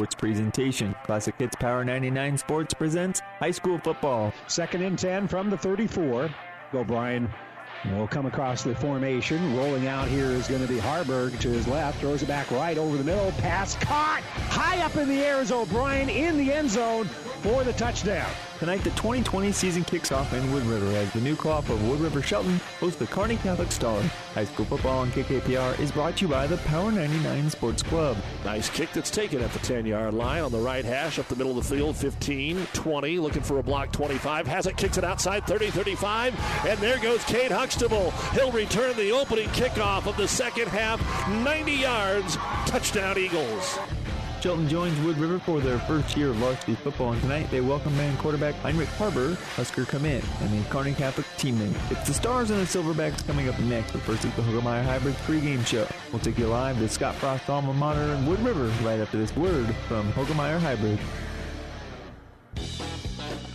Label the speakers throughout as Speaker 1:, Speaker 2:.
Speaker 1: Sports presentation. Classic Hits Power 99 Sports presents high school football.
Speaker 2: Second and 10 from the 34. Go Brian will come across the formation. Rolling out here is going to be Haarberg to his left. Throws it back right over the middle. Pass caught. High up in the air is O'Brien in the end zone for the touchdown.
Speaker 1: Tonight, the 2020 season kicks off in Wood River as the new co-op of Wood River Shelton hosts the Kearney Catholic Star. High school football on KKPR is brought to you by the Power 99 Sports Club.
Speaker 3: Nice kick that's taken at the 10-yard line on the right hash up the middle of the field. 15, 20, looking for a block 25. Has it, kicks it outside 30, 35, and there goes Kate Huxtable. He'll return the opening kickoff of the second half. 90 yards, touchdown Eagles.
Speaker 1: Shelton joins Wood River for their first year of varsity football, and tonight they welcome man quarterback Heinrich Harber, Husker come in, and the Kearney Catholic teammate. It's the Stars and the Silverbacks coming up next, but first it's the Hoegemeyer Hybrids pregame show. We'll take you live to Scott Frost alma mater in Wood River right after this word from Hoegemeyer Hybrid.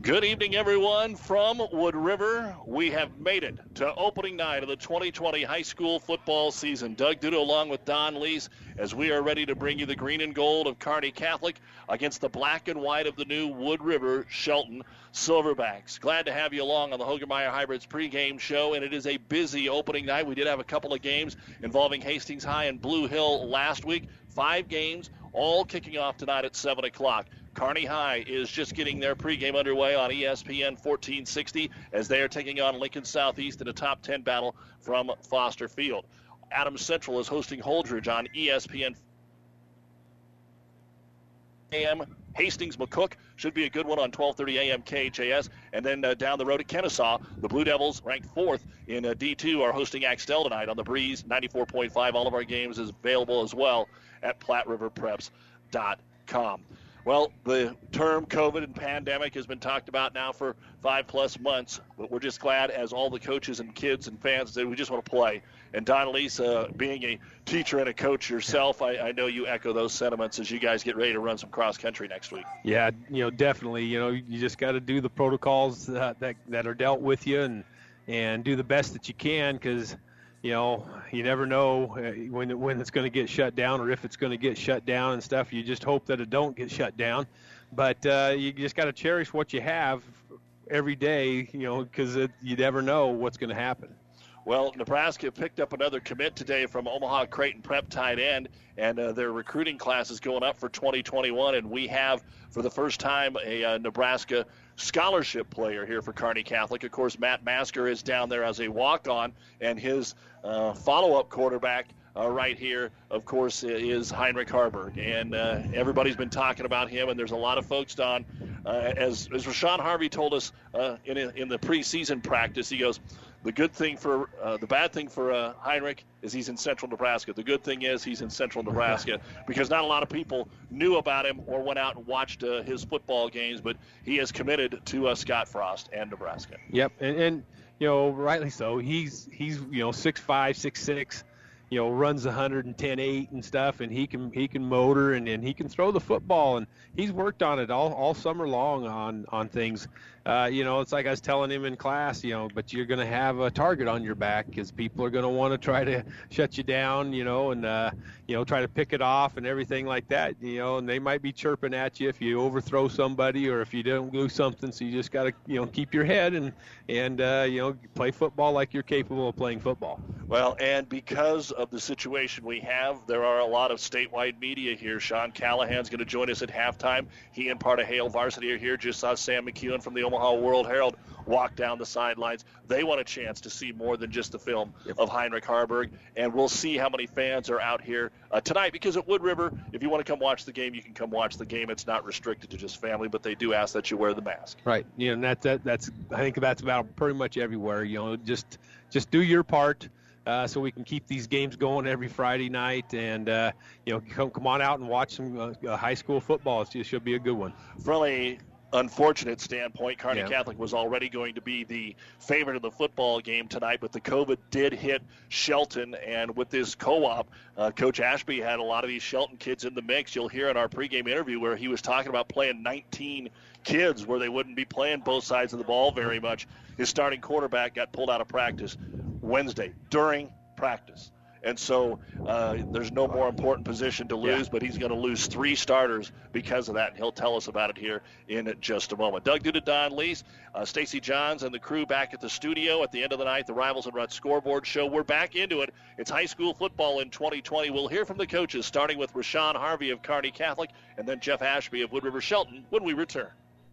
Speaker 3: Good evening, everyone, from Wood River. We have made it to opening night of the 2020 high school football season. Doug Duda along with Don Lees as we are ready to bring you the green and gold of Kearney Catholic against the black and white of the new Wood River Shelton Silverbacks. Glad to have you along on the Hoegemeyer Hybrids pregame show, and it is a busy opening night. We did have a couple of games involving Hastings High and Blue Hill last week. Five games, all kicking off tonight at 7 o'clock. Kearney High is just getting their pregame underway on ESPN 1460 as they are taking on Lincoln Southeast in a top 10 battle from Foster Field. Adams Central is hosting Holdrege on ESPN AM. Hastings McCook should be a good one on 12:30 a.m. KHAS, and then uh, down the road at Kenesaw, the Blue Devils, ranked fourth in uh, D2, are hosting Axtell tonight on the Breeze 94.5. All of our games is available as well at PlatteRiverPreps.com. Well, the term COVID and pandemic has been talked about now for five plus months, but we're just glad as all the coaches and kids and fans that we just want to play. And Don Lisa, being a teacher and a coach yourself, I, I know you echo those sentiments as you guys get ready to run some cross country next week.
Speaker 4: Yeah, you know, definitely. You know, you just got to do the protocols that, that that are dealt with you and and do the best that you can because you know you never know uh, when when it's going to get shut down or if it's going to get shut down and stuff. You just hope that it don't get shut down, but uh, you just got to cherish what you have every day. You know, because you never know what's going to happen.
Speaker 3: Well, Nebraska picked up another commit today from Omaha Creighton Prep tight end, and uh, their recruiting class is going up for 2021. And we have, for the first time, a uh, Nebraska scholarship player here for Kearney Catholic. Of course, Matt Masker is down there as a walk on, and his uh, follow up quarterback. Uh, right here, of course, is Heinrich Haarberg, and uh, everybody's been talking about him. And there's a lot of folks, Don, uh, as as Rashawn Harvey told us uh, in in the preseason practice. He goes, the good thing for uh, the bad thing for uh, Heinrich is he's in central Nebraska. The good thing is he's in central Nebraska because not a lot of people knew about him or went out and watched uh, his football games, but he has committed to uh, Scott Frost and Nebraska.
Speaker 4: Yep, and, and you know rightly so. He's he's you know six five, six six. You know, runs 110 8 and stuff, and he can he can motor and, and he can throw the football, and he's worked on it all, all summer long on on things. Uh, you know, it's like I was telling him in class, you know, but you're going to have a target on your back because people are going to want to try to shut you down, you know, and, uh, you know, try to pick it off and everything like that, you know, and they might be chirping at you if you overthrow somebody or if you don't do something. So you just got to, you know, keep your head and, and, uh, you know, play football like you're capable of playing football.
Speaker 3: Well, and because of the situation we have, there are a lot of statewide media here. Sean Callahan's going to join us at halftime. He and part of Hail Varsity are here. Just saw Sam McKewon from the Omaha World Herald walk down the sidelines. They want a chance to see more than just the film of Heinrich Haarberg, and we'll see how many fans are out here uh, tonight. Because at Wood River, if you want to come watch the game, you can come watch the game. It's not restricted to just family, but they do ask that you wear the mask.
Speaker 4: Right. You know, that, that that's I think that's about pretty much everywhere. You know, just just do your part. uh, so we can keep these games going every Friday night, and uh, you know, come come on out and watch some uh, high school football. It should be a good one.
Speaker 3: Really unfortunate standpoint, Kearney yeah. Catholic was already going to be the favorite of the football game tonight, but the COVID did hit Shelton, and with this co-op, uh, Coach Ashby had a lot of these Shelton kids in the mix. You'll hear in our pregame interview where he was talking about playing 19 kids where they wouldn't be playing both sides of the ball very much. His starting quarterback got pulled out of practice Wednesday during practice. And so uh, there's no more important position to lose, yeah. but he's going to lose three starters because of that. And he'll tell us about it here in just a moment. Doug Duda, Don Lees, uh, Stacy Johns, and the crew back at the studio at the end of the night, the Rivals and Ruts scoreboard show. We're back into it. It's high school football in 2020. We'll hear from the coaches, starting with Rashawn Harvey of Kearney Catholic and then Jeff Ashby of Wood River Shelton when we return.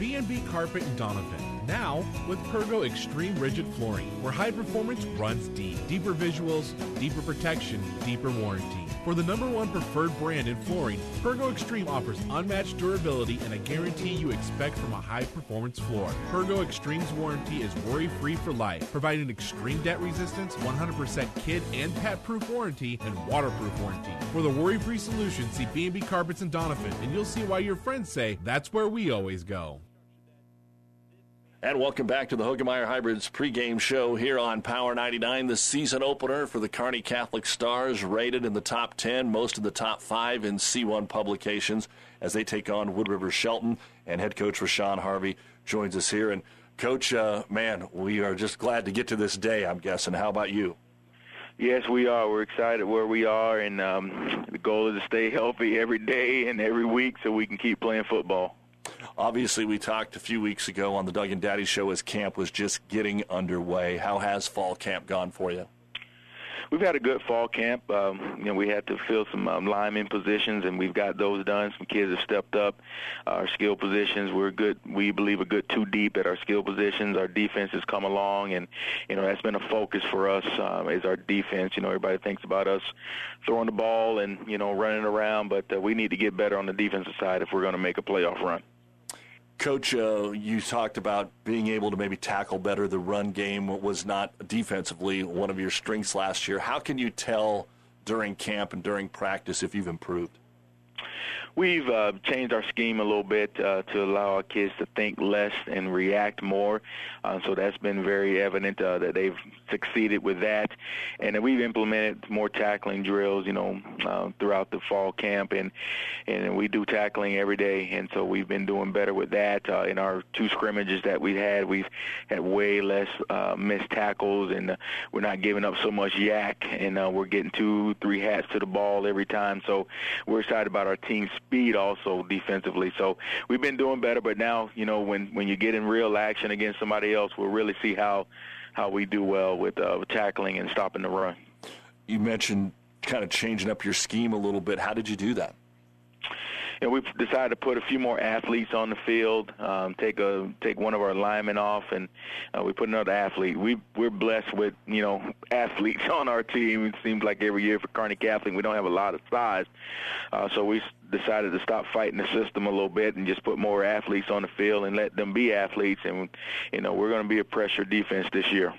Speaker 5: B&B Carpet and Donovan. Now with Pergo Extreme Rigid Flooring, where high performance runs deep. Deeper visuals, deeper protection, deeper warranty. For the number one preferred brand in flooring, Pergo Extreme offers unmatched durability and a guarantee you expect from a high performance floor. Pergo Extreme's warranty is worry free for life, providing extreme debt resistance, 100% kid and pet proof warranty, and waterproof warranty. For the worry free solution, see B&B Carpets and Donovan, and you'll see why your friends say that's where we always go.
Speaker 3: And welcome back to the Hoegemeyer Hybrids pregame show here on Power 99. The season opener for the Kearney Catholic Stars, rated in the top 10, most of the top five in C1 publications as they take on Wood River Shelton. And head coach Rashawn Harvey joins us here. And, coach, uh, man, we are just glad to get to this day, I'm guessing. How about you?
Speaker 6: Yes, we are. We're excited where we are, and um, the goal is to stay healthy every day and every week so we can keep playing football.
Speaker 3: Obviously, we talked a few weeks ago on the Doug and Daddy show as camp was just getting underway. How has fall camp gone for you?
Speaker 6: We've had a good fall camp. Um, you know, we had to fill some um, lineman positions, and we've got those done. Some kids have stepped up. Our skill positions, we're good. We believe a good two deep at our skill positions. Our defense has come along, and you know that's been a focus for us. Um, is our defense. You know, everybody thinks about us throwing the ball and you know running around, but uh, we need to get better on the defensive side if we're going to make a playoff run.
Speaker 3: Coach, uh, you talked about being able to maybe tackle better. The run game was not defensively one of your strengths last year. How can you tell during camp and during practice if you've improved?
Speaker 6: We've uh, changed our scheme a little bit uh, to allow our kids to think less and react more. Uh, so that's been very evident uh, that they've succeeded with that. And we've implemented more tackling drills, you know, uh, throughout the fall camp, and and we do tackling every day. And so we've been doing better with that. Uh, in our two scrimmages that we've had, we've had way less missed tackles, and we're not giving up so much YAC, and we're getting two, three hats to the ball every time. So we're excited about our team speed also defensively. So we've been doing better, but now you know when when you get in real action against somebody else, we'll really see how how we do well with uh, tackling and stopping the run.
Speaker 3: You mentioned kind of changing up your scheme a little bit. How did you do that?
Speaker 6: And we've decided to put a few more athletes on the field. Um, take a take one of our linemen off, and uh, we put another athlete. We we're blessed with you know athletes on our team. It seems like every year for Kearney Catholic, we don't have a lot of size, uh, so we decided to stop fighting the system a little bit and just put more athletes on the field and let them be athletes. And you know we're going to be a pressure defense this year.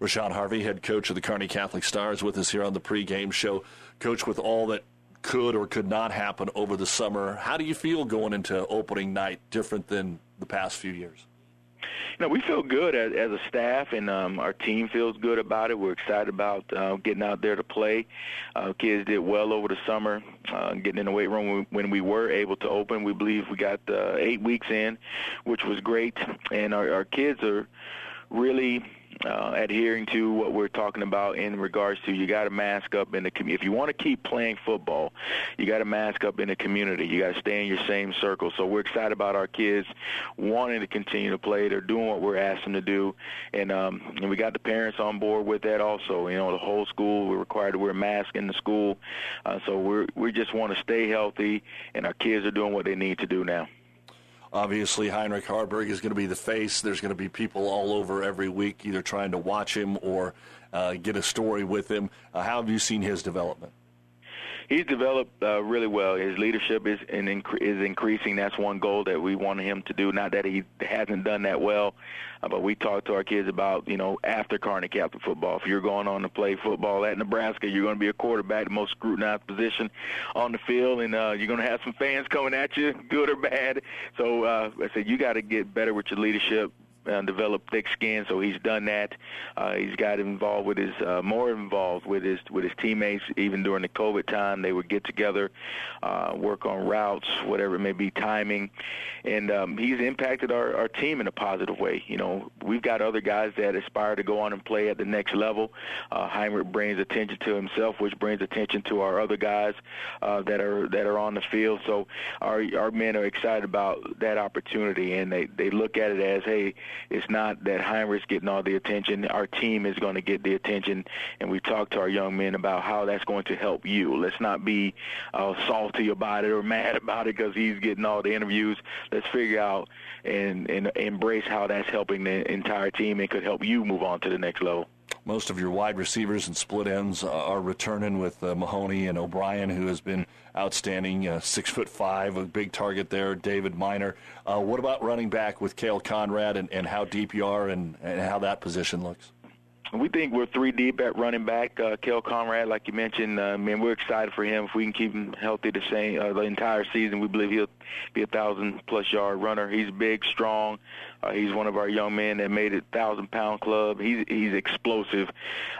Speaker 3: Rashawn Harvey, head coach of the Kearney Catholic Stars, with us here on the pregame show. Coach, with all that could or could not happen over the summer. How do you feel going into opening night, different than the past few years?
Speaker 6: You know, we feel good as, as a staff, and um, our team feels good about it. We're excited about uh, getting out there to play. Uh, kids did well over the summer, uh, getting in the weight room when we were able to open. We believe we got uh, eight weeks in, which was great, and our, our kids are really uh, adhering to what we're talking about in regards to you got to mask up in the community. If you want to keep playing football, you got to mask up in the community. You got to stay in your same circle. So we're excited about our kids wanting to continue to play. They're doing what we're asking them to do, and um, and we got the parents on board with that also. You know, the whole school we're required to wear a mask in the school, uh, so we're we just want to stay healthy, and our kids are doing what they need to do now.
Speaker 3: Obviously, Heinrich Haarberg is going to be the face. There's going to be people all over every week, either trying to watch him or uh, get a story with him. Uh, how have you seen his development?
Speaker 6: He's developed uh, really well. His leadership is in, is increasing. That's one goal that we want him to do. Not that he hasn't done that well, uh, but we talk to our kids about you know after Kearney Catholic football. If you're going on to play football at Nebraska, you're going to be a quarterback, the most scrutinized position on the field, and uh, you're going to have some fans coming at you, good or bad. So uh, I said you got to get better with your leadership uh, develop thick skin. So he's done that. Uh, he's got involved with his uh, more involved with his with his teammates. Even during the COVID time, they would get together, uh, work on routes, whatever it may be, timing, and um, he's impacted our, our team in a positive way. You know, we've got other guys that aspire to go on and play at the next level. Uh, Heinrich brings attention to himself, which brings attention to our other guys uh, that are that are on the field. So our our men are excited about that opportunity, and they they look at it as, hey it's not that Heinrich's getting all the attention. Our team is going to get the attention, and we talked to our young men about how that's going to help you. Let's not be uh, salty about it or mad about it because he's getting all the interviews. Let's figure out and, and embrace how that's helping the entire team and could help you move on to the next level.
Speaker 3: Most of your wide receivers and split ends are returning with uh, Mahoney and O'Brien, who has been outstanding, uh, six foot five, a big target there. David Miner. Uh, what about running back with Cale Conrad and, and how deep you are and, and how that position looks?
Speaker 6: We think we're three deep at running back. Uh, Conrad, like you mentioned, uh, man, we're excited for him. If we can keep him healthy the same uh, the entire season, we believe he'll be a thousand plus yard runner. He's big, strong, uh, he's one of our young men that made it thousand pound club. He's he's explosive.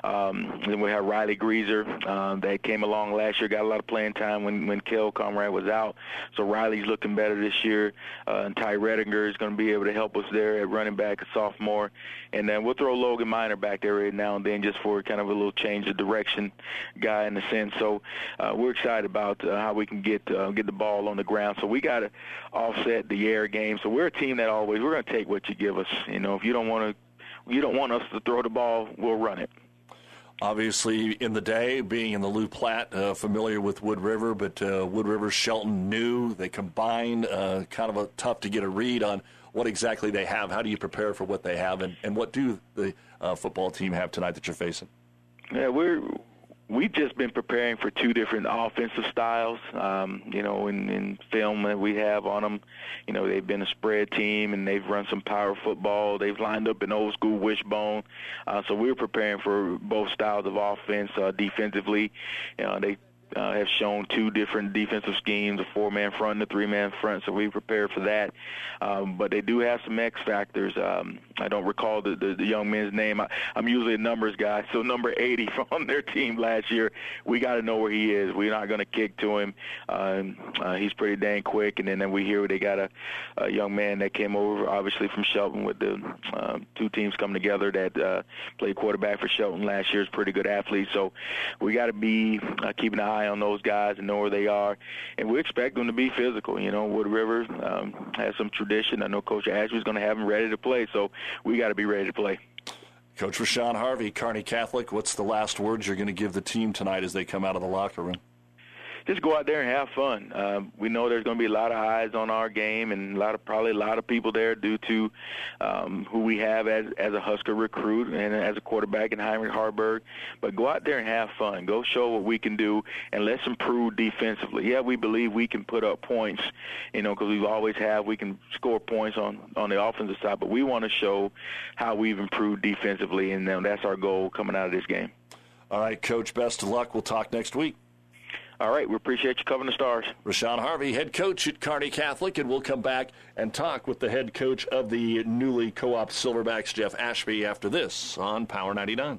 Speaker 6: Um, then we have Riley Greaser um, that came along last year, got a lot of playing time when when Kel Conrad was out. So Riley's looking better this year. Uh, and Ty Redinger is going to be able to help us there at running back, a sophomore. And then we'll throw Logan Miner back there right now and then just for kind of a little change of direction guy in a sense. So uh, we're excited about uh, how we can get uh, get the ball on the ground. So we got to offset the air game. So we're a team that always we're going to take what you give us. You know, if you don't want to, you don't want us to throw the ball, we'll run it.
Speaker 3: Obviously, in the day, being in the Loup Platte, uh, familiar with Wood River, but uh, Wood River, Shelton knew They combined, uh, kind of a, tough to get a read on what exactly they have. How do you prepare for what they have, and, and what do the uh, football team have tonight that you're facing?
Speaker 6: Yeah, we're we've just been preparing for two different offensive styles. Um, you know, in, in film that we have on them, you know, they've been a spread team and they've run some power football. They've lined up an old school wishbone. Uh, so we're preparing for both styles of offense uh, defensively. You know, they uh, have shown two different defensive schemes, a four-man front and a three-man front, so we prepared for that. Um, but they do have some X factors. Um, I don't recall the, the, the young man's name. I, I'm usually a numbers guy, so number 80 from their team last year, we got to know where he is. We're not going to kick to him. Uh, uh, he's pretty dang quick, and then, then we hear they got a, a young man that came over, obviously from Shelton, with the uh, two teams coming together that uh, played quarterback for Shelton last year. Is pretty good athlete, so we got to be uh, keeping an eye eye on those guys and know where they are. And we expect them to be physical. You know, Wood River um, has some tradition. I know Coach Ashby's going to have them ready to play, so we got to be ready to play.
Speaker 3: Coach Rashawn Harvey, Kearney Catholic, what's the last words you're going to give the team tonight as they come out of the locker room?
Speaker 6: Just go out there and have fun. Uh, we know there's going to be a lot of eyes on our game, and a lot of probably a lot of people there due to um, who we have as as a Husker recruit and as a quarterback in Heinrich Haarberg. But go out there and have fun. Go show what we can do, and let's improve defensively. Yeah, we believe we can put up points, you know, because we've always have. We can score points on on the offensive side, but we want to show how we've improved defensively, and that's our goal coming out of this game.
Speaker 3: All right, Coach. Best of luck. We'll talk next week.
Speaker 6: All right, we appreciate you covering the stars.
Speaker 3: Rashawn Harvey, head coach at Kearney Catholic, and we'll come back and talk with the head coach of the newly co-op Silverbacks, Jeff Ashby, after this on Power 99.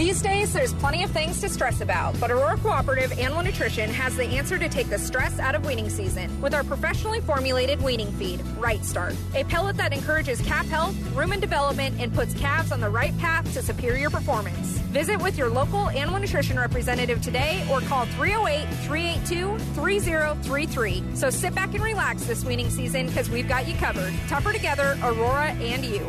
Speaker 7: These days, there's plenty of things to stress about, but Aurora Cooperative Animal Nutrition has the answer to take the stress out of weaning season with our professionally formulated weaning feed, Right Start, a pellet that encourages calf health, rumen development, and puts calves on the right path to superior performance. Visit with your local animal nutrition representative today or call 308 382 3033. So sit back and relax this weaning season because we've got you covered. Tougher together, Aurora and you.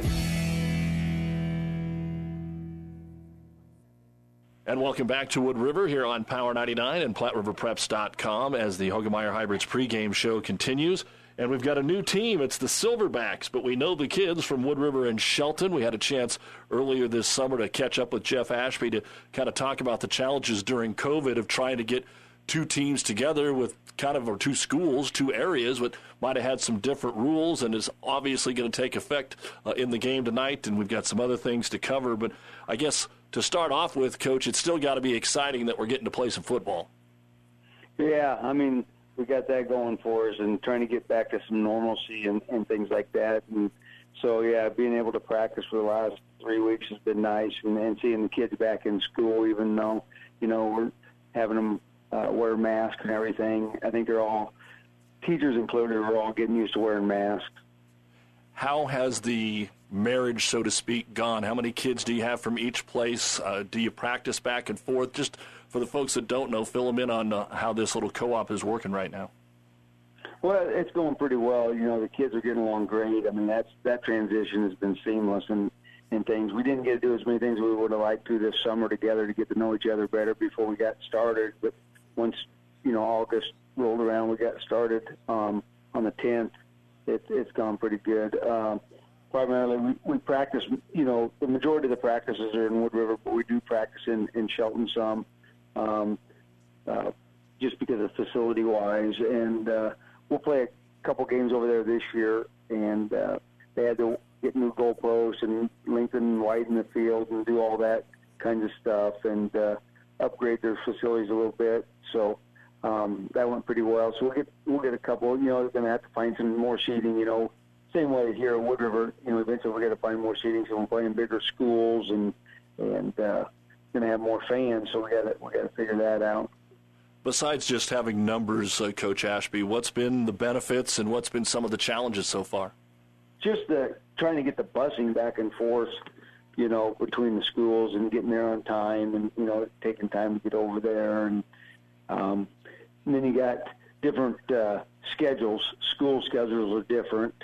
Speaker 3: And welcome back to Wood River here on Power 99 and PlatteRiverPreps.com as the Hoegemeyer Hybrids pregame show continues. And we've got a new team. It's the Silverbacks, but we know the kids from Wood River and Shelton. We had a chance earlier this summer to catch up with Jeff Ashby to kind of talk about the challenges during COVID of trying to get two teams together with kind of or two schools, two areas, but might have had some different rules and is obviously going to take effect uh, in the game tonight. And we've got some other things to cover. But I guess to start off with, Coach, it's still got to be exciting that we're getting to play some football.
Speaker 8: Yeah, I mean, we got that going for us and trying to get back to some normalcy and, and things like that. And so, yeah, being able to practice for the last three weeks has been nice and, and seeing the kids back in school, even though, you know, we're having them uh, wear masks and everything. I think they're all, teachers included, are all getting used to wearing masks.
Speaker 3: How has the marriage, so to speak, gone? How many kids do you have from each place? Uh, do you practice back and forth? Just for the folks that don't know, fill them in on uh, how this little co-op is working right now.
Speaker 8: Well, it's going pretty well. You know, the kids are getting along great. I mean, that's that transition has been seamless and and things. We didn't get to do as many things as we would have liked to this summer together to get to know each other better before we got started. But once you know August rolled around, we got started um, on the 10th. It, it's gone pretty good. Um, primarily we, we practice, you know, the majority of the practices are in Wood River, but we do practice in, in Shelton some, um, uh, just because of facility wise. And uh, we'll play a couple games over there this year, and uh, they had to get new goalposts and lengthen and widen the field and do all that kinds of stuff and uh, upgrade their facilities a little bit. So um, that went pretty well. So we'll get we'll get a couple. You know, they're going to have to find some more seating. You know, same way here at Wood River, you know, eventually we're going to find more seating, so we're playing bigger schools and and uh, going to have more fans. So we got to we got to figure that out.
Speaker 3: Besides just having numbers, uh, Coach Ashby, what's been the benefits and what's been some of the challenges so far?
Speaker 8: Just the trying to get the busing back and forth, you know, between the schools and getting there on time, and you know, taking time to get over there, and, um, and then you got different uh, schedules. School schedules are different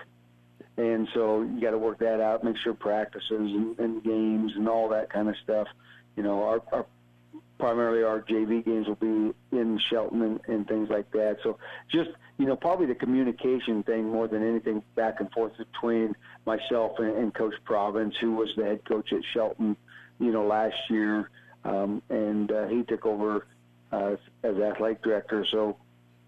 Speaker 8: and so you got to work that out, make sure practices and, and games and all that kind of stuff. You know, our, our primarily our JV games will be in Shelton and, and things like that. So just you know, probably the communication thing more than anything back and forth between myself and, and Coach Province, who was the head coach at Shelton, you know, last year, um, and uh, he took over uh, as athletic director. So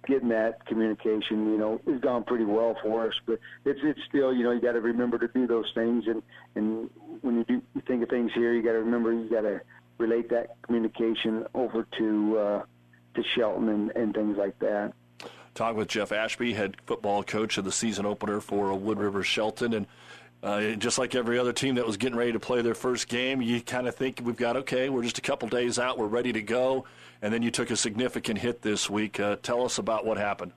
Speaker 8: getting that communication, you know, has gone pretty well for us. But it's it's still, you know, you got to remember to do those things, and and when you do you think of things here, you got to remember you got to relate that communication over to uh, to Shelton and, and things like that.
Speaker 3: Talk with Jeff Ashby, head football coach of the season opener for Wood River Shelton, and. Uh, just like every other team that was getting ready to play their first game, you kind of think we've got okay. We're just a couple days out. We're ready to go and then you took a significant hit this week. Uh, tell us about what happened.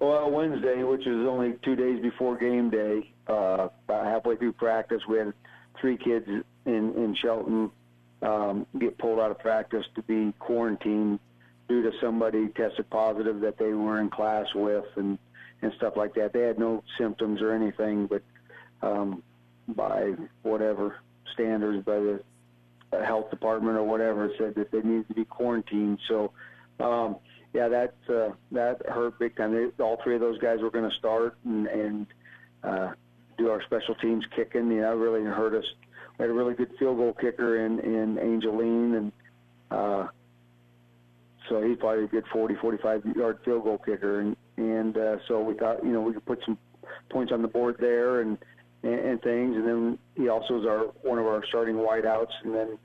Speaker 8: Well, Wednesday, which is only two days before game day, uh, about halfway through practice, we had three kids in in Shelton um, get pulled out of practice to be quarantined due to somebody tested positive that they were in class with and and stuff like that. They had no symptoms or anything, but um, by whatever standards, by the health department or whatever said that they needed to be quarantined. So, um, yeah, that uh, that hurt big time. They, all three of those guys were going to start and, and uh, do our special teams kicking. You know, really hurt us. We had a really good field goal kicker in in Angeline, and uh, so he's probably a good 40, 45 yard field goal kicker, and and uh, so we thought you know we could put some points on the board there and and, and things, and then he also is our one of our starting wideouts, and then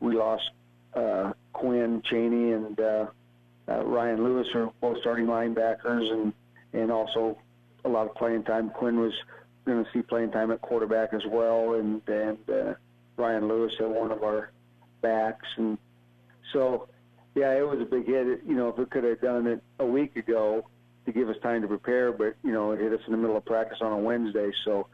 Speaker 8: we lost uh, Quinn Cheney and uh, uh, Ryan Lewis are both starting linebackers, and and also a lot of playing time. Quinn was going to see playing time at quarterback as well, and and uh, Ryan Lewis at one of our backs, and so yeah, it was a big hit. You know, if we could have done it a week ago to give us time to prepare, but you know, it hit us in the middle of practice on a Wednesday, so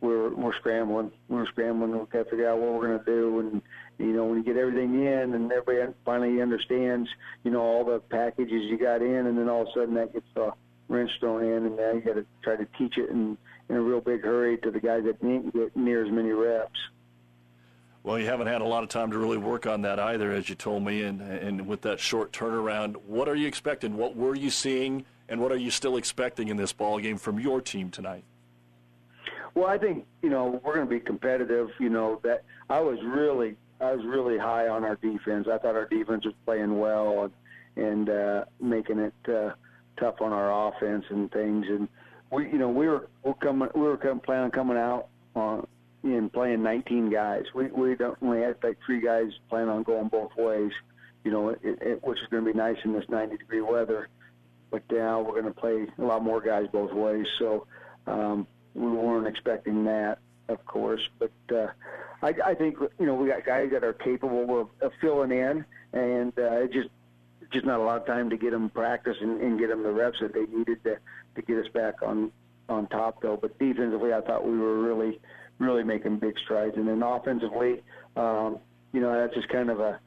Speaker 8: we're we're scrambling. We're scrambling. We got to figure out what we're going to do, and you know, when you get everything in and everybody finally understands, you know, all the packages you got in, and then all of a sudden that gets a wrench thrown in, and now you got to try to teach it in in a real big hurry to the guys that didn't get near as many reps.
Speaker 9: Well, you haven't had a lot of time to really work on that either, as you told me, and and with that short turnaround, what are you expecting? What were you seeing, and what are you still expecting in this ball game from your team tonight?
Speaker 8: Well, I think you know we're going to be competitive. You know that I was really I was really high on our defense. I thought our defense was playing well and and uh, making it uh, tough on our offense and things. And we you know we were we're coming we were coming, planning on coming out on in playing 19 guys. We we don't only had like three guys plan on going both ways, you know, it, it, which is going to be nice in this 90 degree weather. But now we're going to play a lot more guys both ways, so um, we weren't expecting that, of course. But uh, I, I think you know we got guys that are capable of, of filling in, and uh, it just just not a lot of time to get them practice and, and get them the reps that they needed to to get us back on on top though. But defensively, I thought we were really really making big strides. And then offensively, um, you know, that's just kind of a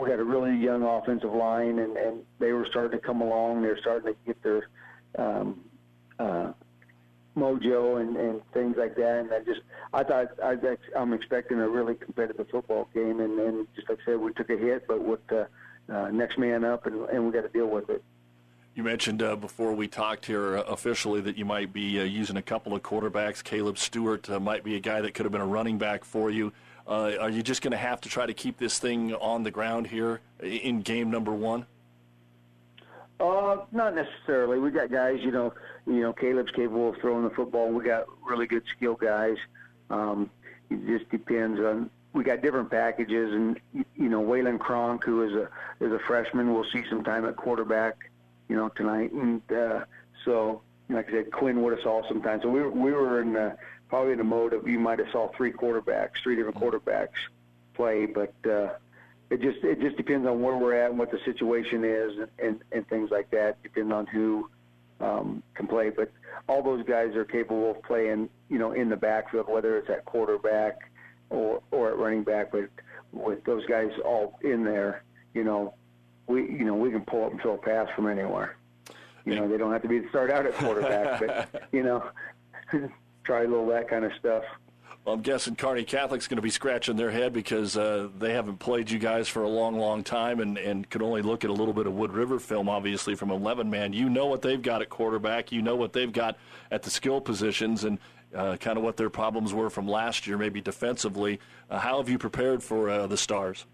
Speaker 8: we had a really young offensive line, and, and they were starting to come along. They're starting to get their um, uh, mojo and, and things like that. And I just, I thought I, I'm expecting a really competitive football game. And, and just like I said, we took a hit, but with uh, uh, next man up, and, and we got to deal with it.
Speaker 9: You mentioned uh, before we talked here uh, officially that you might be uh, using a couple of quarterbacks. Caleb Stewart uh, might be a guy that could have been a running back for you. Uh, are you just going to have to try to keep this thing on the ground here in game number one?
Speaker 8: Uh, not necessarily. We got guys, you know, you know, Caleb's capable of throwing the football. We got really good skill guys. Um, it just depends on. We got different packages, and you know, Waylon Kronk, who is a is a freshman, will see some time at quarterback you know, tonight. And uh, so, like I said, Quinn would have saw some time. So we were, we were in probably in a mode of you might have saw three quarterbacks, three different quarterbacks play, but uh, it just it just depends on where we're at and what the situation is and, and, and things like that. Depending on who um, can play, but all those guys are capable of playing, you know, in the backfield, whether it's at quarterback or or at running back. But with those guys all in there, you know, we you know we can pull up and throw a pass from anywhere. You know, they don't have to be to start out at quarterback, but you know, try a little that kind of stuff.
Speaker 9: Well, I'm guessing Kearney Catholic's going to be scratching their head because uh, they haven't played you guys for a long, long time and, and could only look at a little bit of Wood River film, obviously, from 11 man. You know what they've got at quarterback. You know what they've got at the skill positions and uh, kind of what their problems were from last year, maybe defensively. Uh, how have you prepared for uh, the Stars?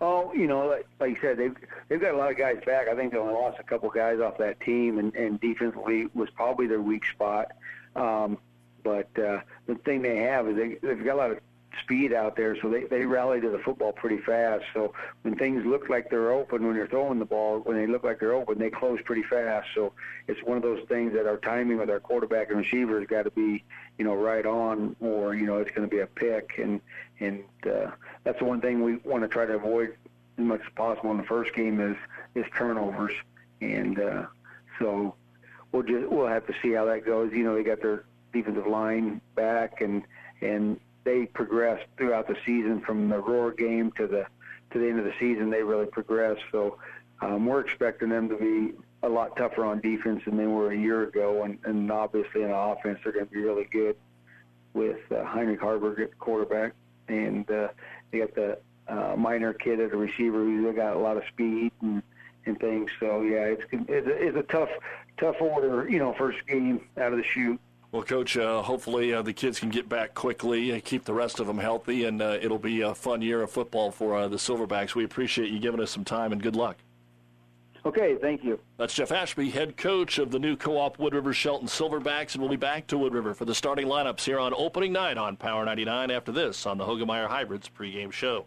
Speaker 8: Oh, you know, like, like you said, they've they've got a lot of guys back. I think they only lost a couple guys off that team, and, and defensively was probably their weak spot. Um, but uh, the thing they have is they, they've got a lot of speed out there, so they they rally to the football pretty fast. So when things look like they're open when you're throwing the ball, when they look like they're open, they close pretty fast. So it's one of those things that our timing with our quarterback and receiver has got to be, you know, right on, or you know, it's going to be a pick, and and uh, that's the one thing we want to try to avoid as much as possible in the first game is is turnovers, and uh, so we'll just we'll have to see how that goes. You know, they got their defensive line back, and and they progressed throughout the season from the Roar game to the to the end of the season. They really progressed. So um, we're expecting them to be a lot tougher on defense than they were a year ago, and, and obviously in the offense they're going to be really good with uh, Heinrich Haarberg at quarterback, and uh, they got the uh, Miner kid as a receiver who's got a lot of speed and and things. So yeah, it's it's a, it's a tough tough order, you know, first game out of the chute.
Speaker 10: Well, Coach, uh, hopefully uh, the kids can get back quickly, uh, keep the rest of them healthy, and uh, it'll be a fun year of football for uh, the Silverbacks. We appreciate you giving us some time, and good luck.
Speaker 8: Okay, thank you.
Speaker 10: That's Jeff Ashby, head coach of the new co-op Wood River Shelton Silverbacks, and we'll be back to Wood River for the starting lineups here on opening night on Power 99 after this on the Hoegemeyer Hybrids pregame show.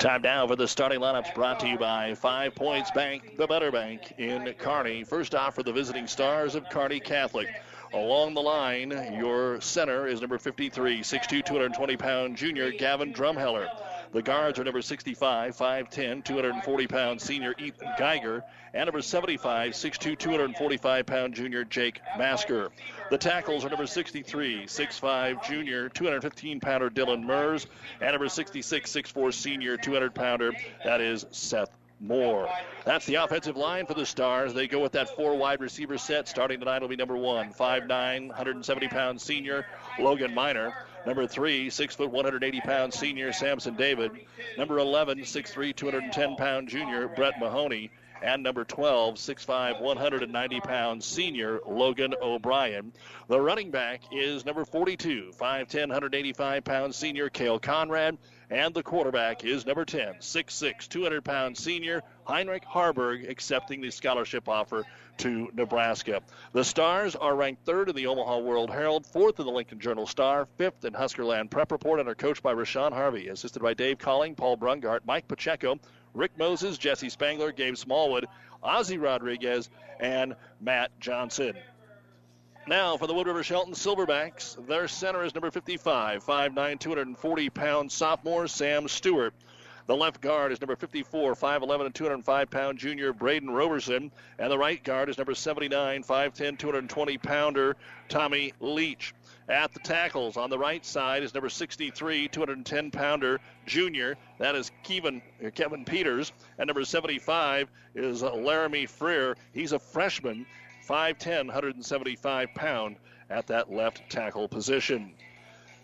Speaker 3: Time now for the starting lineups brought to you by Five Points Bank, the better bank in Kearney. First off for the visiting stars of Kearney Catholic. Along the line, your center is number 53, 6'2", 220 pound junior Gavin Drumheller. The guards are number 65, 5'10", 240 pound senior Ethan Geiger, and number 75, 6'2", 245 pound junior Jake Masker. The tackles are number 63, 6'5 junior, 215 pounder Dylan Mers, and number 66, 6'4 senior, 200 pounder, that is Seth Moore. That's the offensive line for the Stars. They go with that four wide receiver set. Starting tonight will be number one, 5'9, 170 pound senior Logan Miner. Number three, six foot, 180 pound senior Samson David. Number 11, 6'3, 210 pound junior Brett Mahoney. And number 12, 6'5, 190 pound senior Logan O'Brien. The running back is number 42, 5'10, 185 pound senior Kale Conrad. And the quarterback is number 10, 6'6, 200 pound senior Heinrich Haarberg, accepting the scholarship offer to Nebraska. The Stars are ranked third in the Omaha World Herald, fourth in the Lincoln Journal Star, fifth in Huskerland Prep Report, and are coached by Rashawn Harvey, assisted by Dave Colling, Paul Brungart, Mike Pacheco, Rick Moses, Jesse Spangler, Gabe Smallwood, Ozzy Rodriguez, and Matt Johnson. Now for the Wood River Shelton Silverbacks, their center is number 55, 5'9", 240 pound sophomore Sam Stewart. The left guard is number 54, 5'11 and 205 pound junior Braden Roberson. And the right guard is number 79, 5'10, 220 pounder Tommy Leach. At the tackles on the right side is number 63, 210 pounder junior. That is Kevin, uh, Kevin Peters. And number 75 is uh, Laramie Freer. He's a freshman, 5'10, 175 pound at that left tackle position.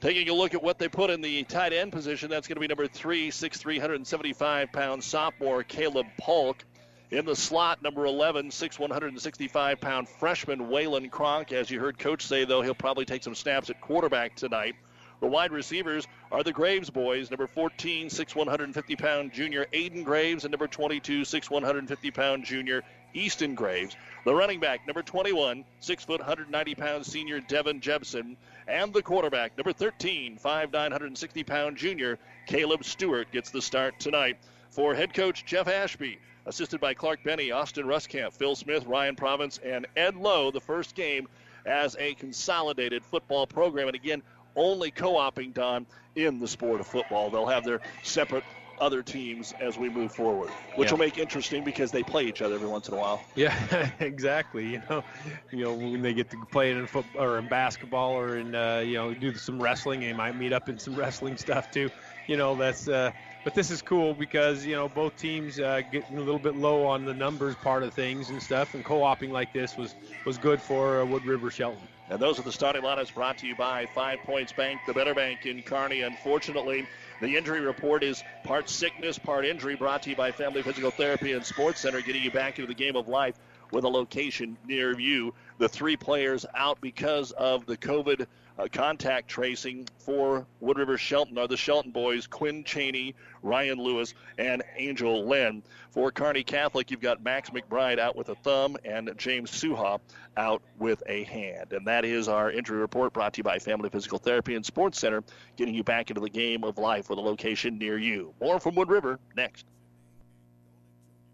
Speaker 3: Taking a look at what they put in the tight end position, that's going to be number three, 6'3", 175 pound sophomore Caleb Polk. In the slot, number 11, 6'1", 165 pound freshman Waylon Kronk. As you heard Coach say, though, he'll probably take some snaps at quarterback tonight. The wide receivers are the Graves boys, number 14, 6'1", 150 pound junior Aiden Graves, and number 22, 6'1", 150 pound junior Easton Graves. The running back, number 21, 6 foot 190 pound senior Devin Jebson. And the quarterback, number 13, 5'9, 160 pound junior Caleb Stewart gets the start tonight. For head coach Jeff Ashby, assisted by Clark Benny, Austin Ruskamp, Phil Smith, Ryan Province, and Ed Lowe, the first game as a consolidated football program. And again, only co oping done in the sport of football. They'll have their separate other teams as we move forward, which yeah. will make interesting because they play each other every once in a while.
Speaker 4: Yeah, exactly. You know, you know when they get to play in football or in basketball or in uh, you know do some wrestling, they might meet up in some wrestling stuff too. You know, that's. Uh, but this is cool because you know both teams uh, getting a little bit low on the numbers part of things and stuff, and co-oping like this was was good for uh, Wood River Shelton.
Speaker 3: And those are the starting lineups brought to you by Five Points Bank, the better bank in Kearney. Unfortunately, the injury report is part sickness, part injury, brought to you by Family Physical Therapy and Sports Center, getting you back into the game of life with a location near you. The three players out because of the COVID uh, contact tracing for Wood River Shelton are the Shelton boys, Quinn Cheney, Ryan Lewis, and Angel Lynn. For Kearney Catholic, you've got Max McBride out with a thumb and James Suha out with a hand. And that is our injury report brought to you by Family Physical Therapy and Sports Center, getting you back into the game of life with a location near you. More from Wood River next.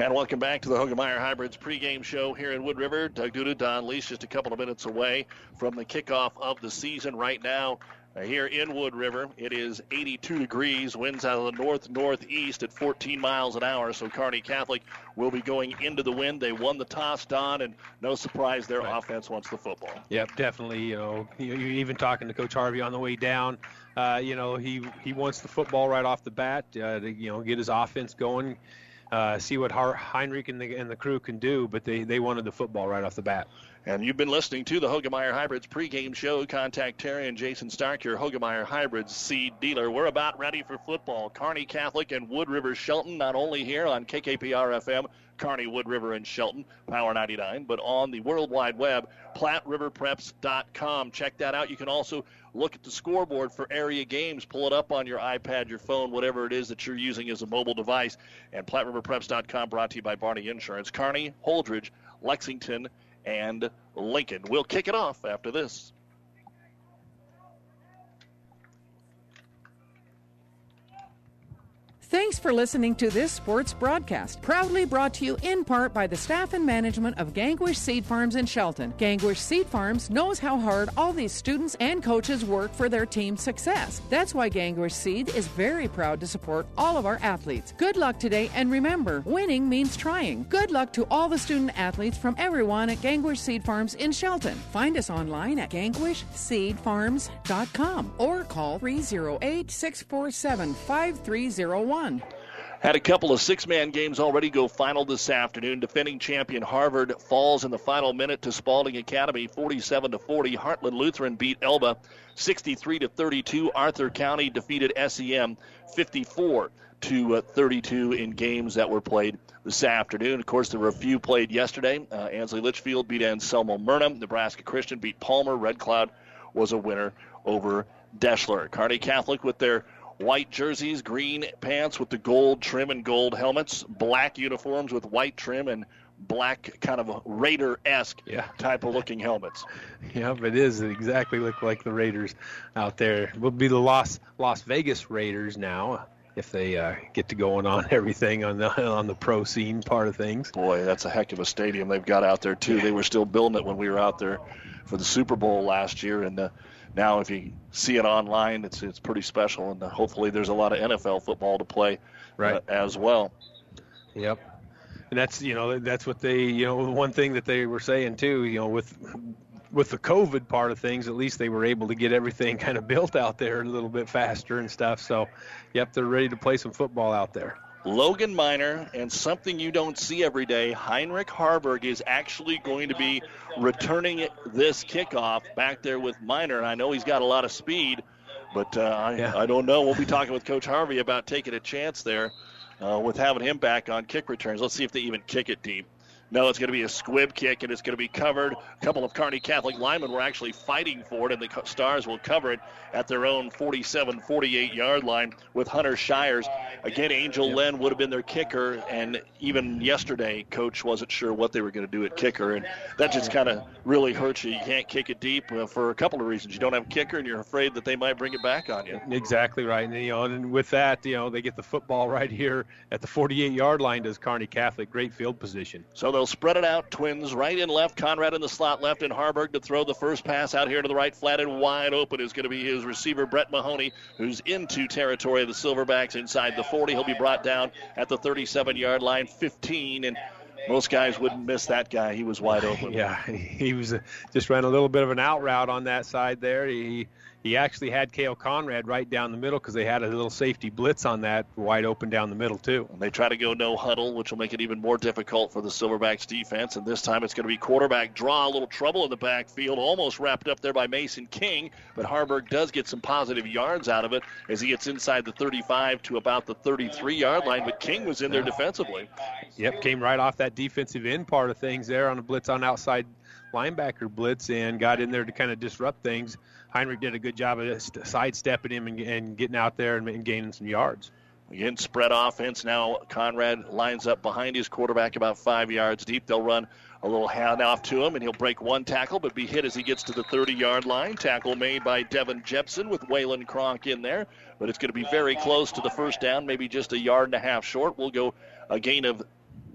Speaker 3: And welcome back to the Hoegemeyer Hybrids pregame show here in Wood River. Doug Duda, Don Lease, just a couple of minutes away from the kickoff of the season right now. Uh, here in Wood River, it is 82 degrees, winds out of the north northeast at 14 miles an hour. So Kearney Catholic will be going into the wind. They won the toss, Don, and no surprise, their right. offense wants the football.
Speaker 4: Yep, definitely. You know, you're even talking to Coach Harvey on the way down. Uh, you know, he he wants the football right off the bat. Uh, to, you know, get his offense going uh, see what Heinrich and the, and the crew can do, but they, they wanted the football right off the bat.
Speaker 3: And you've been listening to the Hoegemeyer Hybrids pregame show. Contact Terry and Jason Stark, your Hoegemeyer Hybrids seed dealer. We're about ready for football. Kearney Catholic and Wood River Shelton, not only here on KKPR FM, Kearney, Wood River, and Shelton, Power 99, but on the World Wide Web, PlatteRiverPreps.com. Check that out. You can also look at the scoreboard for area games. Pull it up on your iPad, your phone, whatever it is that you're using as a mobile device. And PlatteRiverPreps.com brought to you by Barney Insurance. Kearney, Holdrege, Lexington, and Lincoln. We'll kick it off after this.
Speaker 11: Thanks for listening to this sports broadcast, proudly brought to you in part by the staff and management of Gangwish Seed Farms in Shelton. Gangwish Seed Farms knows how hard all these students and coaches work for their team's success. That's why Gangwish Seed is very proud to support all of our athletes. Good luck today, and remember, winning means trying. Good luck to all the student athletes from everyone at Gangwish Seed Farms in Shelton. Find us online at gangwishseedfarms.com or call 308 647 5301
Speaker 3: Had a couple of six man games already go final this afternoon. Defending champion Harvard falls in the final minute to Spalding Academy 47 to 40. Heartland Lutheran beat Elba 63 to 32. Arthur County defeated SEM 54 to uh, 32 in games that were played this afternoon. Of course, there were a few played yesterday. Uh, Ansley Litchfield beat Anselmo Merna. Nebraska Christian beat Palmer. Red Cloud was a winner over Deshler. Kearney Catholic with their white jerseys, green pants with the gold trim and gold helmets, black uniforms with white trim and black kind of Raider-esque
Speaker 4: yeah.
Speaker 3: type of looking helmets.
Speaker 4: Yep, it is. It exactly look like the Raiders out there. Will be the Las Las Vegas Raiders now if they uh, get to going on everything on the on the pro scene part of things.
Speaker 3: Boy, that's a heck of a stadium they've got out there too. Yeah. They were still building it when we were out there for the Super Bowl last year, and uh, now if you see it online, it's it's pretty special, and uh, hopefully there's a lot of NFL football to play
Speaker 4: right.
Speaker 3: uh, as well.
Speaker 4: Yep, and that's you know that's what they you know one thing that they were saying too you know with with the COVID part of things, at least they were able to get everything kind of built out there a little bit faster and stuff. So, yep, they're ready to play some football out there.
Speaker 3: Logan Miner, and something you don't see every day, Heinrich Haarberg is actually going to be returning this kickoff back there with Miner. And I know he's got a lot of speed, but uh, I,
Speaker 4: Yeah.
Speaker 3: I don't know. We'll be talking with Coach Harvey about taking a chance there uh, with having him back on kick returns. Let's see if they even kick it deep. No, it's going to be a squib kick, and it's going to be covered. A couple of Kearney Catholic linemen were actually fighting for it, and the Stars will cover it at their own 47 48 yard line with Hunter Shires. Again, Angel Len would have been their kicker, and even yesterday, Coach wasn't sure what they were going to do at kicker, and that just kind of really hurts you. You can't kick it deep uh, for a couple of reasons. You don't have a kicker, and you're afraid that they might bring it back on you.
Speaker 4: Exactly right, and you know, and with that, you know, they get the football right here at the 48-yard line. Does Kearney Catholic great field position?
Speaker 3: So they'll spread it out. Twins right and left. Conrad in the slot left, and Haarberg to throw the first pass out here to the right, flat and wide open is going to be his receiver Brett Mahoney, who's into territory of the Silverbacks inside the 40. He'll be brought down at the 37-yard line, 15, and most guys wouldn't miss that guy. He was wide open.
Speaker 4: Yeah, he was just ran a little bit of an out route on that side there. He he actually had Kale Conrad right down the middle because they had a little safety blitz on that wide open down the middle too.
Speaker 3: And They try to go no huddle, which will make it even more difficult for the Silverbacks defense. And this time it's going to be quarterback draw, a little trouble in the backfield, almost wrapped up there by Mason King. But Haarberg does get some positive yards out of it as he gets inside the 35 to about the 33 yard line. But King was in there defensively.
Speaker 4: Yep, came right off that defensive end part of things there on a blitz on outside linebacker blitz and got in there to kind of disrupt things. Heinrich did a good job of sidestepping him and, and getting out there and, and gaining some yards.
Speaker 3: Again, spread offense. Now Conrad lines up behind his quarterback about five yards deep. They'll run a little handoff to him, and he'll break one tackle, but be hit as he gets to the 30 yard line. Tackle made by Devin Jepson with Waylon Kronk in there, but it's going to be very close to the first down, maybe just a yard and a half short. We'll go a gain of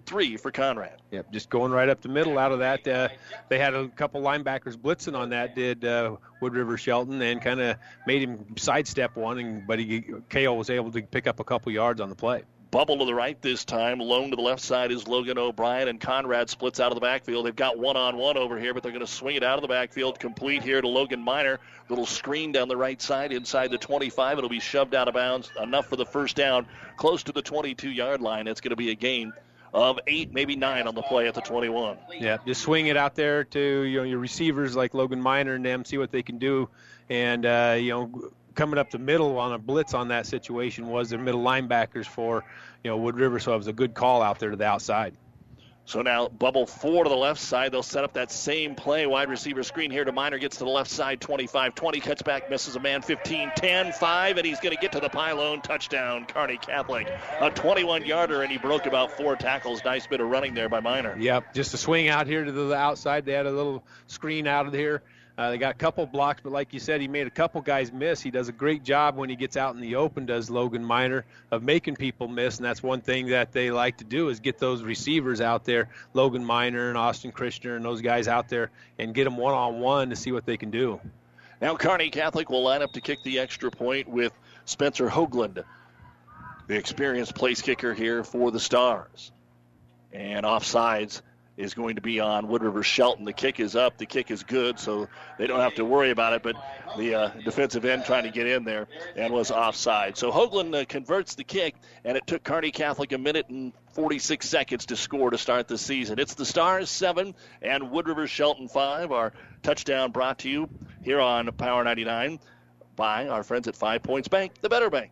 Speaker 3: three for Conrad.
Speaker 4: Yep, just going right up the middle out of that. Uh, they had a couple linebackers blitzing on that, did uh, Wood River Shelton, and kind of made him sidestep one, and but he, Kale was able to pick up a couple yards on the play.
Speaker 3: Bubble to the right this time. Lone to the left side is Logan O'Brien, and Conrad splits out of the backfield. They've got one on one over here, but they're going to swing it out of the backfield complete here to Logan Miner. Little screen down the right side inside the 25. It'll be shoved out of bounds. Enough for the first down, close to the 22 yard line. It's going to be a gain of eight, maybe nine on the play at the 21.
Speaker 4: Yeah, just swing it out there to you know your receivers like Logan Miner and them, see what they can do, and uh, you know coming up the middle on a blitz on that situation was their middle linebackers for you know Wood River, so it was a good call out there to the outside.
Speaker 3: So now bubble four to the left side. They'll set up that same play. Wide receiver screen here to Miner. Gets to the left side, 25 20. Cuts back, misses a man, 15 10 5. And he's going to get to the pylon. Touchdown, Kearney Catholic. A 21 yarder, and he broke about four tackles. Nice bit of running there by Miner.
Speaker 4: Yep, just a swing out here to the outside. They had a little screen out of here. Uh, they got a couple blocks, but like you said, he made a couple guys miss. He does a great job when he gets out in the open, does Logan Miner, of making people miss, and that's one thing that they like to do is get those receivers out there, Logan Miner and Austin Christner and those guys out there, and get them one-on-one to see what they can do.
Speaker 3: Now Kearney Catholic will line up to kick the extra point with Spencer Hoagland, the experienced place kicker here for the Stars. And offsides is going to be on Wood River Shelton. The kick is up. The kick is good, so they don't have to worry about it. But the uh, defensive end trying to get in there and was offside. So Hoagland uh, converts the kick, and it took Kearney Catholic a minute and 46 seconds to score to start the season. It's the Stars 7 and Wood River Shelton 5. Our touchdown brought to you here on Power 99 by our friends at Five Points Bank, the better bank.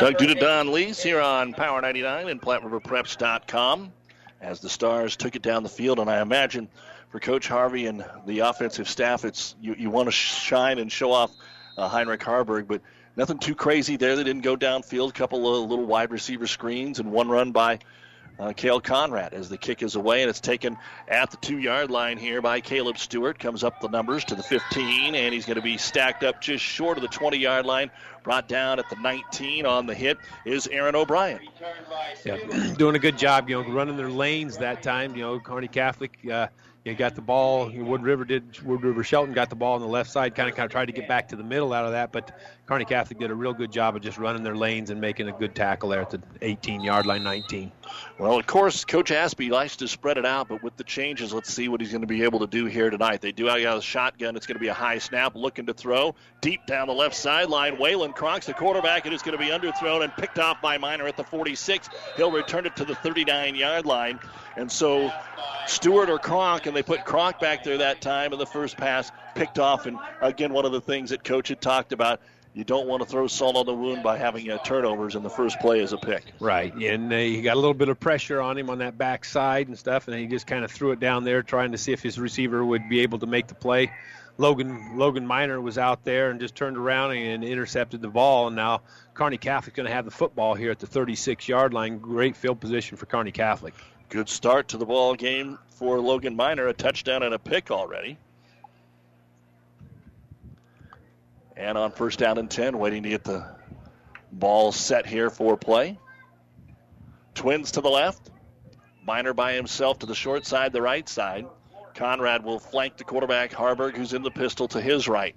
Speaker 3: Doug Duda, Don Lees here on Power 99 and PlatteRiverPreps.com as the Stars took it down the field. And I imagine for Coach Harvey and the offensive staff, it's you, you want to shine and show off uh, Heinrich Haarberg, but nothing too crazy there. They didn't go downfield. A couple of little wide receiver screens and one run by uh, Kale Conrad as the kick is away, and it's taken at the two yard line here by Caleb Stewart. Comes up the numbers to the 15, and he's going to be stacked up just short of the 20 yard line. Brought down at the 19 on the hit is Aaron O'Brien.
Speaker 4: Yeah, doing a good job, you know, running their lanes that time. You know, Kearney Catholic. Uh, you got the ball. Wood River did. Wood River Shelton got the ball on the left side. Kind of, kind of tried to get back to the middle out of that, but Kearney Catholic did a real good job of just running their lanes and making a good tackle there at the 18-yard line, 19.
Speaker 3: Well, of course, Coach Aspie likes to spread it out, but with the changes, let's see what he's going to be able to do here tonight. They do out a shotgun. It's going to be a high snap, looking to throw deep down the left sideline. Waylon Cronks, the quarterback, it is going to be underthrown and picked off by Miner at the 46. He'll return it to the 39-yard line. And so Stewart or Kronk, and they put Kronk back there that time in the first pass, picked off. And again, one of the things that coach had talked about, you don't want to throw salt on the wound by having uh, turnovers in the first play as a pick.
Speaker 4: Right, and uh, he got a little bit of pressure on him on that backside and stuff, and he just kind of threw it down there, trying to see if his receiver would be able to make the play. Logan Logan Miner was out there and just turned around and intercepted the ball, and now Kearney Catholic's going to have the football here at the 36-yard line. Great field position for Kearney Catholic.
Speaker 3: Good start to the ball game for Logan Miner, a touchdown and a pick already. And on first down and 10, waiting to get the ball set here for play. Twins to the left. Miner by himself to the short side, the right side. Conrad will flank the quarterback, Haarberg, who's in the pistol to his right.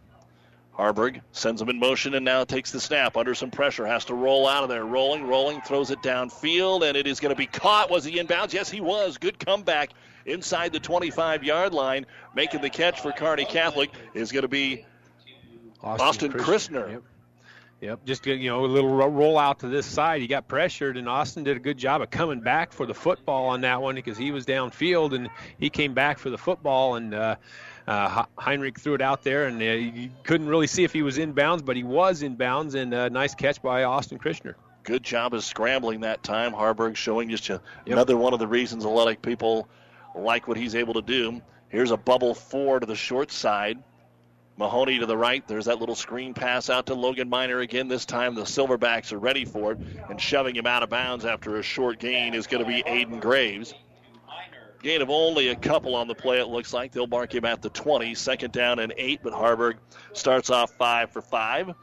Speaker 3: Haarberg sends him in motion and now takes the snap under some pressure. Has to roll out of there. Rolling, rolling, throws it downfield, and it is going to be caught. Was he inbounds? Yes, he was. Good comeback inside the 25 yard line. Making the catch for Kearney Catholic is going to be Austin, Austin Christner.
Speaker 4: Yep. Yep, just you know a little roll out to this side. He got pressured, and Austin did a good job of coming back for the football on that one because he was downfield and he came back for the football and. Uh, uh, Heinrich threw it out there, and uh, you couldn't really see if he was in bounds, but he was in bounds, and a uh, nice catch by Austin Christner.
Speaker 3: Good job of scrambling that time. Haarberg showing just a, yep. another one of the reasons a lot of people like what he's able to do. Here's a bubble four to the short side. Mahoney to the right. There's that little screen pass out to Logan Miner again. This time the Silverbacks are ready for it, and shoving him out of bounds after a short gain is going to be Aiden Graves. Gain of only a couple on the play, it looks like. They'll mark him at the 20. Second down and eight, but Haarberg starts off five for five.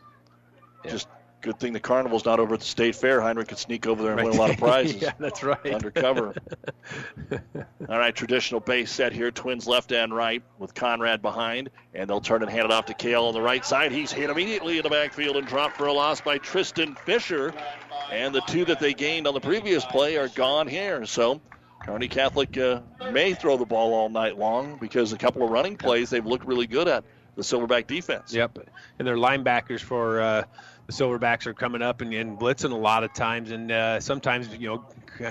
Speaker 3: Yeah. Just good thing the carnival's not over at the state fair. Heinrich could sneak over there and right. win a lot of prizes.
Speaker 4: yeah, that's right.
Speaker 3: Undercover. All right, traditional base set here. Twins left and right with Conrad behind, and they'll turn and hand it off to Kale on the right side. He's hit immediately in the backfield and dropped for a loss by Tristan Fisher. And the two that they gained on the previous play are gone here. So Kearney Catholic uh, may throw the ball all night long because a couple of running plays they've looked really good at the Silverback defense.
Speaker 4: Yep, and their linebackers for uh, the Silverbacks are coming up and, and blitzing a lot of times, and uh, sometimes you know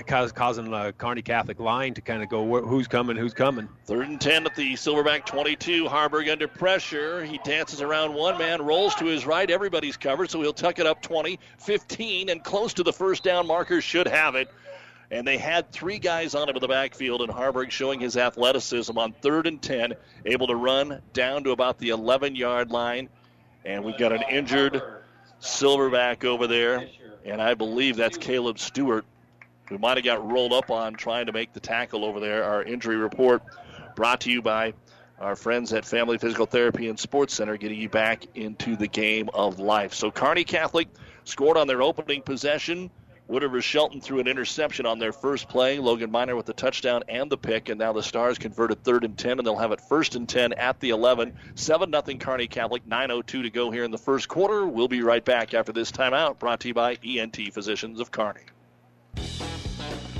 Speaker 4: cause, causing the Kearney Catholic line to kind of go who's coming, who's coming.
Speaker 3: Third and ten at the Silverback 22. Haarberg under pressure. He dances around one man, rolls to his right. Everybody's covered, so he'll tuck it up 20, 15, and close to the first down marker. Should have it and they had three guys on him in the backfield, and Haarberg showing his athleticism on third and 10, able to run down to about the 11 yard line. And we've got an injured silverback over there, and I believe that's Caleb Stewart, who might have got rolled up on trying to make the tackle over there. Our injury report brought to you by our friends at Family Physical Therapy and Sports Center, getting you back into the game of life. So, Kearney Catholic scored on their opening possession. Wood River Shelton threw an interception on their first play. Logan Miner with the touchdown and the pick, and now the Stars converted third and 10, and they'll have it first and 10 at the 11. 7 0 Kearney Catholic, 9.02 to go here in the first quarter. We'll be right back after this timeout, brought to you by ENT Physicians of Kearney.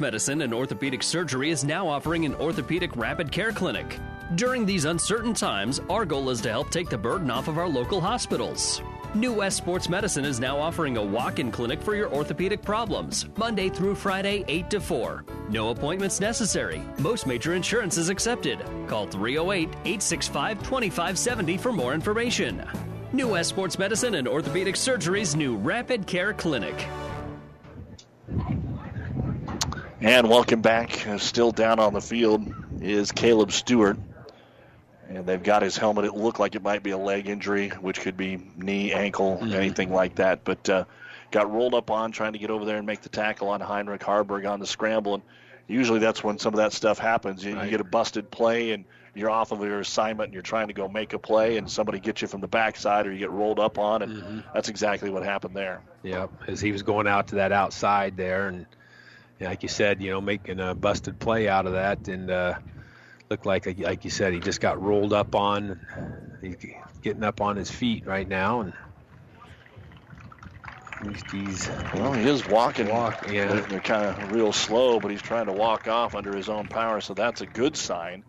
Speaker 12: Medicine and Orthopedic Surgery is now offering an orthopedic rapid care clinic. During these uncertain times, our goal is to help take the burden off of our local hospitals. New West Sports Medicine is now offering a walk in clinic for your orthopedic problems, Monday through Friday, 8 to 4. No appointments necessary. Most major insurance is accepted. Call 308 865 2570 for more information. New West Sports Medicine and Orthopedic Surgery's new Rapid Care Clinic.
Speaker 3: And welcome back. Uh, still down on the field is Caleb Stewart. And they've got his helmet. It looked like it might be a leg injury, which could be knee, ankle, mm-hmm. anything like that. But uh, got rolled up on trying to get over there and make the tackle on Heinrich Haarberg on the scramble. And usually that's when some of that stuff happens. You, right. you get a busted play and you're off of your assignment and you're trying to go make a play and somebody gets you from the backside or you get rolled up on. And mm-hmm. that's exactly what happened there.
Speaker 4: Yep, as he was going out to that outside there and – like you said, you know, making a busted play out of that, and uh, looked like, like you said, he just got rolled up on. He's getting up on his feet right now, and he's
Speaker 3: well, he is walking. Walk, yeah. They're, kind of real slow, but he's trying to walk off under his own power, so that's a good sign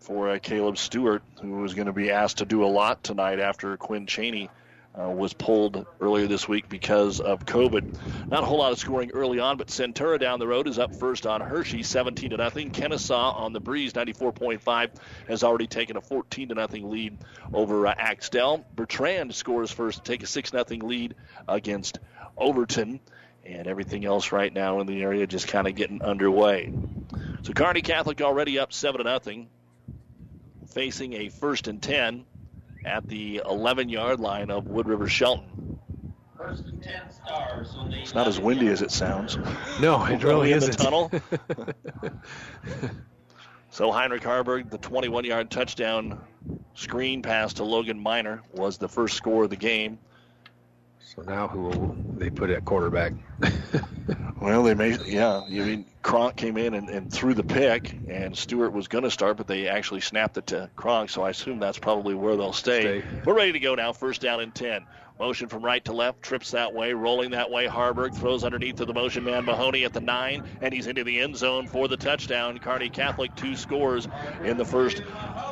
Speaker 3: for uh, Caleb Stewart, who is going to be asked to do a lot tonight after Quinn Cheney uh, was pulled earlier this week because of COVID. Not a whole lot of scoring early on, but Centura down the road is up first on Hershey, 17 to nothing. Kenesaw on the breeze, 94.5, has already taken a 14 to nothing lead over uh, Axtell. Bertrand scores first to take a 6 nothing lead against Overton. And everything else right now in the area just kind of getting underway. So Kearney Catholic already up 7 to nothing, facing a first and 10 at the 11 yard line of Wood River Shelton. It's not as windy as it sounds.
Speaker 4: No, it really isn't.
Speaker 3: the tunnel. so Heinrich Haarberg, the 21 yard touchdown screen pass to Logan Miner was the first score of the game.
Speaker 4: So now who will they put at quarterback?
Speaker 3: well, they may, yeah. You mean Kronk came in and, and threw the pick, and Stewart was going to start, but they actually snapped it to Kronk, so I assume that's probably where they'll stay. stay. We're ready to go now. First down and 10. Motion from right to left, trips that way, rolling that way. Haarberg throws underneath to the motion man Mahoney at the nine, and he's into the end zone for the touchdown. Kearney Catholic two scores in the first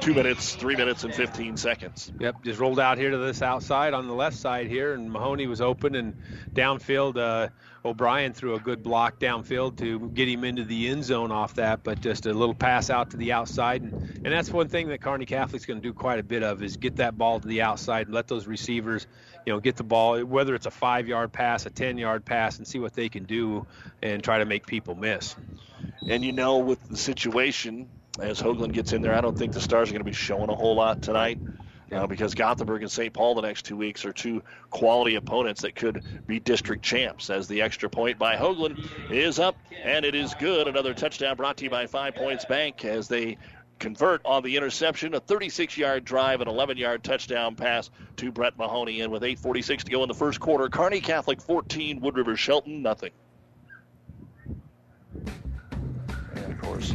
Speaker 3: two minutes, three minutes, and 15 seconds.
Speaker 4: Yep, just rolled out here to this outside on the left side here, and Mahoney was open and downfield. Uh, O'Brien threw a good block downfield to get him into the end zone off that, but just a little pass out to the outside. And, and that's one thing that Kearney Catholic's going to do quite a bit of is get that ball to the outside and let those receivers, you know, get the ball, whether it's a five yard pass, a 10 yard pass, and see what they can do and try to make people miss.
Speaker 3: And you know, with the situation, as Hoagland gets in there, I don't think the Stars are going to be showing a whole lot tonight uh, because Gothenburg and St. Paul the next two weeks are two quality opponents that could be district champs. As the extra point by Hoagland is up, and it is good. Another touchdown brought to you by Five Points Bank as they convert on the interception, a 36 yard drive, an 11 yard touchdown pass to Brett Mahoney. And with 8.46 to go in the first quarter, Kearney Catholic 14, Wood River Shelton nothing. And of course,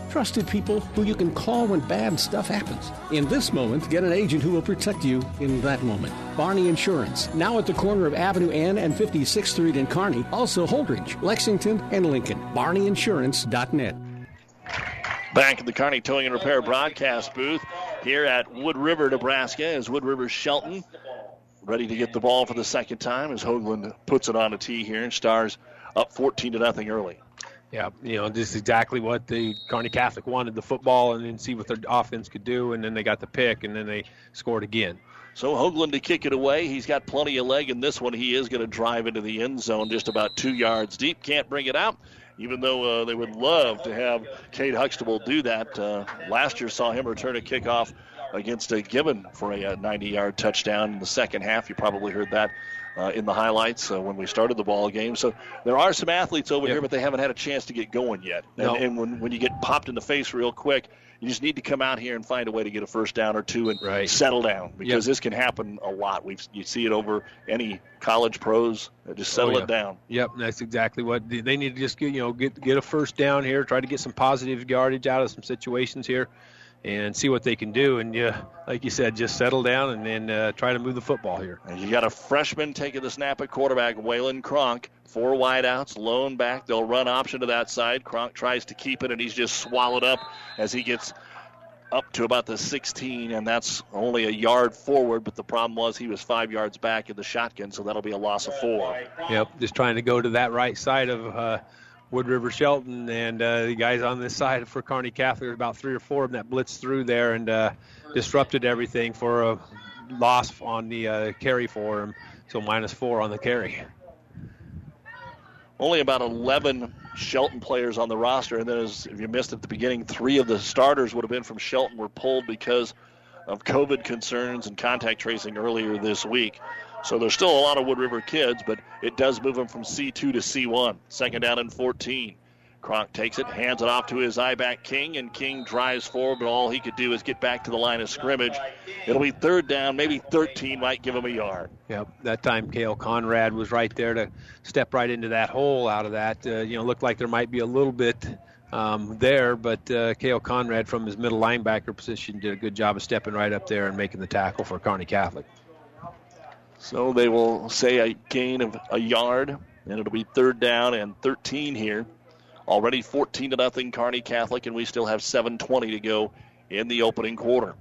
Speaker 13: Trusted people who you can call when bad stuff happens. In this moment, get an agent who will protect you in that moment. Barney Insurance, now at the corner of Avenue N and 56th Street in Kearney, also Holdrege, Lexington, and Lincoln. BarneyInsurance.net.
Speaker 3: Back at the Kearney Towing and Repair broadcast booth here at Wood River, Nebraska, as Wood River Shelton ready to get the ball for the second time as Hoagland puts it on a tee here and Stars up 14 to nothing early.
Speaker 4: Yeah, you know, just exactly what the Kearney Catholic wanted the football and then see what their offense could do, and then they got the pick, and then they scored again.
Speaker 3: So Hoagland to kick it away. He's got plenty of leg in this one. He is going to drive into the end zone just about two yards deep. Can't bring it out, even though uh, they would love to have Cade Huxtable do that. Uh, last year saw him return a kickoff against a Gibbon for a 90-yard touchdown in the second half. You probably heard that uh, in the highlights uh, when we started the ball game. So there are some athletes over yep. here, but they haven't had a chance to get going yet. And,
Speaker 4: no.
Speaker 3: and when, when you get popped in the face real quick, you just need to come out here and find a way to get a first down or two and
Speaker 4: right.
Speaker 3: settle down because
Speaker 4: yep.
Speaker 3: this can happen a lot. We you see it over any college pros. Just settle
Speaker 4: oh, yeah.
Speaker 3: it down.
Speaker 4: Yep, that's exactly what they need to just get. You know, get get a first down here. Try to get some positive yardage out of some situations here and see what they can do. And yeah, like you said, just settle down and then uh, try to move the football here.
Speaker 3: And you got a freshman taking the snap at quarterback, Waylon Kronk. Four wideouts, lone back. They'll run option to that side. Kronk tries to keep it, and he's just swallowed up as he gets up to about the 16, and that's only a yard forward. But the problem was he was five yards back in the shotgun, so that'll be a loss of four.
Speaker 4: Yep, just trying to go to that right side of. Uh, Wood River Shelton, and uh, the guys on this side for Kearney Catholic, about three or four of them that blitzed through there and uh, disrupted everything for a loss on the uh, carry for him. So minus four on the carry.
Speaker 3: Only about 11 Shelton players on the roster, and then as if you missed at the beginning, three of the starters would have been from Shelton were pulled because of COVID concerns and contact tracing earlier this week. So there's still a lot of Wood River kids, but it does move them from C2 to C1. Second down and 14. Kronk takes it, hands it off to his eye back King, and King drives forward, but all he could do is get back to the line of scrimmage. It'll be third down, maybe 13 might give him a yard.
Speaker 4: Yep, that time Kale Conrad was right there to step right into that hole out of that. Uh, you know, looked like there might be a little bit um, there, but uh, Conrad from his middle linebacker position did a good job of stepping right up there and making the tackle for Kearney Catholic.
Speaker 3: So they will say a gain of a yard, and it'll be third down and 13 here. Already 14 to nothing, Kearney Catholic, and we still have 7:20 to go in the opening quarter.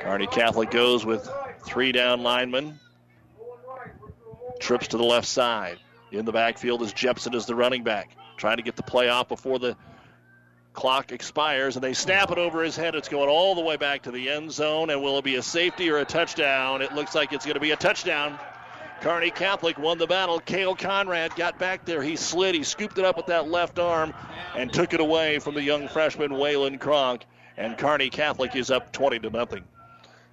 Speaker 3: Kearney Catholic goes with three down linemen. Trips to the left side. In the backfield is Jepson as the running back, trying to get the play off before the Clock expires, and they snap it over his head. It's going all the way back to the end zone. And will it be a safety or a touchdown? It looks like it's going to be a touchdown. Kearney Catholic won the battle. Kale Conrad got back there. He slid. He scooped it up with that left arm and took it away from the young freshman Waylon Kronk. And Kearney Catholic is up 20 to nothing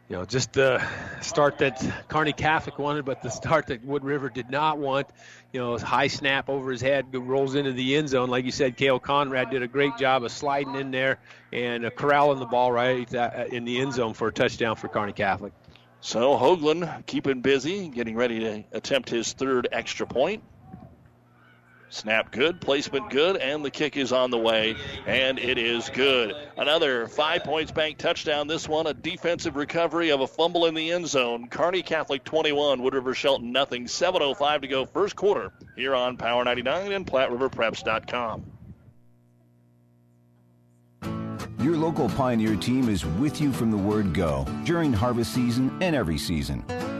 Speaker 4: you know, just the start that Kearney Catholic wanted, but the start that Wood River did not want. You know, high snap over his head, rolls into the end zone. Like you said, Kale Conrad did a great job of sliding in there and uh, corralling the ball right uh, in the end zone for a touchdown for Kearney Catholic.
Speaker 3: So Hoagland keeping busy, getting ready to attempt his third extra point. Snap good, placement good, and the kick is on the way, and it is good. Another five points bank touchdown. This one, a defensive recovery of a fumble in the end zone. Kearney Catholic 21, Wood River Shelton nothing. 7.05 to go, first quarter, here on Power 99 and PlatteRiverPreps.com.
Speaker 14: Your local Pioneer team is with you from the word go during harvest season and every season.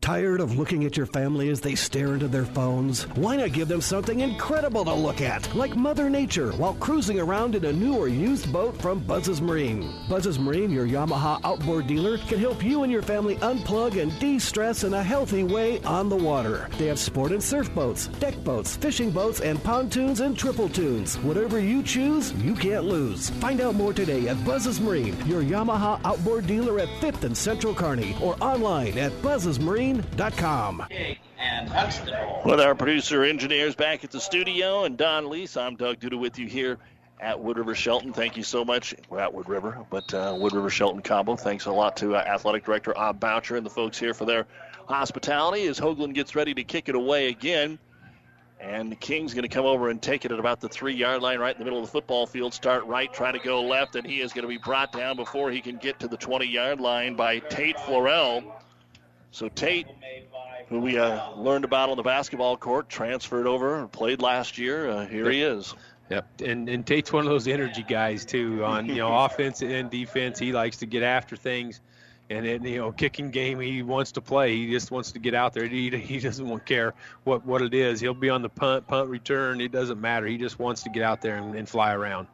Speaker 15: Tired of looking at your family as they stare into their phones? Why not give them something incredible to look at, like Mother Nature, while cruising around in a new or used boat from Buzz's Marine? Buzz's Marine, your Yamaha outboard dealer, can help you and your family unplug and de stress in a healthy way on the water. They have sport and surf boats, deck boats, fishing boats, and pontoons and triple tunes. Whatever you choose, you can't lose. Find out more today at Buzz's Marine, your Yamaha outboard dealer at 5th and Central Kearney, or online at Buzz's Marine
Speaker 3: With our producer engineers back at the studio and Don Leese, I'm Doug Duda with you here at Wood River Shelton. Thank you so much. We're at Wood River, but uh, Wood River Shelton combo. Thanks a lot to uh, Athletic Director Ob Boucher and the folks here for their hospitality as Hoagland gets ready to kick it away again. And the King's going to come over and take it at about the three yard line, right in the middle of the football field. Start right, try to go left, and he is going to be brought down before he can get to the 20 yard line by Tate Florell. So Tate, who we uh, learned about on the basketball court, transferred over, and played last year. Uh, here he is.
Speaker 4: Yep, and and Tate's one of those energy guys too. On you know offense and defense, he likes to get after things. And then you know kicking game he wants to play. He just wants to get out there. He, he doesn't want care what what it is. He'll be on the punt punt return. It doesn't matter. He just wants to get out there and, and fly around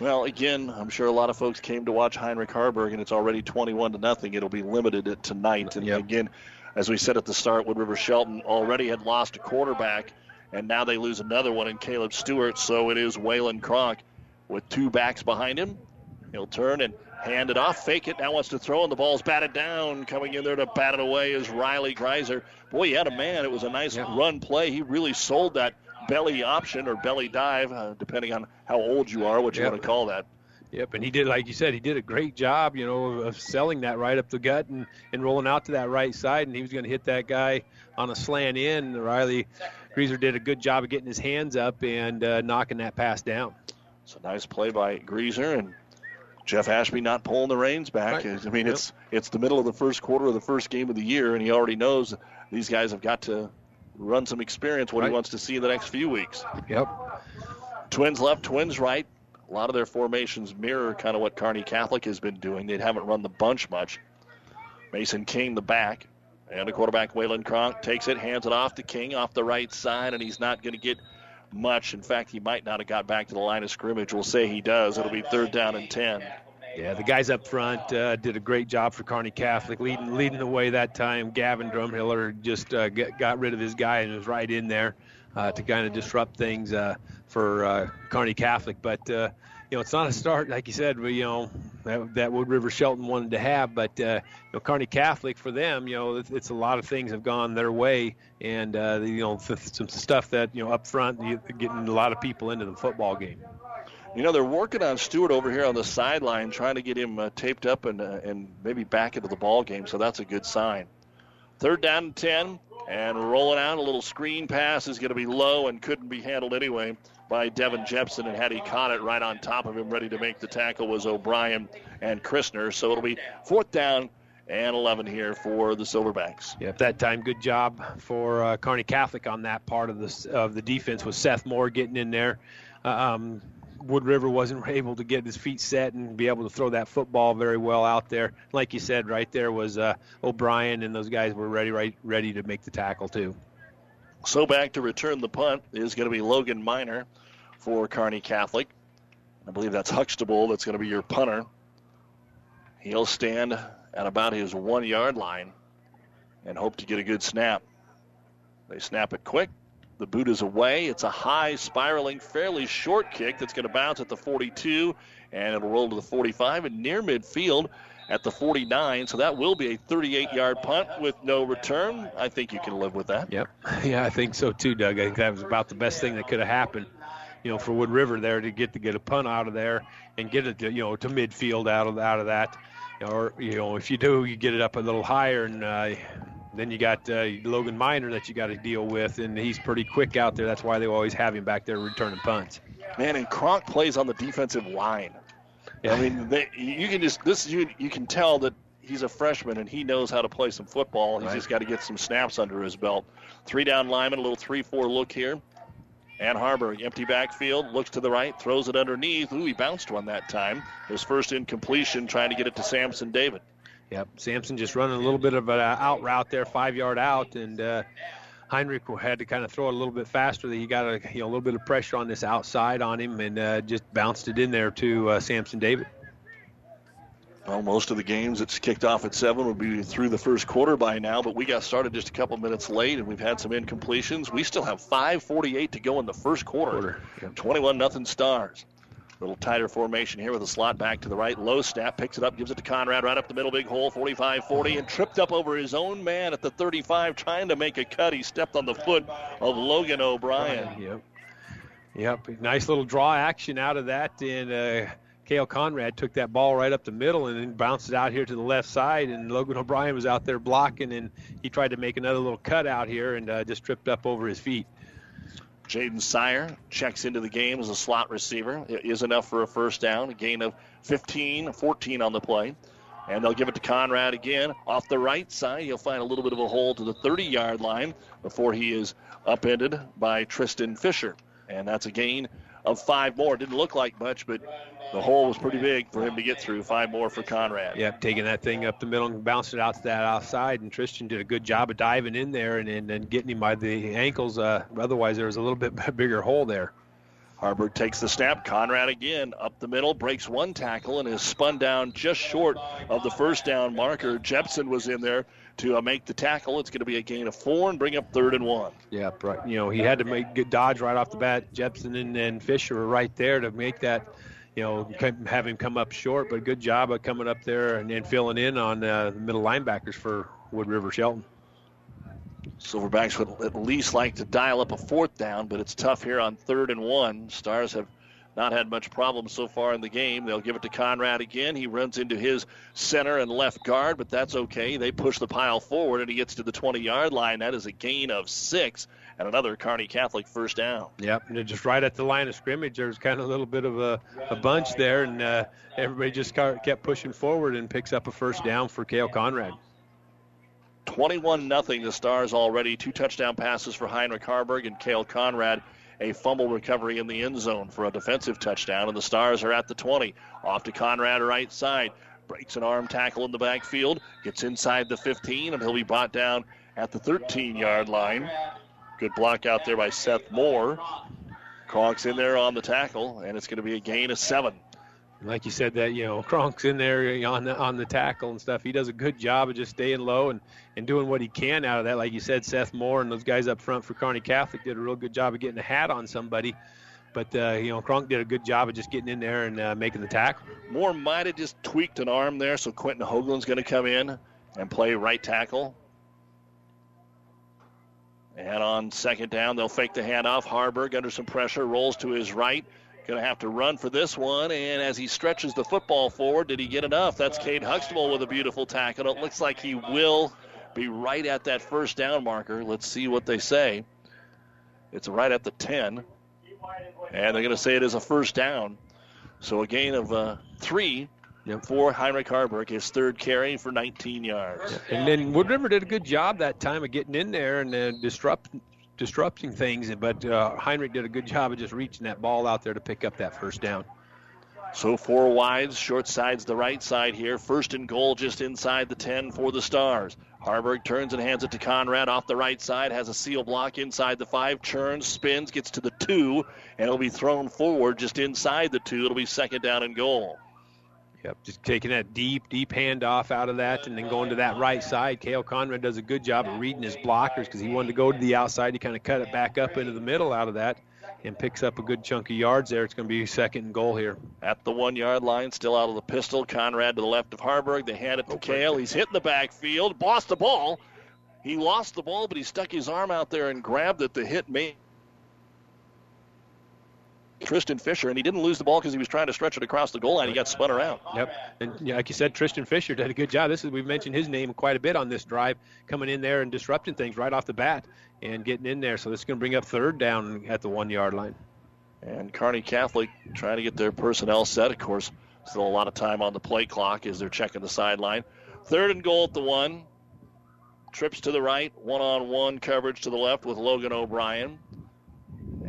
Speaker 3: well again i'm sure a lot of folks came to watch heinrich haarberg and it's already 21 to nothing it'll be limited tonight and yep. again as we said at the start wood river shelton already had lost a quarterback and now they lose another one in caleb stewart so it is waylon cronk with two backs behind him he'll turn and Hand it off, fake it, now wants to throw, and the ball's batted down. Coming in there to bat it away is Riley Greiser. Boy, he had a man. It was a nice yeah. run play. He really sold that belly option or belly dive, uh, depending on how old you are, what you yep. want to call that.
Speaker 4: Yep, and he did, like you said, he did a great job, you know, of selling that right up the gut and, and rolling out to that right side, and he was going to hit that guy on a slant in. Riley Greaser did a good job of getting his hands up and uh, knocking that pass down.
Speaker 3: It's a nice play by Greaser, and Jeff Ashby not pulling the reins back. Right. I mean, yep. it's it's the middle of the first quarter of the first game of the year, and he already knows these guys have got to run some experience what right. he wants to see in the next few weeks.
Speaker 4: Yep.
Speaker 3: Twins left, twins right. A lot of their formations mirror kind of what Kearney Catholic has been doing. They haven't run the bunch much. Mason King the back. And the quarterback, Waylon Cronk, takes it, hands it off to King off the right side, and he's not going to get – much. In fact, he might not have got back to the line of scrimmage. We'll say he does. It'll be third down and 10.
Speaker 4: Yeah, the guys up front uh, did a great job for Kearney Catholic, leading leading the way that time. Gavin Drumhiller just uh, get, got rid of his guy and was right in there uh, to kind of disrupt things uh, for uh, Kearney Catholic. But uh, you know, it's not a start, like you said, you know, that, that Wood River Shelton wanted to have. But, you know, Kearney Catholic for them, you know, it's, it's a lot of things have gone their way. And, you know, some stuff that, you know, up front, getting a lot of people into the football game.
Speaker 3: You know, they're working on Stewart over here on the sideline, trying to get him uh, taped up and, uh, and maybe back into the ball game. So that's a good sign. Third down and 10, and rolling out a little screen pass is going to be low and couldn't be handled anyway by Devin Jepson, and had he caught it right on top of him, ready to make the tackle was O'Brien and Christner. So it'll be fourth down and 11 here for the Silverbacks.
Speaker 4: Yep, that time, good job for uh, Kearney Catholic on that part of the of the defense with Seth Moore getting in there. Uh, um, Wood River wasn't able to get his feet set and be able to throw that football very well out there. Like you said, right there was uh, O'Brien, and those guys were ready, right, ready to make the tackle too.
Speaker 3: So back to return the punt is going to be Logan Miner for Kearney Catholic. I believe that's Huxtable that's going to be your punter. He'll stand at about his one yard line and hope to get a good snap. They snap it quick. The boot is away. It's a high, spiraling, fairly short kick that's going to bounce at the 42 and it'll roll to the 45 and near midfield at the 49. So that will be a 38 yard punt with no return. I think you can live with that.
Speaker 4: Yep. Yeah, I think so too, Doug. I think that was about the best thing that could have happened. You know, for Wood River there to get to get a punt out of there and get it to you know to midfield out of out of that, or you know if you do you get it up a little higher and uh, then you got uh, Logan Miner that you got to deal with, and he's pretty quick out there. That's why they always have him back there returning punts.
Speaker 3: Man, and Kronk plays on the defensive line. Yeah. I mean, they, you can just this you you can tell that he's a freshman and he knows how to play some football. He's right. just got to get some snaps under his belt. Three down lineman, a little three-four look here. Ann Harbor, empty backfield, looks to the right, throws it underneath. Ooh, he bounced one that time. His first incompletion, trying to get it to Samson David.
Speaker 4: Yep, Samson just running a little bit of an out route there, five yard out, and uh, Heinrich had to kind of throw it a little bit faster. He got a you know a little bit of pressure on this outside on him and uh, just bounced it in there to uh, Samson David.
Speaker 3: Well, most of the games that's kicked off at seven will be through the first quarter by now, but we got started just a couple minutes late, and we've had some incompletions. We still have 5:48 to go in the first quarter. quarter. Yep. 21 nothing Stars. Little tighter formation here with a slot back to the right. Low snap, picks it up, gives it to Conrad right up the middle, big hole, 45 40, and tripped up over his own man at the 35, trying to make a cut. He stepped on the foot of Logan O'Brien.
Speaker 4: Yep. Yep. Nice little draw action out of that. And, uh, Kale Conrad took that ball right up the middle and then bounced it out here to the left side. And Logan O'Brien was out there blocking, and he tried to make another little cut out here and uh, just tripped up over his feet.
Speaker 3: Jaden Sire checks into the game as a slot receiver. It is enough for a first down, a gain of 15, 14 on the play. And they'll give it to Conrad again off the right side. He'll find a little bit of a hole to the 30 yard line before he is upended by Tristan Fisher. And that's a gain of five more. Didn't look like much, but the hole was pretty big for him to get through. Five more for Conrad.
Speaker 4: Yep, taking that thing up the middle and bouncing it out to that outside. And Tristan did a good job of diving in there and, and, and getting him by the ankles. Uh, otherwise, there was a little bit bigger hole there.
Speaker 3: Haarberg takes the snap. Conrad again up the middle, breaks one tackle, and is spun down just short of the first down marker. Jepson was in there to uh, make the tackle. It's going to be a gain of four and bring up third and one.
Speaker 4: Yeah, right. You know, he had to make good dodge right off the bat. Jepson and, and Fisher were right there to make that you know, have him come up short, but good job of coming up there and, and filling in on uh, the middle linebackers for Wood River Shelton.
Speaker 3: Silverbacks would at least like to dial up a fourth down, but it's tough here on third and one. Stars have not had much problem so far in the game. They'll give it to Conrad again. He runs into his center and left guard, but that's okay. They push the pile forward, and he gets to the 20 yard line. That is a gain of six and another Kearney Catholic first down.
Speaker 4: Yep, and just right at the line of scrimmage, there's kind of a little bit of a, a bunch there, and uh, everybody just kept pushing forward and picks up a first down for Cale Conrad.
Speaker 3: 21 nothing. The Stars already two touchdown passes for Heinrich Haarberg and Cale Conrad. A fumble recovery in the end zone for a defensive touchdown, and the Stars are at the 20. Off to Conrad, right side. Breaks an arm tackle in the backfield, gets inside the 15, and he'll be brought down at the 13 yard line. Good block out there by Seth Moore. Kronk's in there on the tackle, and it's going to be a gain of seven.
Speaker 4: Like you said, that you know Kronk's in there on the on the tackle and stuff. He does a good job of just staying low and, and doing what he can out of that. Like you said, Seth Moore and those guys up front for Kearney Catholic did a real good job of getting a hat on somebody. But uh, you know, Kronk did a good job of just getting in there and uh, making the tackle.
Speaker 3: Moore might have just tweaked an arm there, so Quentin Hoagland's going to come in and play right tackle. And on second down, they'll fake the handoff. Haarberg under some pressure, rolls to his right. Going to have to run for this one. And as he stretches the football forward, did he get enough? That's Cade Huxtable with a beautiful tackle. It looks like he will be right at that first down marker. Let's see what they say. It's right at the 10. And they're going to say it is a first down. So a gain of uh, three Yep. For Heinrich Haarberg, his third carry for 19 yards.
Speaker 4: And then Wood River did a good job that time of getting in there and uh, disrupt, disrupting things, but uh, Heinrich did a good job of just reaching that ball out there to pick up that first down.
Speaker 3: So four wides, short side's the right side here. First and goal just inside the 10 for the Stars. Haarberg turns and hands it to Conrad off the right side, has a seal block inside the five, churns, spins, gets to the two, and it'll be thrown forward just inside the two. It'll be second down and goal.
Speaker 4: Yep, just taking that deep, deep handoff out of that and then going to that right side. Cale Conrad does a good job of reading his blockers because he wanted to go to the outside. He kind of cut it back up into the middle out of that and picks up a good chunk of yards there. It's going to be second and goal here.
Speaker 3: At the one yard line, still out of the pistol. Conrad to the left of Haarberg. They hand it to oh, Cale. He's hitting the backfield, lost the ball. He lost the ball, but he stuck his arm out there and grabbed it. The hit made Tristan Fisher, and he didn't lose the ball because he was trying to stretch it across the goal line. He got spun around.
Speaker 4: Yep, and yeah, like you said, Tristan Fisher did a good job. This is we've mentioned his name quite a bit on this drive, coming in there and disrupting things right off the bat and getting in there. So this is going to bring up third down at the one yard line.
Speaker 3: And Kearney Catholic trying to get their personnel set. Of course, still a lot of time on the play clock as they're checking the sideline. Third and goal at the one. Trips to the right, one on one coverage to the left with Logan O'Brien.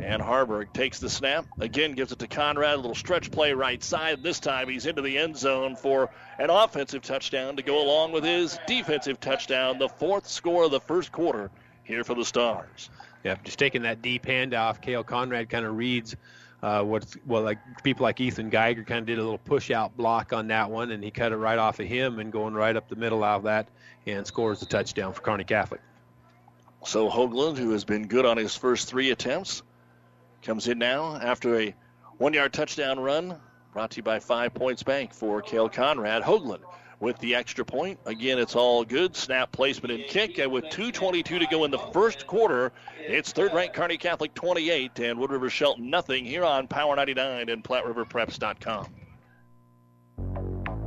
Speaker 3: And Haarberg takes the snap. Again, gives it to Conrad. A little stretch play right side. This time he's into the end zone for an offensive touchdown to go along with his defensive touchdown. The fourth score of the first quarter here for the Stars.
Speaker 4: Yeah, just taking that deep handoff. Cale Conrad kind of reads uh, what well like people like Ethan Geiger kind of did a little push out block on that one, and he cut it right off of him and going right up the middle out of that and scores the touchdown for Kearney Catholic.
Speaker 3: So Hoagland, who has been good on his first three attempts, Comes in now after a one yard touchdown run brought to you by Five Points Bank for Cale Conrad. Hoagland with the extra point. Again, it's all good. Snap placement and kick. And with 2.22 to go in the first quarter, it's third ranked Kearney Catholic 28 and Wood River Shelton nothing here on Power 99 and PlatteRiverPreps.com.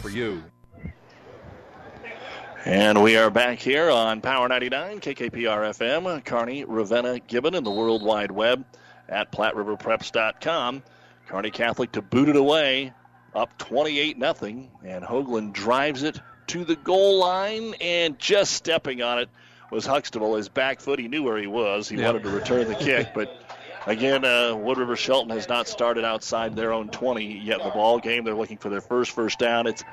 Speaker 16: for you.
Speaker 3: And we are back here on Power 99, KKPR FM, Kearney, Ravenna, Gibbon, and the World Wide Web at PlatteRiverPreps.com. Kearney Catholic to boot it away, up 28 nothing, and Hoagland drives it to the goal line, and just stepping on it was Huxtable. His back foot, he knew where he was. He
Speaker 4: Yep.
Speaker 3: wanted to return the kick, but again, uh, Wood River Shelton has not started outside their own 20 yet in the ball game. They're looking for their first first down. It's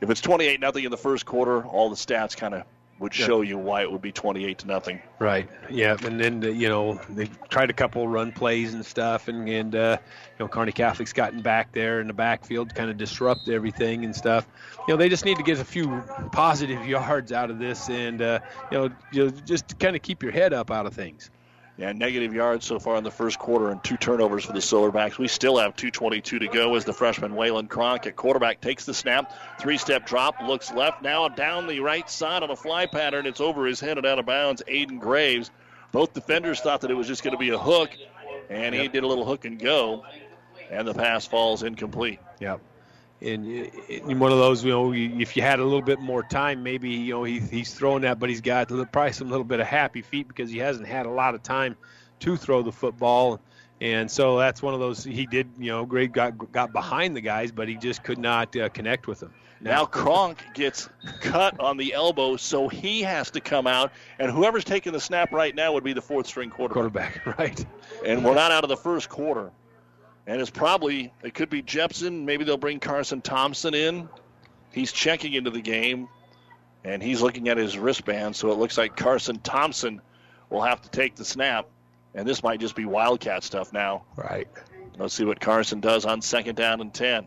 Speaker 3: if it's 28 nothing in the first quarter, all the stats kind of would show you why it would be 28 to nothing.
Speaker 4: Right. Yeah, and then you know they tried a couple run plays and stuff, and and uh, you know Kearney Catholic's gotten back there in the backfield, kind of disrupt everything and stuff. You know they just need to get a few positive yards out of this, and uh, you know you know, just kind of keep your head up out of things.
Speaker 3: Yeah, negative yards so far in the first quarter and two turnovers for the Silverbacks. We still have 2.22 to go as the freshman Waylon Cronk at quarterback takes the snap. Three step drop, looks left, now down the right side on a fly pattern. It's over his head and out of bounds. Aiden Graves. Both defenders thought that it was just going to be a hook, and he did a little hook and go, and the pass falls incomplete.
Speaker 4: Yep. And in one of those, you know, if you had a little bit more time, maybe you know he, he's throwing that, but he's got probably some little bit of happy feet because he hasn't had a lot of time to throw the football, and so that's one of those. He did, you know, great got got behind the guys, but he just could not uh, connect with them.
Speaker 3: Now Kronk gets cut on the elbow, so he has to come out, and whoever's taking the snap right now would be the fourth string quarterback.
Speaker 4: Quarterback, right?
Speaker 3: And we're not out of the first quarter. And it's probably, it could be Jepson. Maybe they'll bring Carson Thompson in. He's checking into the game, and he's looking at his wristband, so it looks like Carson Thompson will have to take the snap. And this might just be Wildcat stuff now.
Speaker 4: Right.
Speaker 3: Let's see what Carson does on second down and 10.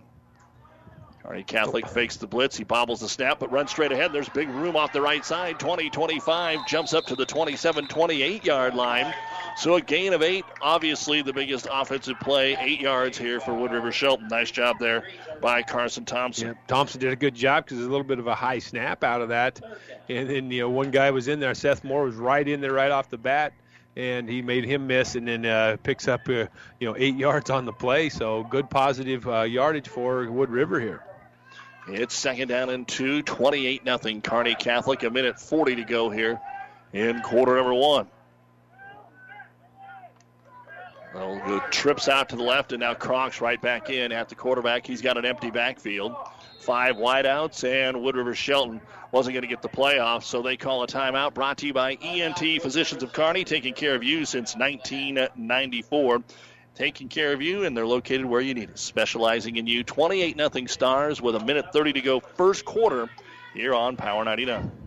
Speaker 3: Kearney Catholic fakes the blitz. He bobbles the snap, but runs straight ahead. There's big room off the right side. 20 25. Jumps up to the 27 28 yard line. So a gain of eight. Obviously, the biggest offensive play. Eight yards here for Wood River Shelton. Nice job there by Carson Thompson.
Speaker 4: Yeah, Thompson did a good job because there's a little bit of a high snap out of that, and then you know one guy was in there. Seth Moore was right in there right off the bat, and he made him miss, and then uh, picks up uh, you know eight yards on the play. So good positive uh, yardage for Wood River here.
Speaker 3: It's second down and two. 28 nothing. Kearney Catholic. A minute 40 to go here in quarter number one. Well, trips out to the left, and now Kronk right back in at the quarterback. He's got an empty backfield. Five wideouts, and Wood River Shelton wasn't going to get the playoff, so they call a timeout. Brought to you by ENT Physicians of Kearney, taking care of you since 1994. Taking care of you, and they're located where you need it, specializing in you. 28 0 Stars with a minute 30 to go, first quarter here on Power 99.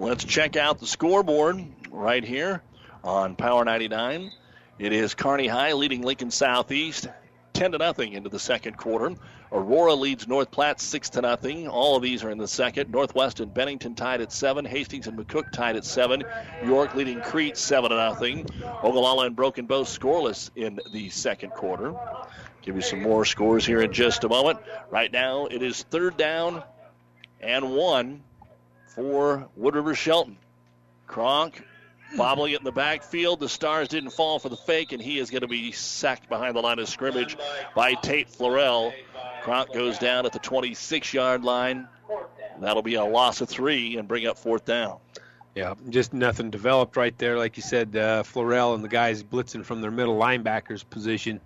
Speaker 3: Let's check out the scoreboard right here on Power 99. It is Kearney High leading Lincoln Southeast 10 to nothing into the second quarter. Aurora leads North Platte 6 to nothing. All of these are in the second. Northwest and Bennington tied at 7. Hastings and McCook tied at 7. York leading Crete 7 to nothing. Ogallala and Broken Bow scoreless in the second quarter. Give you some more scores here in just a moment. Right now it is third down and 1 for Wood River Shelton. Kronk Bobbling it in the backfield. The Stars didn't fall for the fake, and he is going to be sacked behind the line of scrimmage by Tate Florell. Kronk goes down at the 26 yard line. That'll be a loss of three and bring up fourth down.
Speaker 4: Yeah, just nothing developed right there. Like you said, uh, Florell and the guys blitzing from their middle linebackers position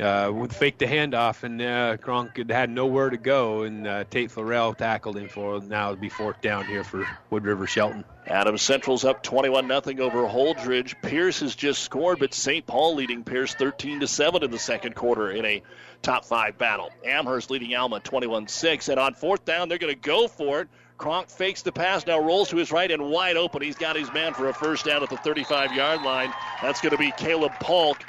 Speaker 4: uh, would fake the handoff, and uh, Kronk had nowhere to go, and uh, Tate Florell tackled him for now it'll be fourth down here for Wood River Shelton.
Speaker 3: Adams Central's up 21 0 over Holdrege. Pierce has just scored, but St. Paul leading Pierce 13 7 in the second quarter in a top five battle. Amherst leading Alma 21 6, and on fourth down they're going to go for it. Kronk fakes the pass, now rolls to his right and wide open. He's got his man for a first down at the 35 yard line. That's going to be Caleb Polk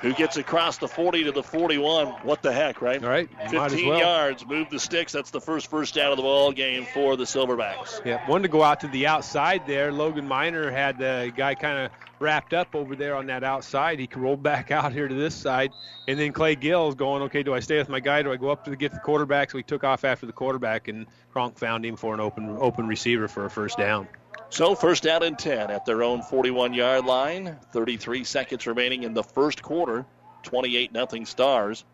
Speaker 3: who gets across the 40 to the 41. What the heck, right?
Speaker 4: All right.
Speaker 3: 15
Speaker 4: well.
Speaker 3: yards, move the sticks. That's the first first down of the ball game for the Silverbacks.
Speaker 4: Yeah, wanted to go out to the outside there. Logan Miner had the guy kind of wrapped up over there on that outside. He rolled back out here to this side, and then Clay Gill's going, okay, do I stay with my guy? Do I go up to the, get the quarterback? So he took off after the quarterback, and Kronk found him for an open open receiver for a first down.
Speaker 3: So first down and 10 at their own 41 yard line. 33 seconds remaining in the first quarter. 28 nothing Stars.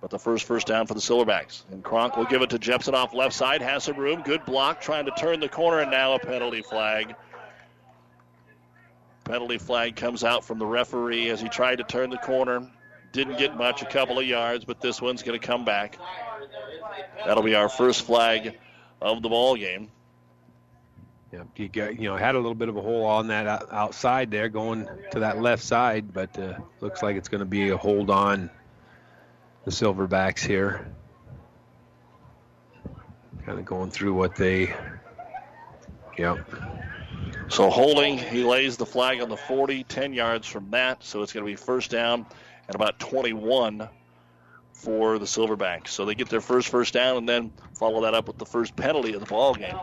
Speaker 3: But the first first down for the Silverbacks. And Kronk will give it to Jepson off left side. Has some room. Good block. Trying to turn the corner. And now a penalty flag. Penalty flag comes out from the referee as he tried to turn the corner. Didn't get much, a couple of yards, but this one's going to come back. That'll be our first flag of the ball game.
Speaker 4: Yeah, you got, you know had a little bit of a hole on that outside there, going to that left side, but uh, looks like it's going to be a hold on the Silverbacks here. Kind of going through what they, Yep.
Speaker 3: So holding, he lays the flag on the 40, 10 yards from that. So it's going to be first down at about 21 for the Silverbacks. So they get their first first down and then follow that up with the first penalty of the ball game.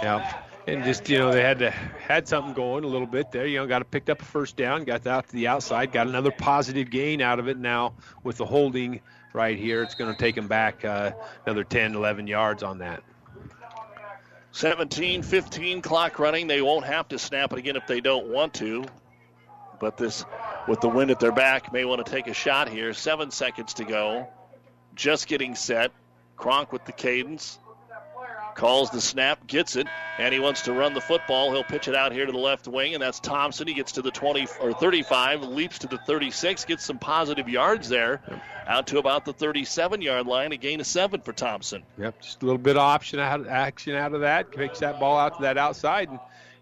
Speaker 4: Yeah and just you know they had to had something going a little bit there. You know, got it picked up a first down, got out to the outside, got another positive gain out of it. Now with the holding right here, it's going to take them back uh, another 10, 11 yards on that.
Speaker 3: 17, 15 clock running. They won't have to snap it again if they don't want to. But this, with the wind at their back, may want to take a shot here. Seven seconds to go. Just getting set. Kronk with the cadence calls the snap, gets it, and he wants to run the football. He'll pitch it out here to the left wing, and that's Thompson. He gets to the 20 or 35, leaps to the 36, gets some positive yards there, out to about the 37 yard line. A gain of seven for Thompson.
Speaker 4: Yep, just a little bit of option out, action out of that. Kicks that ball out to that outside, and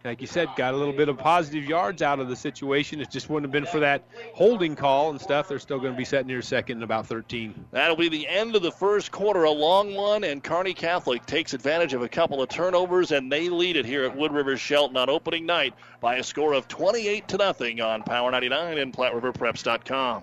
Speaker 4: like you said, got a little bit of positive yards out of the situation. It just wouldn't have been for that holding call and stuff. They're still going to be setting near second in about 13.
Speaker 3: That'll be the end of the first quarter, a long one, and Kearney Catholic takes advantage of a couple of turnovers, and they lead it here at Wood River Shelton on opening night by a score of 28 to nothing on Power 99 and PlatteRiverPreps.com.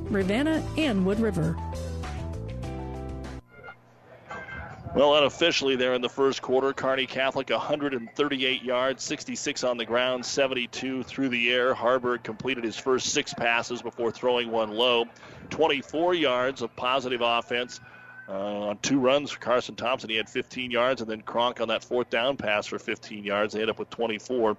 Speaker 17: Ravenna, and Wood River.
Speaker 3: Well, unofficially, there in the first quarter, Kearney Catholic 138 yards, 66 on the ground, 72 through the air. Haarberg completed his first six passes before throwing one low. 24 yards of positive offense uh, on two runs for Carson Thompson. He had 15 yards, and then Kronk on that fourth down pass for 15 yards. They end up with 24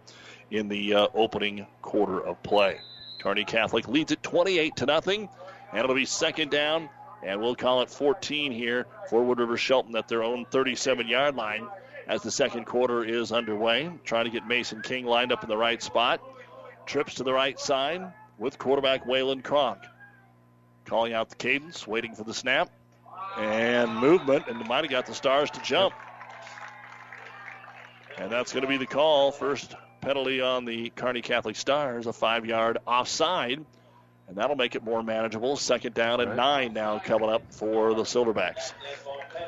Speaker 3: in the uh, opening quarter of play. Kearney Catholic leads it 28 to nothing, and it'll be second down and we'll call it 14 here for Wood River Shelton at their own 37 yard line as the second quarter is underway. Trying to get Mason King lined up in the right spot. Trips to the right side with quarterback Waylon Kronk. Calling out the cadence, waiting for the snap. And movement, and might have got the Stars to jump. And that's going to be the call. First penalty on the Kearney Catholic Stars, a five yard offside and that'll make it more manageable. Second down and nine now coming up for the Silverbacks.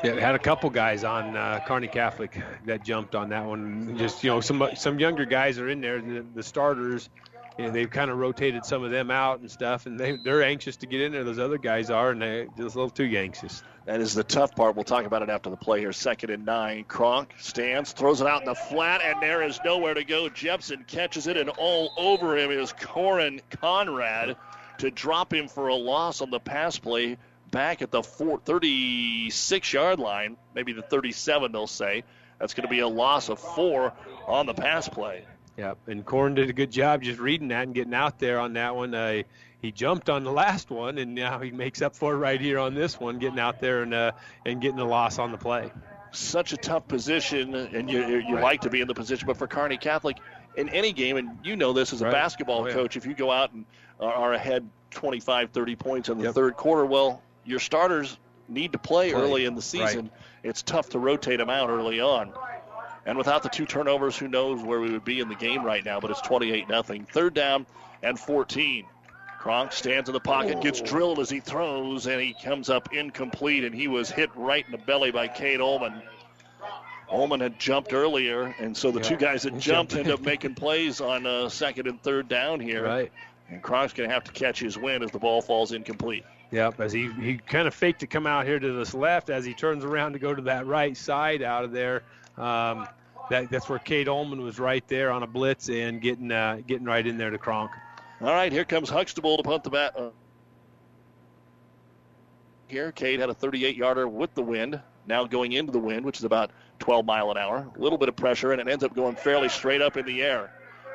Speaker 4: Yeah, had a couple guys on uh, Kearney Catholic that jumped on that one. Just you know, some some younger guys are in there. The, the starters, you know, they've kind of rotated some of them out and stuff, and they they're anxious to get in there. Those other guys are, and they're just a little too anxious.
Speaker 3: That is the tough part. We'll talk about it after the play here. Second and nine. Kronk stands, throws it out in the flat, and there is nowhere to go. Jepson catches it, and all over him is Corin Conrad to drop him for a loss on the pass play back at the 36 yard line, maybe the 37, they'll say. That's going to be a loss of four on the pass play.
Speaker 4: Yep, and Corn did a good job just reading that and getting out there on that one. Uh, he jumped on the last one, and now he makes up for it right here on this one, getting out there and uh, and getting the loss on the play.
Speaker 3: Such a tough position, and you you right. like to be in the position, but for Kearney Catholic, in any game, and you know this as a right. basketball oh, yeah. coach, if you go out and are ahead 25, 30 points in the yep. third quarter, well, your starters need to play, play. early in the season. Right. It's tough to rotate them out early on. And without the two turnovers, who knows where we would be in the game right now, but it's 28 nothing. Third down and 14. Kronk stands in the pocket, gets drilled as he throws, and he comes up incomplete, and he was hit right in the belly by Kate Ullman. Ullman had jumped earlier, and so the yeah. two guys that jumped end up making plays on uh, second and third down here.
Speaker 4: Right.
Speaker 3: And Kronk's going to have to catch his wind as the ball falls incomplete.
Speaker 4: Yep, as he, he kind of faked to come out here to this left as he turns around to go to that right side out of there. Um, that, that's where Kate Ullman was right there on a blitz and getting uh, getting right in there to Kronk.
Speaker 3: All right, here comes Huxtable to punt the bat. Uh, here, Cade had a 38 yarder with the wind. Now going into the wind, which is about 12 mile an hour. A little bit of pressure, and it ends up going fairly straight up in the air.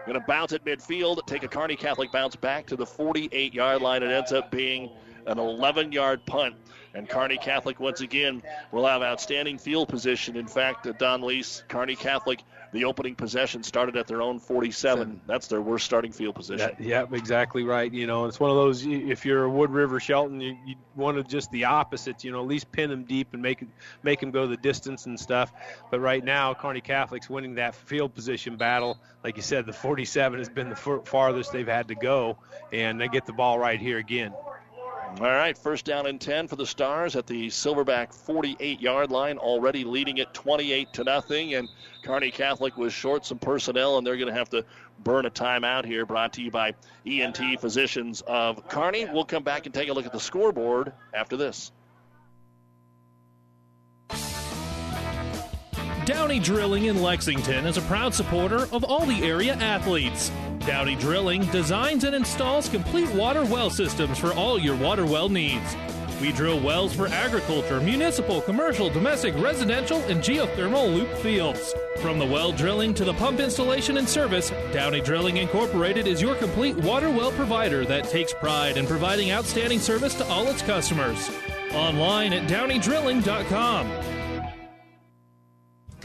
Speaker 3: Going to bounce at midfield, take a Kearney Catholic bounce back to the 48 yard line. It ends up being an 11 yard punt. And Kearney Catholic, once again, will have outstanding field position. In fact, Don Lease, Kearney Catholic the opening possession started at their own 47. That's their worst starting field position.
Speaker 4: Yeah, yep, exactly right. You know, it's one of those. If you're a Wood River Shelton, you, you want to just the opposite. You know, at least pin them deep and make make them go the distance and stuff. But right now, Kearney Catholic's winning that field position battle. Like you said, the 47 has been the farthest they've had to go, and they get the ball right here again.
Speaker 3: All right, first down and 10 for the Stars at the Silverback 48 yard line, already leading it 28 to nothing. And Kearney Catholic was short some personnel, and they're going to have to burn a timeout here. Brought to you by ENT Physicians of Kearney. We'll come back and take a look at the scoreboard after this.
Speaker 18: Downey Drilling in Lexington is a proud supporter of all the area athletes. Downey Drilling designs and installs complete water well systems for all your water well needs. We drill wells for agriculture, municipal, commercial, domestic, residential, and geothermal loop fields. From the well drilling to the pump installation and service, Downey Drilling Incorporated is your complete water well provider that takes pride in providing outstanding service to all its customers. Online at downeydrilling.com.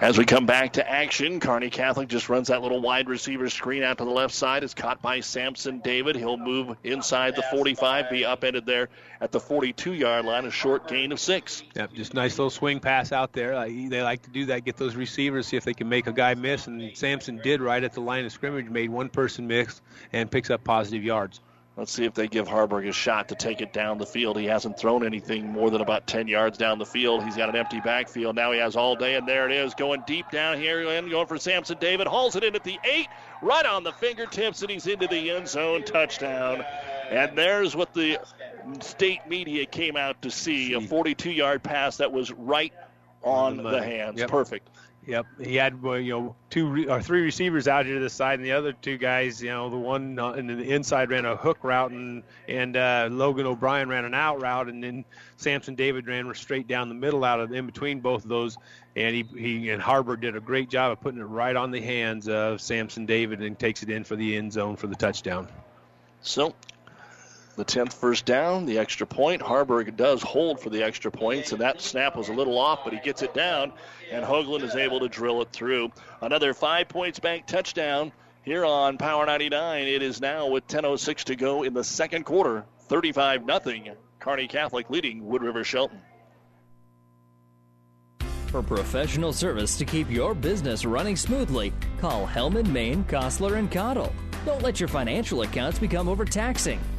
Speaker 3: As we come back to action, Kearney Catholic just runs that little wide receiver screen out to the left side. Is caught by Samson David. He'll move inside the 45, be upended there at the 42-yard line. A short gain of six.
Speaker 4: Yep, just nice little swing pass out there. They like to do that, get those receivers, see if they can make a guy miss. And Samson did right at the line of scrimmage, made one person miss, and picks up positive yards.
Speaker 3: Let's see if they give Haarberg a shot to take it down the field. He hasn't thrown anything more than about 10 yards down the field. He's got an empty backfield. Now he has all day, and there it is, going deep down here and going for Samson David. Hauls it in at the eight, right on the fingertips, and he's into the end zone. Touchdown. And there's what the state media came out to see a 42 yard pass that was right on the, hands.
Speaker 4: Yep.
Speaker 3: Perfect.
Speaker 4: Yep, he had you know two or three receivers out here to the side, and the other two guys, you know, the one uh, in the inside ran a hook route, and and uh, Logan O'Brien ran an out route, and then Samson David ran straight down the middle out of in between both of those, and he he and Haarberg did a great job of putting it right on the hands of Samson David and takes it in for the end zone for the touchdown.
Speaker 3: So the 10th first down, the extra point. Haarberg does hold for the extra points, and that snap was a little off, but he gets it down, and Hoagland is able to drill it through. Another five points bank touchdown here on Power 99. It is now with 10.06 to go in the second quarter, 35 0. Kearney Catholic leading Wood River Shelton.
Speaker 19: For professional service to keep your business running smoothly, call Hellman, Maine, Kostler, and Cottle. Don't let your financial accounts become overtaxing.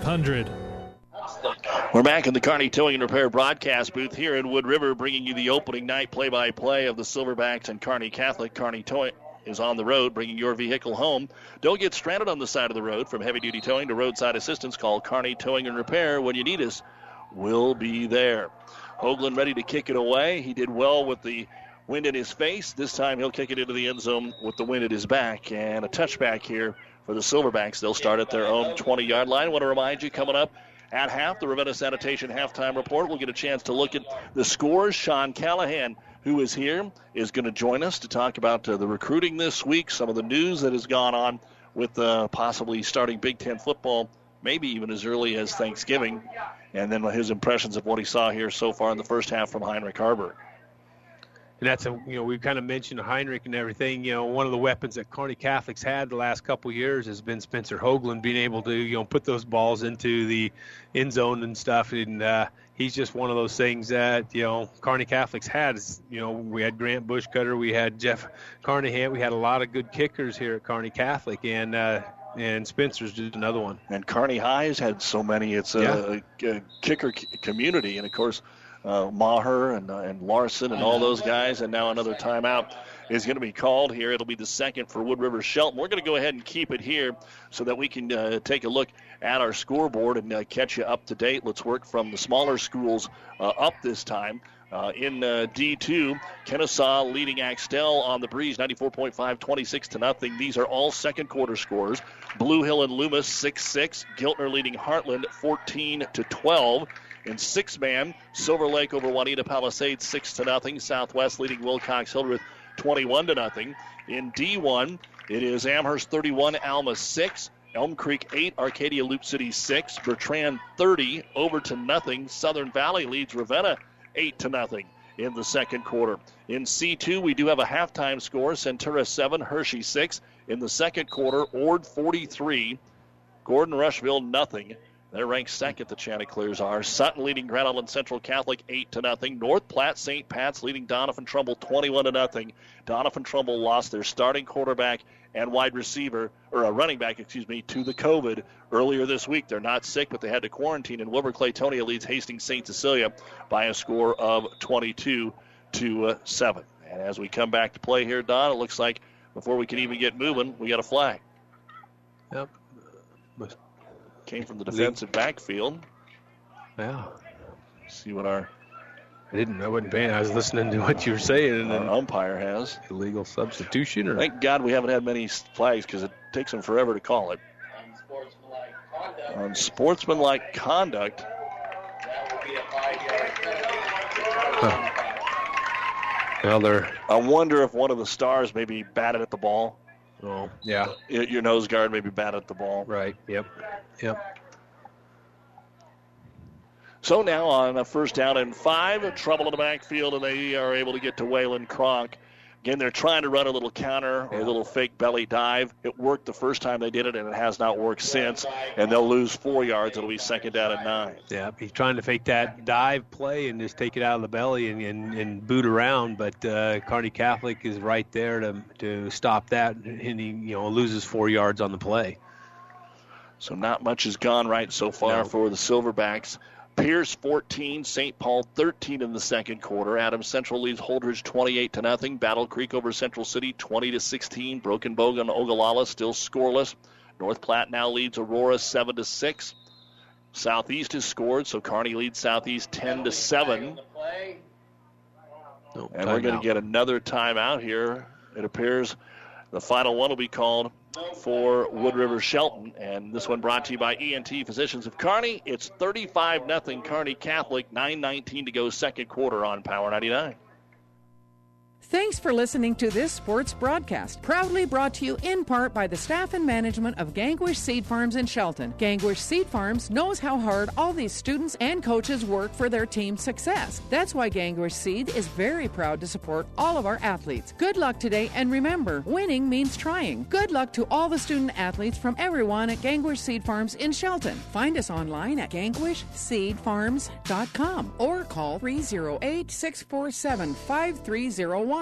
Speaker 18: 3500.
Speaker 3: We're back in the Kearney Towing and Repair broadcast booth here in Wood River, bringing you the opening night play-by-play of the Silverbacks and Kearney Catholic. Kearney Towing is on the road, bringing your vehicle home. Don't get stranded on the side of the road. From heavy-duty towing to roadside assistance, call Kearney Towing and Repair when you need us. We'll be there. Hoagland ready to kick it away. He did well with the wind in his face. This time he'll kick it into the end zone with the wind at his back. And a touchback here for the Silverbacks. They'll start at their own 20 yard line. I want to remind you, coming up at half, the Ravenna Sanitation halftime report, we'll get a chance to look at the scores. Sean Callahan, who is here, is going to join us to talk about uh, the recruiting this week, some of the news that has gone on with uh, possibly starting Big Ten football, maybe even as early as Thanksgiving, and then his impressions of what he saw here so far in the first half from Heinrich Haarberg
Speaker 4: and that's a you know we've kind of mentioned Heinrich and everything. You know, one of the weapons that Kearney Catholics had the last couple of years has been Spencer Hoagland being able to you know put those balls into the end zone and stuff. And uh, he's just one of those things that you know Kearney Catholics had. You know, we had Grant Bushcutter, we had Jeff Carnahan, we had a lot of good kickers here at Kearney Catholic, and. Uh, and Spencer's just another one.
Speaker 3: And Kearney High has had so many. It's a, yeah. a, a kicker community, and of course, uh, Maher and, uh, and Larson and all those guys, and now another timeout is going to be called here. It'll be the second for Wood River Shelton. We're going to go ahead and keep it here so that we can uh, take a look at our scoreboard and uh, catch you up to date. Let's work from the smaller schools uh, up this time. Uh, in uh, D2, Kenesaw leading Axtell on the breeze, 94.5, 26 to nothing. These are all second quarter scores. Blue Hill and Loomis 6-6. Giltner leading Heartland 14 to 12. In six man, Silver Lake over Wauneta Palisades six to nothing. Southwest leading Wilcox Hildreth 21 to nothing. In D1, it is Amherst 31, Alma 6. Elm Creek 8, Arcadia Loup City 6, Bertrand 30, over to nothing. Southern Valley leads Ravenna 8 to nothing in the second quarter. In C2, we do have a halftime score Centura 7, Hershey 6. In the second quarter, Ord 43, Gordon Rushville nothing. They're ranked second, the Chanticleers are. Sutton leading Grand Island Central Catholic 8 to nothing. North Platte St. Pat's leading Doniphan Trumbull 21 to nothing. Doniphan Trumbull lost their starting quarterback and wide receiver, or a running back, excuse me, to the COVID earlier this week. They're not sick, but they had to quarantine. And Wilber Clatonia leads Hastings St. Cecilia by a score of 22 to uh, 7. And as we come back to play here, Don, it looks like before we can even get moving, we got a flag.
Speaker 4: Yep.
Speaker 3: Came from the defensive backfield.
Speaker 4: Yeah.
Speaker 3: See what our
Speaker 4: I didn't. I wasn't paying. I was listening to what you were saying, and
Speaker 3: our umpire has
Speaker 4: illegal substitution. Or
Speaker 3: thank God we haven't had many flags because it takes them forever to call it. On sportsmanlike conduct.
Speaker 4: Huh. Well, they're.
Speaker 3: I wonder if one of the stars maybe batted at the ball.
Speaker 4: Oh, yeah.
Speaker 3: Your nose guard may be bad at the ball.
Speaker 4: Right. Yep. Yep.
Speaker 3: So now on a first down and five, trouble in the backfield, and they are able to get to Waylon Kronk. Again, they're trying to run a little counter or a little fake belly dive. It worked the first time they did it, and it has not worked since. And they'll lose four yards. It'll be second down and nine.
Speaker 4: Yeah, he's trying to fake that dive play and just take it out of the belly and, and, and boot around. But uh, Kearney Catholic is right there to to stop that, and he you know loses four yards on the play.
Speaker 3: So not much has gone right so far
Speaker 4: No.
Speaker 3: for the Silverbacks. Pierce 14, St. Paul 13 in the second quarter. Adams Central leads Holdrege 28 to nothing. Battle Creek over Central City 20 to 16. Broken Bogan Ogallala still scoreless. North Platte now leads Aurora 7 to 6. Southeast has scored, so Kearney leads Southeast 10 to 7.
Speaker 4: No,
Speaker 3: And we're going to get another timeout here. It appears the final one will be called for Wood River Shelton. And this one brought to you by ENT Physicians of Kearney. It's 35 0 Kearney Catholic, 9.19 to go second quarter on Power 99.
Speaker 11: Thanks for listening to this sports broadcast, proudly brought to you in part by the staff and management of Gangwish Seed Farms in Shelton. Gangwish Seed Farms knows how hard all these students and coaches work for their team's success. That's why Gangwish Seed is very proud to support all of our athletes. Good luck today, and remember, winning means trying. Good luck to all the student athletes from everyone at Gangwish Seed Farms in Shelton. Find us online at gangwishseedfarms.com or call 308 647 5301.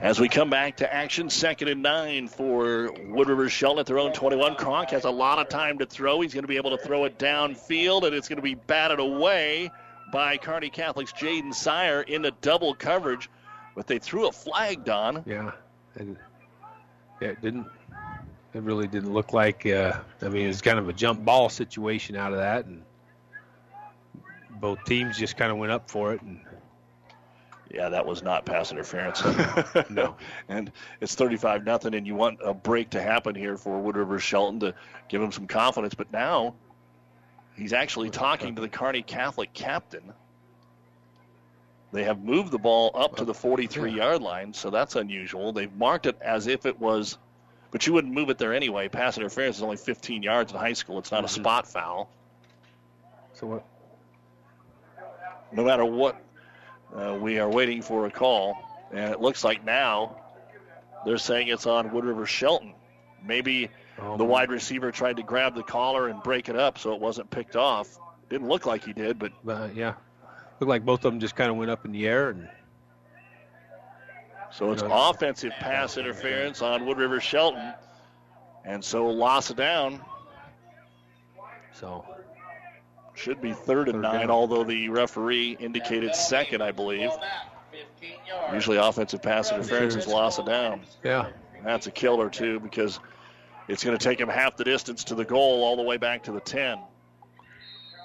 Speaker 3: As we come back to action, second and nine for Wood River Shelton at their own 21. Kronk has a lot of time to throw. He's going to be able to throw it downfield, and it's going to be batted away by Kearney Catholic's Jaden Sire into double coverage. But they threw a flag, Don.
Speaker 4: Yeah, and yeah, it didn't. It really didn't look like. Uh, I mean, it was kind of a jump ball situation out of that, and both teams just kind of went up for it. And
Speaker 3: Yeah, that was not pass interference.
Speaker 4: no.
Speaker 3: And it's 35 nothing, and you want a break to happen here for Wood River Shelton to give him some confidence. But now he's actually talking to the Kearney Catholic captain. They have moved the ball up to the 43 yard line, so that's unusual. They've marked it as if it was, but you wouldn't move it there anyway. Pass interference is only 15 yards in high school. It's not a mm-hmm. spot foul.
Speaker 4: So what?
Speaker 3: no matter what, uh, we are waiting for a call. And it looks like now they're saying it's on Wood River Shelton. Maybe the wide receiver tried to grab the collar and break it up so it wasn't picked off. Didn't look like he did, but
Speaker 4: uh, yeah, looked like both of them just kind of went up in the air and.
Speaker 3: So it's offensive pass interference on Wood River Shelton. And so loss of down.
Speaker 4: So
Speaker 3: should be third and nine, although the referee indicated second, I believe. Usually offensive pass interference is loss of down.
Speaker 4: Yeah.
Speaker 3: That's a killer too because it's going to take him half the distance to the goal all the way back to the 10.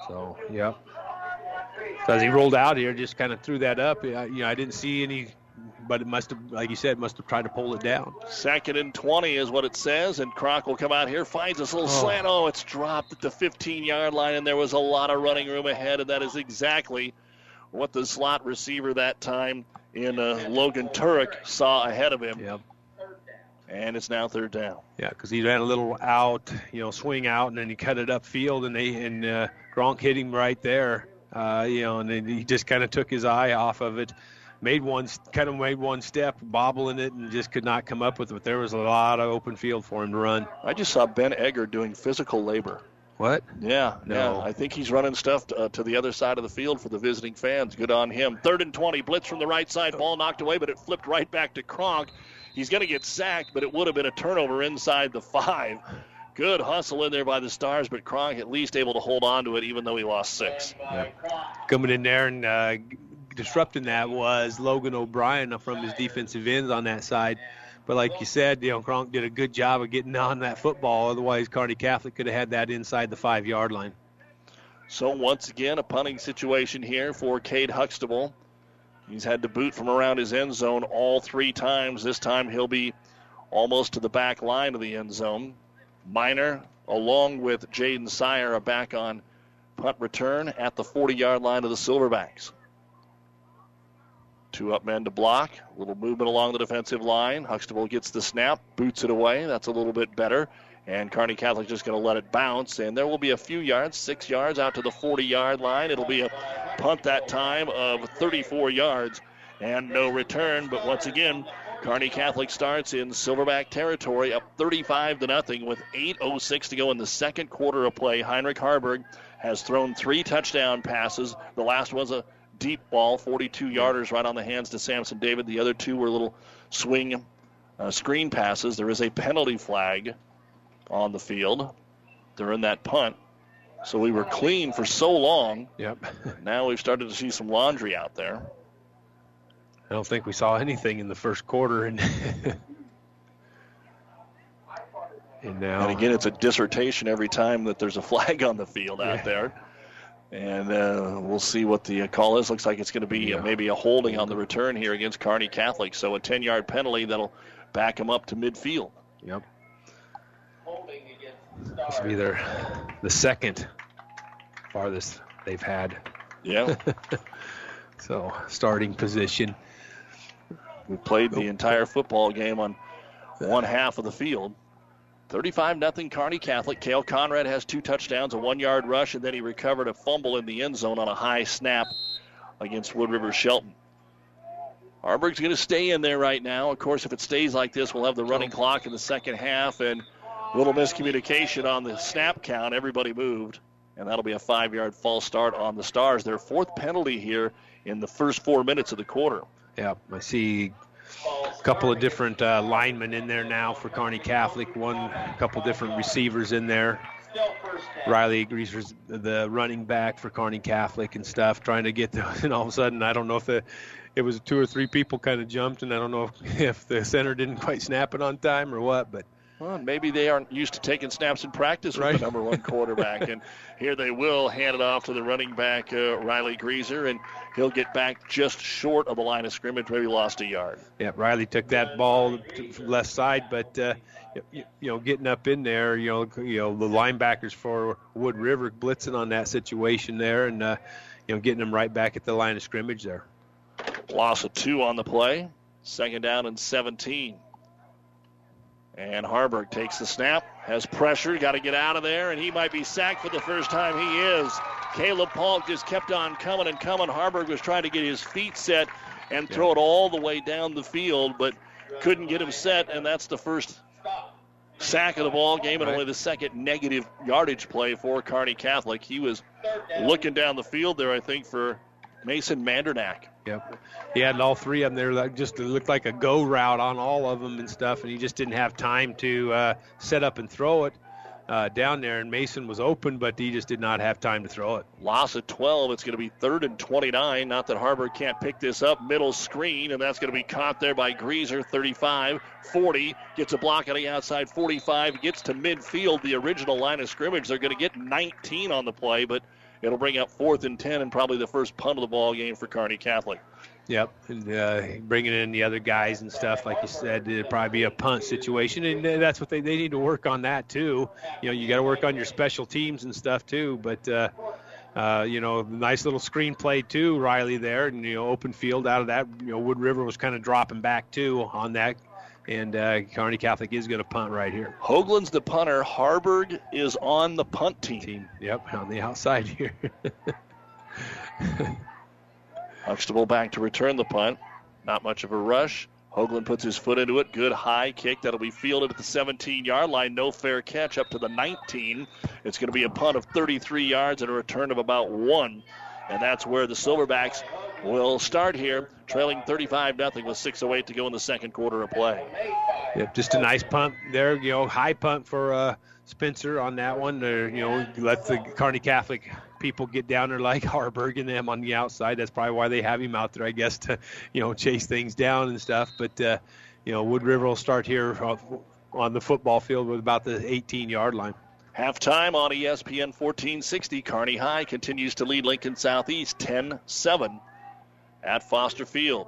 Speaker 4: So yeah. As he rolled out here, just kind of threw that up. You know, I didn't see anybody but it must have, like you said, must have tried to pull it down.
Speaker 3: Second and 20 is what it says, and Kronk will come out here, finds this little
Speaker 4: Oh.
Speaker 3: slant. Oh, it's dropped at the 15 yard line, and there was a lot of running room ahead, and that is exactly what the slot receiver that time in uh, Logan Turek saw ahead of him.
Speaker 4: Yep.
Speaker 3: And it's now third down.
Speaker 4: Yeah, because he ran a little out, you know, swing out, and then he cut it upfield, and they and uh, Kronk hit him right there, uh, you know, and then he just kind of took his eye off of it, made one, kind of made one step, bobbling it, and just could not come up with it. But there was a lot of open field for him to run.
Speaker 3: I just saw Ben Egger doing physical labor.
Speaker 4: What?
Speaker 3: Yeah,
Speaker 4: No.
Speaker 3: yeah. I think he's running stuff to, uh, to the other side of the field for the visiting fans. Good on him. Third and 20, blitz from the right side, ball knocked away, but it flipped right back to Kronk. He's going to get sacked, but it would have been a turnover inside the five. Good hustle in there by the Stars, but Kronk at least able to hold on to it, even though he lost six.
Speaker 4: Coming in there and uh, disrupting that was Logan O'Brien from his defensive ends on that side. But like you said, you know, Kronk did a good job of getting on that football. Otherwise, Kearney Catholic could have had that inside the five yard line.
Speaker 3: So once again, a punting situation here for Cade Huxtable. He's had to boot from around his end zone all three times. This time he'll be almost to the back line of the end zone. Miner, along with Jaden Sire, are back on punt return at the 40 yard line of the Silverbacks. Two up men to block. A little movement along the defensive line. Huxtable gets the snap, boots it away. That's a little bit better. And Kearney Catholic just going to let it bounce. And there will be a few yards, six yards out to the 40 yard line. It'll be a punt that time of 34 yards and no return. But once again, Kearney Catholic starts in Silverback territory up 35 to nothing with 8.06 to go in the second quarter of play. Heinrich Haarberg has thrown three touchdown passes. The last was a deep ball, 42 yarders right on the hands to Samson David. The other two were little swing uh, screen passes. There is a penalty flag on the field during that punt. So we were clean for so long.
Speaker 4: Yep.
Speaker 3: now we've started to see some laundry out there.
Speaker 4: I don't think we saw anything in the first quarter, and and now
Speaker 3: And again, it's a dissertation every time that there's a flag on the field out
Speaker 4: Yeah.
Speaker 3: there. And uh, we'll see what the uh, call is. Looks like it's going to be uh, maybe a holding on the return here against Kearney Catholic. So a 10 yard penalty that'll back them up to midfield.
Speaker 4: Yep. This will be their the second farthest they've had.
Speaker 3: Yeah.
Speaker 4: so starting position.
Speaker 3: We played the entire football game on one half of the field. 35 nothing Kearney Catholic. Kale Conrad has two touchdowns, a one yard rush, and then he recovered a fumble in the end zone on a high snap against Wood River Shelton. Haarberg's going to stay in there right now. Of course, if it stays like this, we'll have the running clock in the second half and a little miscommunication on the snap count. Everybody moved, and that'll be a five yard false start on the Stars. Their fourth penalty here in the first four minutes of the quarter.
Speaker 4: Yep, I see a couple of different uh, linemen in there now for Kearney Catholic. One a couple different receivers in there. Riley Greaser's the running back for Kearney Catholic and stuff, trying to get those. And all of a sudden, I don't know if the it was two or three people kind of jumped, and I don't know if, if the center didn't quite snap it on time or what, but.
Speaker 3: Well, maybe they aren't used to taking snaps in practice with
Speaker 4: Right.
Speaker 3: the number one quarterback. and here they will hand it off to the running back, uh, Riley Greaser, and he'll get back just short of the line of scrimmage, maybe lost a yard.
Speaker 4: Yeah, Riley took that ball to left side, but uh, you, you know, getting up in there, you know, you know, the linebackers for Wood River blitzing on that situation there, and uh, you know, getting them right back at the line of scrimmage there.
Speaker 3: Loss of two on the play. Second down and 17. And Haarberg takes the snap, has pressure, got to get out of there, and he might be sacked for the first time. He is. Caleb Paul just kept on coming and coming. Haarberg was trying to get his feet set and throw it all the way down the field, but couldn't get him set, and that's the first sack of the ball game and only the second negative yardage play for Kearney Catholic. He was looking down the field there, I think, for Mason Mandernack.
Speaker 4: Yep. He had all three of them there. That just looked like a go route on all of them and stuff, and he just didn't have time to uh, set up and throw it uh, down there. And Mason was open, but he just did not have time to throw it.
Speaker 3: Loss of 12. It's going to be third and 29. Not that Haarberg can't pick this up. Middle screen, and that's going to be caught there by Greaser. 35, 40. Gets a block on the outside. 45. Gets to midfield, the original line of scrimmage. They're going to get 19 on the play, but It'll bring up fourth and 10 and probably the first punt of the ball game for Kearney Catholic.
Speaker 4: Yep, and uh, bringing in the other guys and stuff, like you said, it'd probably be a punt situation, and uh, that's what they, they need to work on that too. You know, you got to work on your special teams and stuff too. But uh, uh, you know, nice little screenplay too, Riley there, and you know, open field out of that. You know, Wood River was kind of dropping back too on that, and uh, Kearney Catholic is going to punt right here.
Speaker 3: Hoagland's the punter. Haarberg is on the punt team.
Speaker 4: team. Yep, on the outside here.
Speaker 3: Huxtable back to return the punt. Not much of a rush. Hoagland puts his foot into it. Good high kick. That'll be fielded at the 17 yard line. No fair catch up to the 19. It's going to be a punt of 33 yards and a return of about one. And that's where the Silverbacks will start here, trailing 35 0 with 6.08 to go in the second quarter of play.
Speaker 4: Yep, just a nice punt there. You know, high punt for uh, Spencer on that one. Or, you know, let the Kearney Catholic people get down there like Haarberg and them on the outside. That's probably why they have him out there, I guess, to you know chase things down and stuff. But uh, you know, Wood River will start here on the football field with about the 18-yard line.
Speaker 3: Halftime on ESPN 1460. Kearney High continues to lead Lincoln Southeast 10-7 at Foster Field.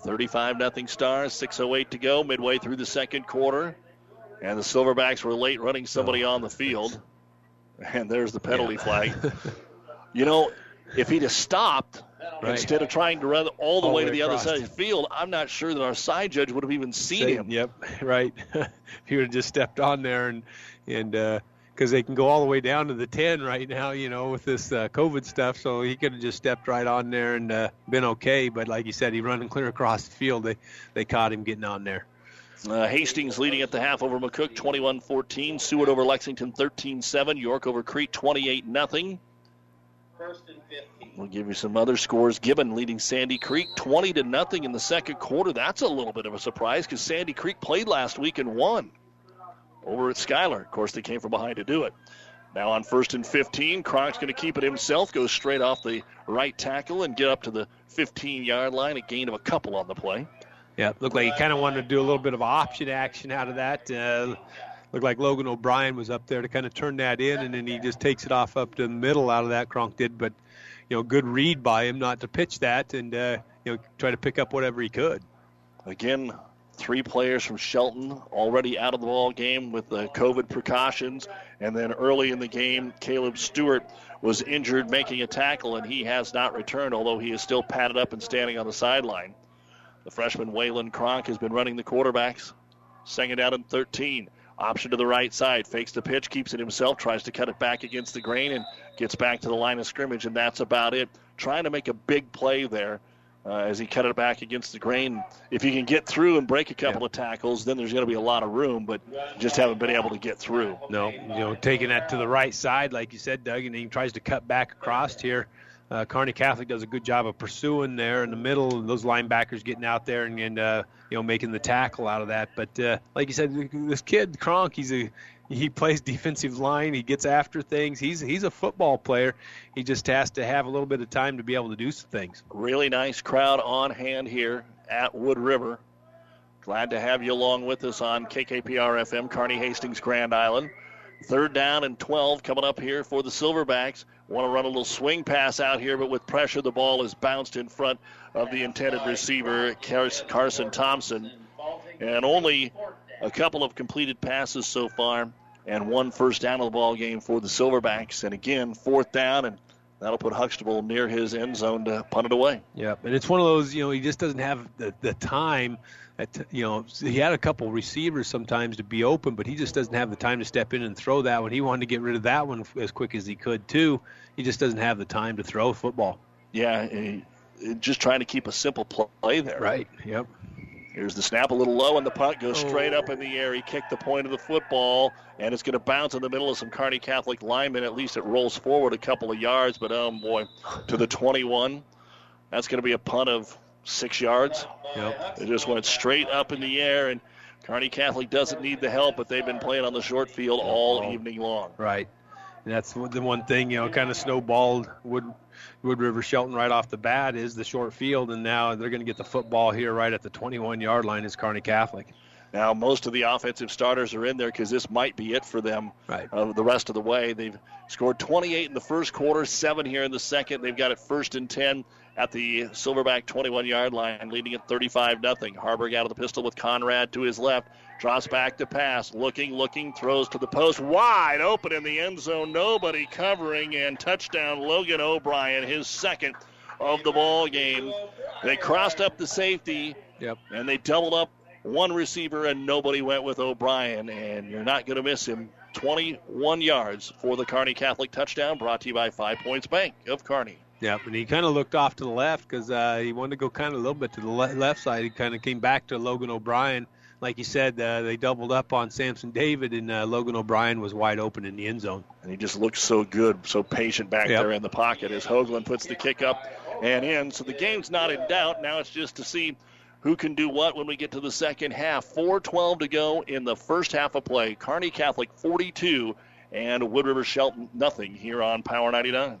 Speaker 3: 35 0 Stars, 6.08 to go, midway through the second quarter. And the Silverbacks were late running somebody on the field. And there's the penalty yeah. flag. you know, if he'd have stopped right. instead of trying to run all the all way to the across. other side of the field, I'm not sure that our side judge would have even seen
Speaker 4: Say,
Speaker 3: him.
Speaker 4: Yep, right. If he would have just stepped on there and and uh, because they can go all the way down to the 10 right now, you know, with this uh, COVID stuff. So he could have just stepped right on there and uh, been okay. But like you said, he running clear across the field. They they caught him getting on there.
Speaker 3: Uh, Hastings leading at the half over McCook 21 14. Seward over Lexington 13 7. York over Crete 28 0. We'll give you some other scores. Gibbon leading Sandy Creek 20 to nothing in the second quarter. That's a little bit of a surprise because Sandy Creek played last week and won over at Schuyler. Of course, they came from behind to do it. Now on first and 15, Kronk's going to keep it himself, go straight off the right tackle and get up to the 15 yard line, a gain of a couple on the play.
Speaker 4: Yeah, looked like he kind of wanted to do a little bit of option action out of that. Uh, looked like Logan O'Brien was up there to kind of turn that in, and then he just takes it off up to the middle out of that. Kronk did, but you know, good read by him not to pitch that and uh, you know try to pick up whatever he could.
Speaker 3: Again, three players from Shelton already out of the ball game with the COVID precautions, and then early in the game, Caleb Stewart was injured making a tackle, and he has not returned, although he is still padded up and standing on the sideline. The freshman Waylon Kronk has been running the quarterbacks. Second down and 13. Option to the right side. Fakes the pitch, keeps it himself, tries to cut it back against the grain, and gets back to the line of scrimmage, and that's about it. Trying to make a big play there uh, as he cut it back against the grain. If he can get through and break a couple yeah. of tackles, then there's going to be a lot of room, but just haven't been able to get through.
Speaker 4: No, you know, taking that to the right side, like you said, Doug, and he tries to cut back across here. Uh, Kearney Catholic does a good job of pursuing there in the middle, those linebackers getting out there and, and uh, you know making the tackle out of that. But uh, like you said, this kid Kronk, he's a he plays defensive line. He gets after things. He's he's a football player. He just has to have a little bit of time to be able to do some things.
Speaker 3: Really nice crowd on hand here at Wood River. Glad to have you along with us on KKPR FM, Kearney Hastings, Grand Island. Third down and 12 coming up here for the Silverbacks. Want to run a little swing pass out here, but with pressure, the ball is bounced in front of the intended receiver, Carson Thompson. And only a couple of completed passes so far, and one first down of the ball game for the Silverbacks. And again, fourth down, and that'll put Huxtable near his end zone to punt it away.
Speaker 4: Yeah, and it's one of those, you know, he just doesn't have the, the time. That, you know, he had a couple receivers sometimes to be open, but he just doesn't have the time to step in and throw that one. He wanted to get rid of that one as quick as he could too. He just doesn't have the time to throw football.
Speaker 3: Yeah, he, just trying to keep a simple play there.
Speaker 4: Right. Yep.
Speaker 3: Here's the snap a little low, and the punt goes straight up in the oh. air. He kicked the point of the football, and it's going to bounce in the middle of some Kearney Catholic linemen. At least it rolls forward a couple of yards, but oh boy, to the 21. That's going to be a punt of six yards.
Speaker 4: Yep.
Speaker 3: It just went straight up in the air, and Kearney Catholic doesn't need the help, but they've been playing on the short field all oh. evening long.
Speaker 4: Right. And that's the one thing, you know, kind of snowballed Wood, Wood River Shelton right off the bat is the short field, and now they're going to get the football here right at the 21 yard line is Kearney Catholic.
Speaker 3: Now, most of the offensive starters are in there because this might be it for them
Speaker 4: right.
Speaker 3: uh, the rest of the way. They've scored 28 in the first quarter, seven here in the second. They've got it first and 10 at the Silverback 21 yard line, leading at 35 0. Haarberg out of the pistol with Conrad to his left. Drops back to pass. Looking, looking, throws to the post. Wide open in the end zone. Nobody covering. And touchdown, Logan O'Brien, his second of the ball game. They crossed up the safety.
Speaker 4: Yep.
Speaker 3: And they doubled up one receiver, and nobody went with O'Brien. And you're not going to miss him. 21 yards for the Kearney Catholic touchdown, brought to you by Five Points Bank of Kearney.
Speaker 4: Yep, and he kind of looked off to the left because uh, he wanted to go kind of a little bit to the le- left side. He kind of came back to Logan O'Brien. Like you said, uh, they doubled up on Samson David, and uh, Logan O'Brien was wide open in the end zone.
Speaker 3: And he just looked so good, so patient back
Speaker 4: Yep.
Speaker 3: there in the pocket as Hoagland puts the kick up and in. So the game's not in doubt. Now it's just to see who can do what when we get to the second half. 4:12 to go in the first half of play. Kearney Catholic 42 and Wood River Shelton nothing here on Power 99.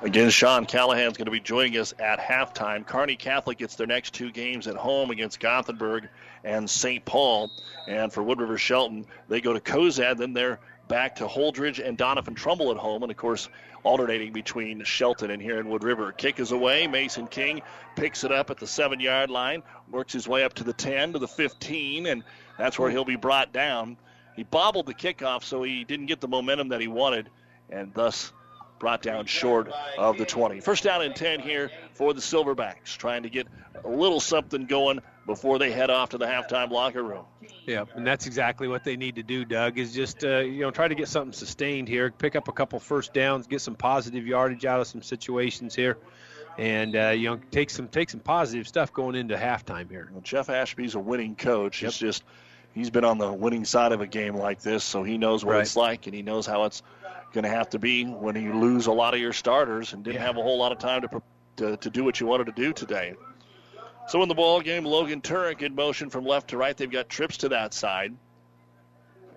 Speaker 3: Again, Sean Callahan's going to be joining us at halftime. Kearney Catholic gets their next two games at home against Gothenburg and St. Paul. And for Wood River Shelton, they go to Cozad, then they're back to Holdrege and Doniphan Trumbull at home. And of course, alternating between Shelton and here in Wood River. Kick is away. Mason King picks it up at the seven yard line, works his way up to the 10, to the 15, and that's where he'll be brought down. He bobbled the kickoff, so he didn't get the momentum that he wanted, and thus brought down short of the 20. First down and 10 here for the Silverbacks, trying to get a little something going before they head off to the halftime locker room.
Speaker 4: Yeah, and that's exactly what they need to do, Doug. Is just uh, you know try to get something sustained here, pick up a couple first downs, get some positive yardage out of some situations here, and uh, you know take some take some positive stuff going into halftime here.
Speaker 3: Well, Jeff Ashby's a winning coach. It's just he's been on the winning side of a game like this, so he knows what
Speaker 4: Right.
Speaker 3: it's like, and he knows how it's going to have to be when you lose a lot of your starters and didn't have a whole lot of time to, to to do what you wanted to do today. So in the ball game, Logan Turek in motion from left to right. They've got trips to that side.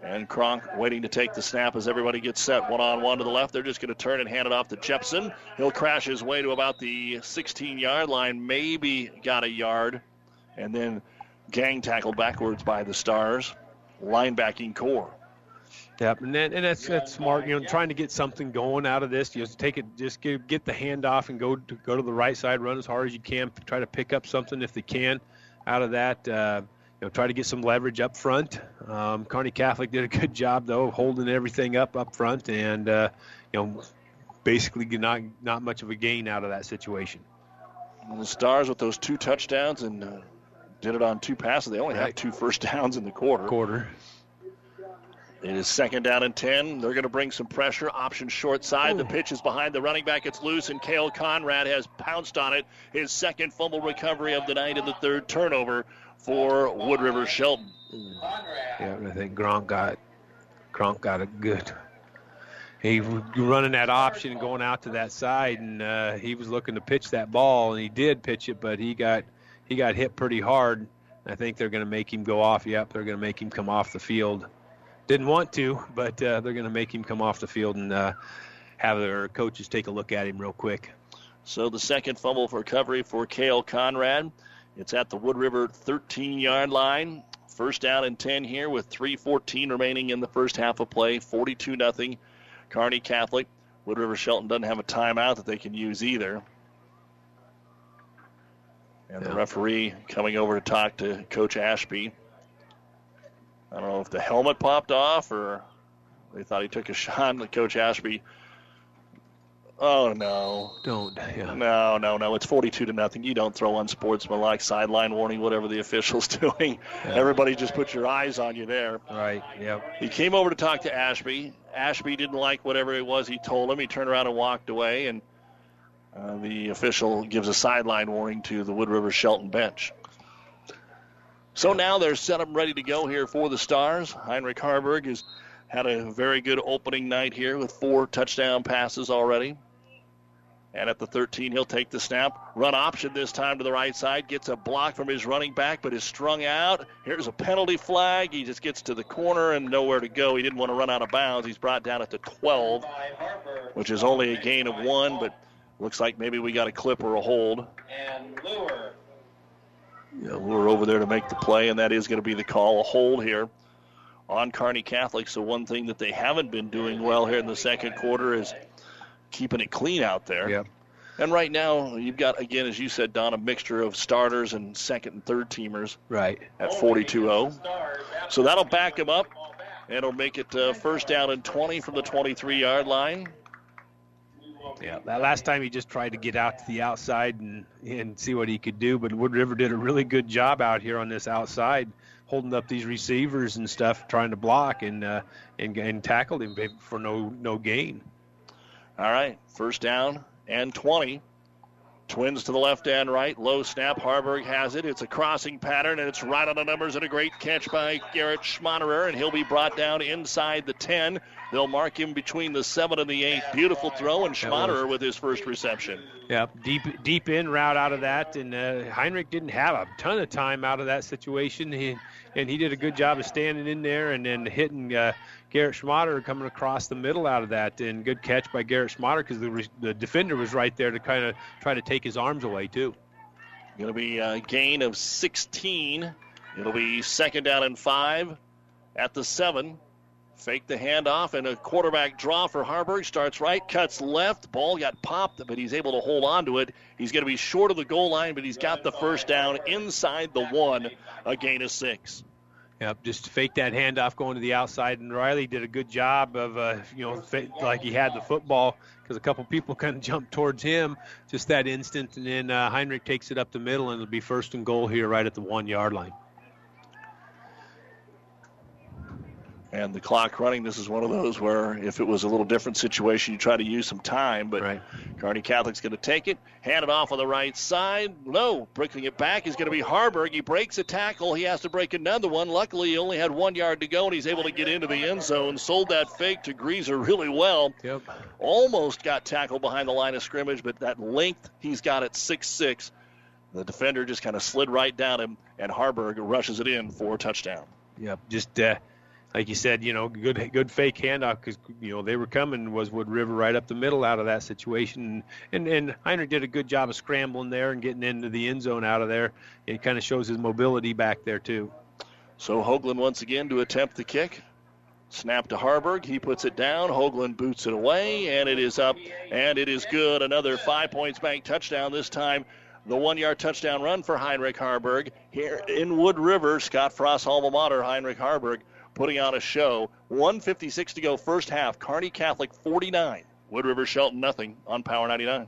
Speaker 3: And Kronk waiting to take the snap as everybody gets set one on one to the left. They're just going to turn and hand it off to Jepson. He'll crash his way to about the 16 yard line, maybe got a yard, and then gang tackled backwards by the Stars. Linebacking core.
Speaker 4: Yep, and, that, and that's that's smart. You know, trying to get something going out of this. Just take it, just get, get the handoff and go to go to the right side, run as hard as you can. Try to pick up something if they can out of that. Uh, you know, try to get some leverage up front. Um, Kearney Catholic did a good job though, holding everything up up front, and uh, you know, basically not not much of a gain out of that situation.
Speaker 3: And the Stars with those two touchdowns and uh, did it on two passes. They only have
Speaker 4: Right.
Speaker 3: two first downs in the quarter.
Speaker 4: Quarter.
Speaker 3: It is second down and 10. They're going to bring some pressure. Option short side. The pitch is behind the running back. It's loose, and Kale Conrad has pounced on it. His second fumble recovery of the night and the third turnover for Wood River Shelton.
Speaker 4: Yeah, I think Kronk got Kronk got a good. He was running that option and going out to that side, and uh, he was looking to pitch that ball, and he did pitch it, but he got he got hit pretty hard. I think they're going to make him go off. Yep, they're going to make him come off the field. Didn't want to, but uh, they're going to make him come off the field and uh, have their coaches take a look at him real quick.
Speaker 3: So the second fumble for recovery for Kale Conrad. It's at the Wood River 13 yard line. First down and 10 here with 3.14 remaining in the first half of play. 42 0. Kearney Catholic. Wood River Shelton doesn't have a timeout that they can use either. And the referee coming over to talk to Coach Ashby. I don't know if the helmet popped off or they thought he took a shot. And Coach Ashby. Oh no!
Speaker 4: Don't. Yeah.
Speaker 3: No, no, no. It's forty-two to nothing. You don't throw unsportsmanlike sideline warning, whatever the official's doing.
Speaker 4: Yeah.
Speaker 3: Everybody just put your eyes on you there.
Speaker 4: Right. Yep.
Speaker 3: He came over to talk to Ashby. Ashby didn't like whatever it was he told him. He turned around and walked away, and uh, the official gives a sideline warning to the Wood River Shelton bench. So now they're set up and ready to go here for the Stars. Heinrich Haarberg has had a very good opening night here with four touchdown passes already. And at the 13, he'll take the snap. Run option this time to the right side. Gets a block from his running back, but is strung out. Here's a penalty flag. He just gets to the corner and nowhere to go. He didn't want to run out of bounds. He's brought down at the 12, which is only a gain of one, but looks like maybe we got a clip or a hold. Yeah, we're over there to make the play, and that is going to be the call. A hold here on Kearney Catholic. So one thing that they haven't been doing well here in the second quarter is keeping it clean out there.
Speaker 4: Yep.
Speaker 3: And right now, you've got, again, as you said, Don, a mixture of starters and second and third teamers
Speaker 4: Right.
Speaker 3: at 42 0. So that'll back them up. And it'll make it uh, first down and 20 from the 23 yard line.
Speaker 4: Yeah, that last time he just tried to get out to the outside and and see what he could do, but Wood River did a really good job out here on this outside, holding up these receivers and stuff, trying to block and uh, and and tackled him for no no gain.
Speaker 3: All right, first down and 20. Twins to the left and right. Low snap. Haarberg has it. It's a crossing pattern, and it's right on the numbers, and a great catch by Garrett Schmaderer, and he'll be brought down inside the 10. They'll mark him between the 7 and the 8. Beautiful throw, and Schmaderer with his first reception.
Speaker 4: Yeah, deep deep in route out of that, and uh, Heinrich didn't have a ton of time out of that situation. He and he did a good job of standing in there and then hitting uh, Garrett Schmaderer coming across the middle out of that, and good catch by Garrett Schmaderer because the re- the defender was right there to kind of try to take his arms away too.
Speaker 3: Going to be a gain of 16. It'll be second down and five at the seven. Fake the handoff and a quarterback draw for Haarberg. Starts right, cuts left. Ball got popped, but he's able to hold on to it. He's going to be short of the goal line, but he's got the first down inside the one. A gain of six.
Speaker 4: Yep, just fake that handoff going to the outside, and Riley did a good job of, uh, you know, like he had the football because a couple people kind of jumped towards him just that instant, and then uh, Heinrich takes it up the middle, and it'll be first and goal here right at the one yard line.
Speaker 3: And the clock running, this is one of those where if it was a little different situation, you try to use some time. But
Speaker 4: right.
Speaker 3: Kearney Catholic's going to take it, hand it off on the right side. No, breaking it back is going to be Haarberg. He breaks a tackle. He has to break another one. Luckily, he only had one yard to go, and he's able to get into the end zone. Sold that fake to Greaser really well.
Speaker 4: Yep.
Speaker 3: Almost got tackled behind the line of scrimmage, but that length he's got at six six. The defender just kind of slid right down him, and Haarberg rushes it in for a touchdown.
Speaker 4: Yep, just uh, like you said, you know, good good fake handoff because you know they were coming was Wood River right up the middle out of that situation, and and Heinrich did a good job of scrambling there and getting into the end zone out of there. It kind of shows his mobility back there too.
Speaker 3: So Hoagland once again to attempt the kick. Snap to Haarberg. He puts it down. Hoagland boots it away, and it is up, and it is good. Another five points bank touchdown. This time, the one yard touchdown run for Heinrich Haarberg here in Wood River. Scott Frost alma mater, Heinrich Haarberg putting on a show. 156 to go, first half. Kearney Catholic 49. Wood River Shelton nothing on Power 99.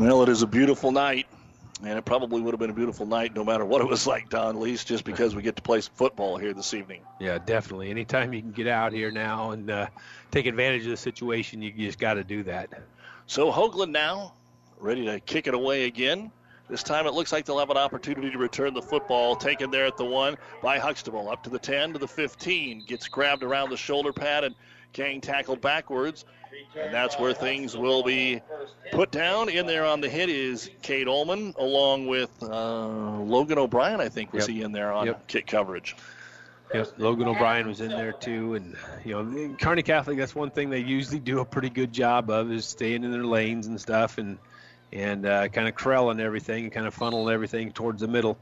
Speaker 3: Well, it is a beautiful night, and it probably would have been a beautiful night no matter what it was like, Don Least, just because we get to play some football here this evening.
Speaker 4: Yeah, definitely. Anytime you can get out here now and uh, take advantage of the situation, you just got to do that.
Speaker 3: So Hoagland now ready to kick it away again. This time it looks like they'll have an opportunity to return the football. Taken there at the one by Huxtable. Up to the 10 to the 15. Gets grabbed around the shoulder pad and gang tackled backwards. And that's where things will be put down. In there on the hit is Kate Ullman, along with uh, Logan O'Brien, I think, was
Speaker 4: Yep.
Speaker 3: he in there on
Speaker 4: Yep.
Speaker 3: kick coverage.
Speaker 4: Yes, Logan O'Brien was in there too, and you know, Kearney Catholic. That's one thing they usually do a pretty good job of is staying in their lanes and stuff, and and uh, kind of corralling everything and kind of funneling everything towards the middle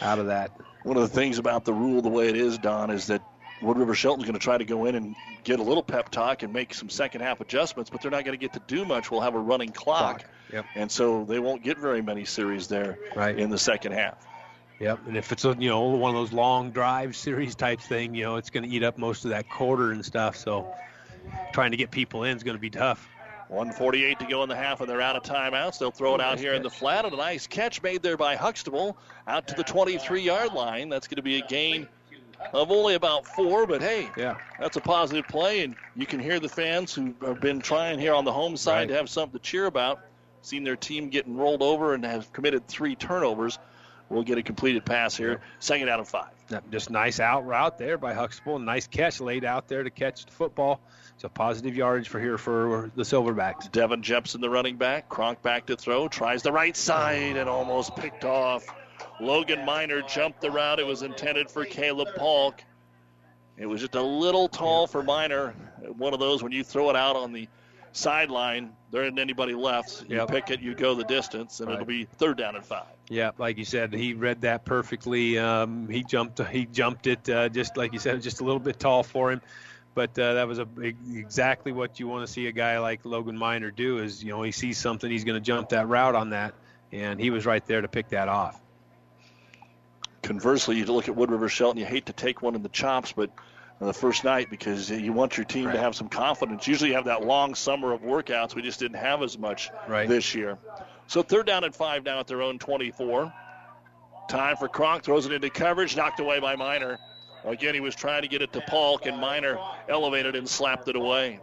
Speaker 4: out of that.
Speaker 3: One of the things about the rule the way it is, Don, is that Wood River Shelton's going to try to go in and get a little pep talk and make some second half adjustments, but they're not going to get to do much. We'll have a running clock.
Speaker 4: Yep.
Speaker 3: And so they won't get very many series there
Speaker 4: Right.
Speaker 3: in the second half.
Speaker 4: Yep, and if it's a you know one of those long drive series type thing, you know, it's going to eat up most of that quarter and stuff. So trying to get people in is going to be tough.
Speaker 3: 148 to go in the half, and they're out of timeouts. They'll throw it out here in the flat, and a nice catch made there by Huxtable out to the 23-yard line. That's going to be a gain of only about four, but hey,
Speaker 4: Yeah.
Speaker 3: that's a positive play, and you can hear the fans who have been trying here on the home side
Speaker 4: Right.
Speaker 3: to have something to cheer about. Seen their team getting rolled over and have committed three turnovers. We'll get a completed pass here. Second out of five.
Speaker 4: Just nice out route there by Huxtable. Nice catch laid out there to catch the football. It's a positive yardage for here for the Silverbacks.
Speaker 3: Devin Jepson, the running back. Kronk back to throw. Tries the right side and almost picked off. Logan Miner jumped the route. It was intended for Caleb Polk. It was just a little tall for Miner. One of those when you throw it out on the sideline, there isn't anybody left. You
Speaker 4: Yep.
Speaker 3: pick it, you go the distance, and it'll be third down and five.
Speaker 4: Yeah, like you said, he read that perfectly. Um, he jumped, he jumped it uh, just like you said, just a little bit tall for him. But uh, that was a, exactly what you want to see a guy like Logan Miner do. Is you know he sees something, he's going to jump that route on that, and he was right there to pick that off.
Speaker 3: Conversely, you look at Wood River Shelton, you hate to take one in the chops, but on the first night because you want your team to have some confidence. Usually you have that long summer of workouts. We just didn't have as much
Speaker 4: Right.
Speaker 3: this year. So third down and five now at their own 24. Time for Kronk, throws it into coverage, knocked away by Miner. Again, he was trying to get it to Polk, and Miner elevated and slapped it away.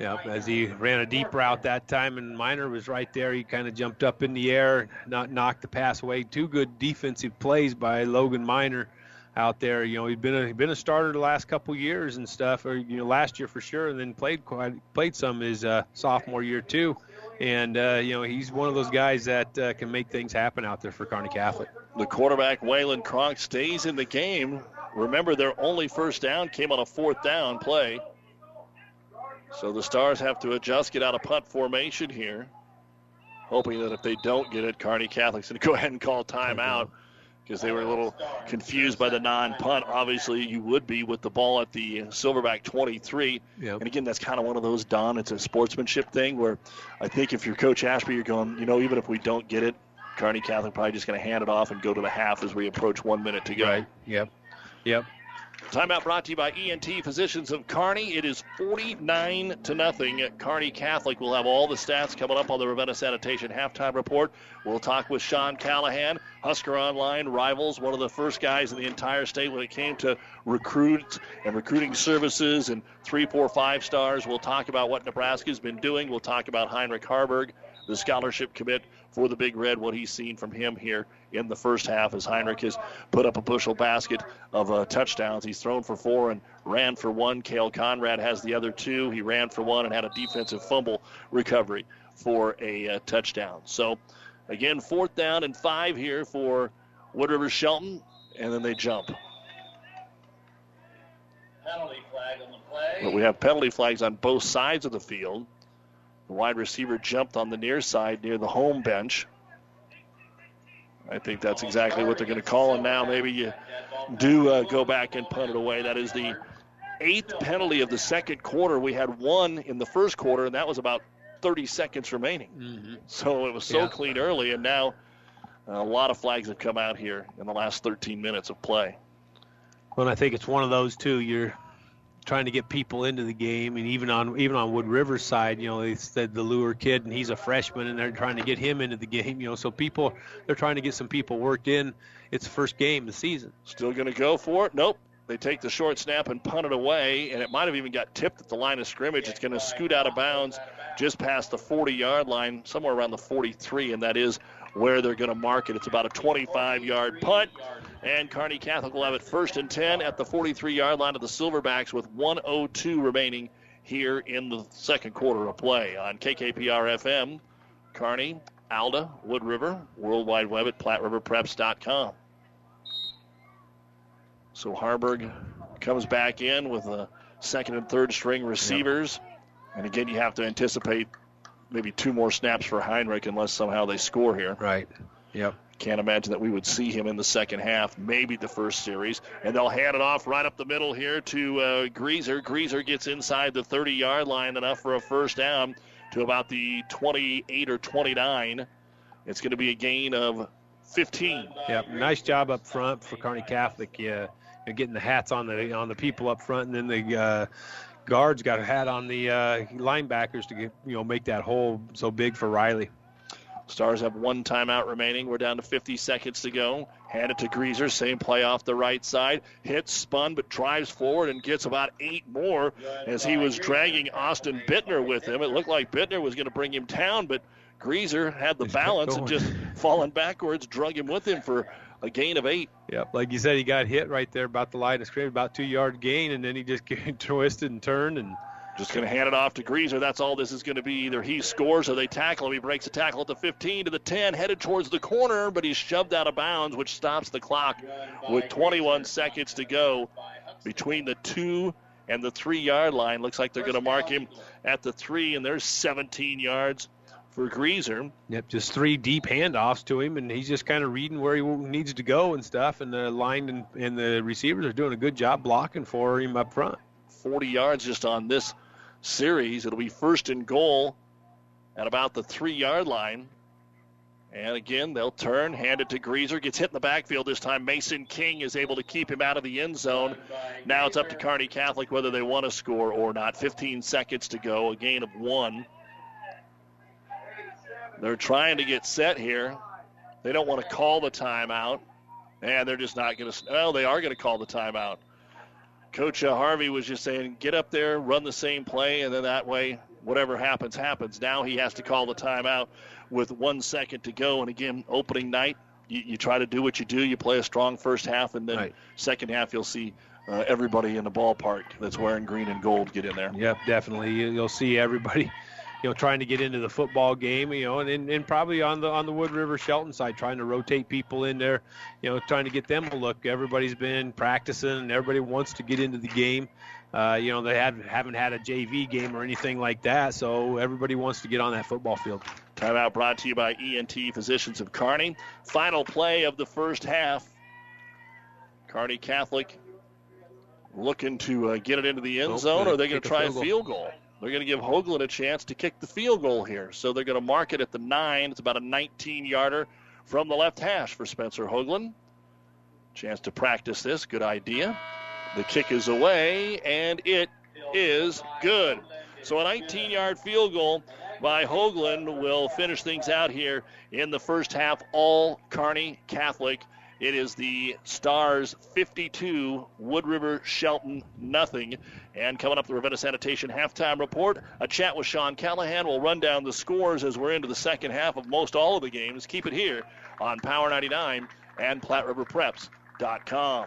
Speaker 4: Yep, as he ran a deep route that time, and Miner was right there. He kind of jumped up in the air, not knocked the pass away. Two good defensive plays by Logan Miner out there. You know, he'd been a he'd been a starter the last couple years and stuff, or you know, last year for sure, and then played quite played some his uh, sophomore year too. And uh, you know, he's one of those guys that uh, can make things happen out there for Kearney Catholic.
Speaker 3: The quarterback, Waylon Kronk, stays in the game. Remember, their only first down came on a fourth down play. So the Stars have to adjust, get out of punt formation here, hoping that if they don't get it, Kearney Catholic's going to go ahead and call timeout because they were a little confused by the non-punt. Obviously, you would be with the ball at the Silverback 23.
Speaker 4: Yep.
Speaker 3: And again, that's kind of one of those, Don, it's a sportsmanship thing where I think if you're Coach Ashby, you're going, you know, even if we don't get it, Kearney Catholic probably just going to hand it off and go to the half as we approach one minute to go.
Speaker 4: Right. Yep. Yep.
Speaker 3: Timeout brought to you by ENT Physicians of Kearney. It is 49 to nothing. At Kearney Catholic will have all the stats coming up on the Ravenna Sanitation halftime report. We'll talk with Sean Callahan, Husker Online Rivals, one of the first guys in the entire state when it came to recruits and recruiting services and three, four, five stars. We'll talk about what Nebraska's been doing. We'll talk about Heinrich Haarberg, the scholarship commit for the Big Red, what he's seen from him here in the first half as Heinrich has put up a bushel basket of uh, touchdowns. He's thrown for four and ran for one. Kale Conrad has the other two. He ran for one and had a defensive fumble recovery for a uh, touchdown. So, again, fourth down and five here for Wood River Shelton, and then they jump.
Speaker 12: Penalty flag on the play.
Speaker 3: But we have penalty flags on both sides of the field. The wide receiver jumped on the near side near the home bench. I think that's exactly what they're going to call. And now maybe you do uh, go back and punt it away. That is the eighth penalty of the second quarter. We had one in the first quarter, and that was about 30 seconds remaining. So it was so
Speaker 4: Yeah.
Speaker 3: clean early, and now a lot of flags have come out here in the last 13 minutes of play.
Speaker 4: Well, I think it's one of those two. You're trying to get people into the game, and even on even on Wood River's side, you know, they said the lure kid, and he's a freshman, and they're trying to get him into the game. You know, so people they're trying to get some people worked in. It's the first game of the season.
Speaker 3: Still going to go for it? Nope. They take the short snap and punt it away, and it might have even got tipped at the line of scrimmage. It's going to scoot out of bounds just past the 40 yard line, somewhere around the 43, and that is where they're going to mark it. It's about a 25 yard punt, and Kearney Catholic will have it first and 10 at the 43 yard line of the Silverbacks with 102 remaining here in the second quarter of play on KKPR FM. Kearney, Alda, Wood River, World Wide Web at PlatteRiverPreps.com. So Haarberg comes back in with the second and third string receivers. Yep. And again, you have to anticipate maybe two more snaps for Heinrich unless somehow they score here.
Speaker 4: Right. Yep.
Speaker 3: Can't imagine that we would see him in the second half, maybe the first series. And they'll hand it off right up the middle here to uh, Greaser. Greaser gets inside the 30 yard line, enough for a first down to about the 28 or 29. It's going to be a gain of 15.
Speaker 4: Yep. Nice job up front for Kearney Catholic. Yeah getting the hats on the on the people up front, and then the uh, guards got a hat on the uh, linebackers to get you know make that hole so big for Riley.
Speaker 3: Stars have one timeout remaining. We're down to 50 seconds to go. Hand it to Greaser. Same play off the right side. Hits, spun, but drives forward and gets about eight more as he was dragging Austin Bittner with him. It looked like Bittner was going to bring him down, but Greaser had the balance and just falling backwards, drug him with him for a gain of eight.
Speaker 4: Yep, like you said, he got hit right there about the line of scrimmage, about two yard gain, and then he just twisted and turned and.
Speaker 3: Just going to hand it off to Greaser. That's all this is going to be. Either he scores or they tackle him. He breaks a tackle at the 15 to the 10, headed towards the corner, but he's shoved out of bounds, which stops the clock with 21 seconds to go between the two and the three yard line. Looks like they're going to mark him at the three, and there's 17 yards for Greaser.
Speaker 4: Yep, just three deep handoffs to him, and he's just kind of reading where he needs to go and stuff. And the line and, and the receivers are doing a good job blocking for him up front.
Speaker 3: 40 yards just on this series. It'll be first and goal at about the three yard line. And again, they'll turn, hand it to Greaser. Gets hit in the backfield this time. Mason King is able to keep him out of the end zone. Now it's up to Kearney Catholic whether they want to score or not. 15 seconds to go, a gain of one. They're trying to get set here. They don't want to call the timeout, and they're just not going to. Well, they are going to call the timeout. Coach uh, Harvey was just saying, get up there, run the same play, and then that way, whatever happens, happens. Now he has to call the timeout with one second to go. And again, opening night, you, you try to do what you do. You play a strong first half, and then right. second half, you'll see uh, everybody in the ballpark that's wearing green and gold get in there.
Speaker 4: Yep, definitely. You'll see everybody you know, trying to get into the football game, you know, and, and probably on the on the Wood River Shelton side, trying to rotate people in there, you know, trying to get them a look. Everybody's been practicing, and everybody wants to get into the game. Uh, you know, they had, haven't had a JV game or anything like that, so everybody wants to get on that football field.
Speaker 3: Timeout brought to you by ENT Physicians of Kearney. Final play of the first half. Kearney Catholic looking to uh, get it into the end oh, zone, or are they going to try a field goal? They're going to give Hoagland a chance to kick the field goal here. So they're going to mark it at the nine. It's about a 19 yarder from the left hash for Spencer Hoagland. Chance to practice this. Good idea. The kick is away, and it is good. So a 19 yard field goal by Hoagland will finish things out here in the first half. All Kearney Catholic. It is the Stars 52, Wood River Shelton nothing. And coming up, the Ravenna Sanitation halftime report. A chat with Sean Callahan. We'll run down the scores as we're into the second half of most all of the games. Keep it here on Power 99 and PlatteRiverPreps.com.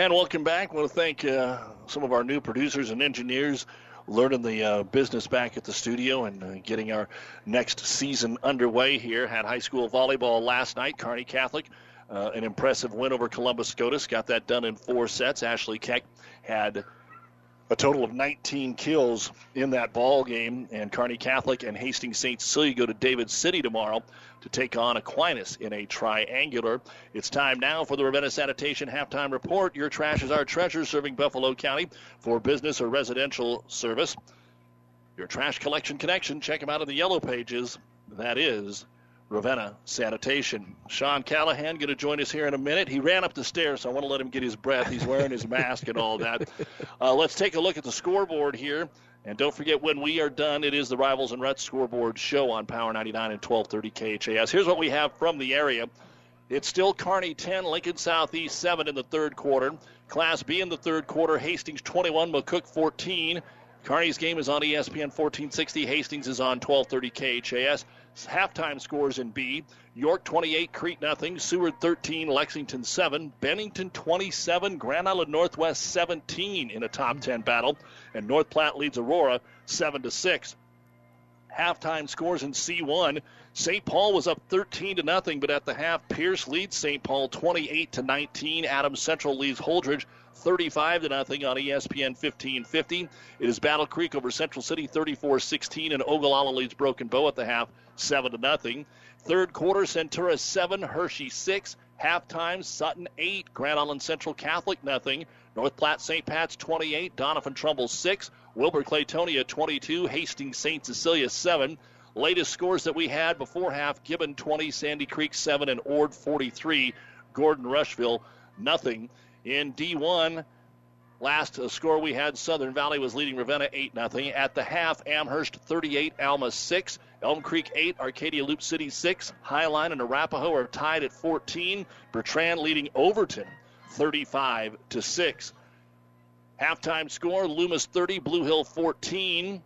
Speaker 3: And welcome back. I want to thank uh, some of our new producers and engineers learning the uh, business back at the studio and uh, getting our next season underway here. Had high school volleyball last night. Kearney Catholic, uh, an impressive win over Columbus Scotus. Got that done in four sets. Ashley Keck had a total of 19 kills in that ball game. And Kearney Catholic and Hastings St. Cecilia go to David City tomorrow to take on Aquinas in a triangular. It's time now for the Ravenna Sanitation halftime report. Your trash is our treasure, serving Buffalo County for business or residential service. Your trash collection connection. Check them out in the yellow pages. That is Ravenna Sanitation. Sean Callahan going to join us here in a minute. He ran up the stairs, so I want to let him get his breath. He's wearing his mask and all that. Uh, let's take a look at the scoreboard here. And don't forget, when we are done, it is the Rivals and Ruts scoreboard show on Power 99 and 1230 KHAS. Here's what we have from the area. It's still Kearney 10, Lincoln Southeast 7 in the third quarter. Class B in the third quarter, Hastings 21, McCook 14. Kearney's game is on ESPN 1460. Hastings is on 1230 KHAS. Halftime scores in B. York 28, Crete nothing. Seward 13, Lexington 7. Bennington 27, Grand Island Northwest 17 in a top 10 battle. And North Platte leads Aurora 7 to 6. Halftime scores in C1. St. Paul was up 13 to nothing, but at the half, Pierce leads St. Paul 28 to 19. Adams Central leads Holdrege 35 to nothing on ESPN 1550. It is Battle Creek over Central City 34-16, and Ogallala leads Broken Bow at the half 7 to nothing. Third quarter, Centura 7, Hershey 6. Halftime, Sutton 8, Grand Island Central Catholic nothing. North Platte St. Pat's 28, Doniphan Trumbull 6, Wilber Clatonia 22, Hastings St. Cecilia 7. Latest scores that we had before half Gibbon 20, Sandy Creek 7, and Ord 43. Gordon Rushville nothing. In D1, last score we had Southern Valley was leading Ravenna 8 0. At the half, Amherst 38, Alma 6. Elm Creek 8, Arcadia Loup City 6. Highline and Arapahoe are tied at 14. Bertrand leading Overton 35 to 6. Halftime score Loomis 30, Blue Hill 14.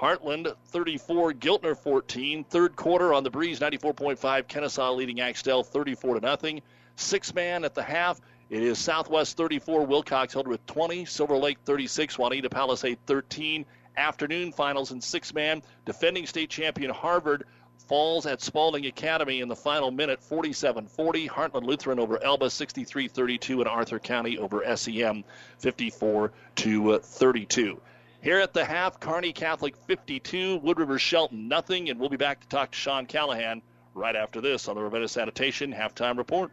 Speaker 3: Heartland 34, Giltner 14. Third quarter on the breeze 94.5, Kenesaw leading Axtell 34 to nothing. Six man at the half. It is Southwest 34, Wilcox Hildreth 20, Silver Lake 36, Wauneta Palisade 13. Afternoon finals in six man. Defending state champion Harvard falls at Spalding Academy in the final minute 47 40. Heartland Lutheran over Elba 63 32, and Arthur County over SEM 54 to 32. Here at the half, Kearney Catholic 52, Wood River Shelton nothing, and we'll be back to talk to Sean Callahan right after this on the Ravenna Sanitation halftime report.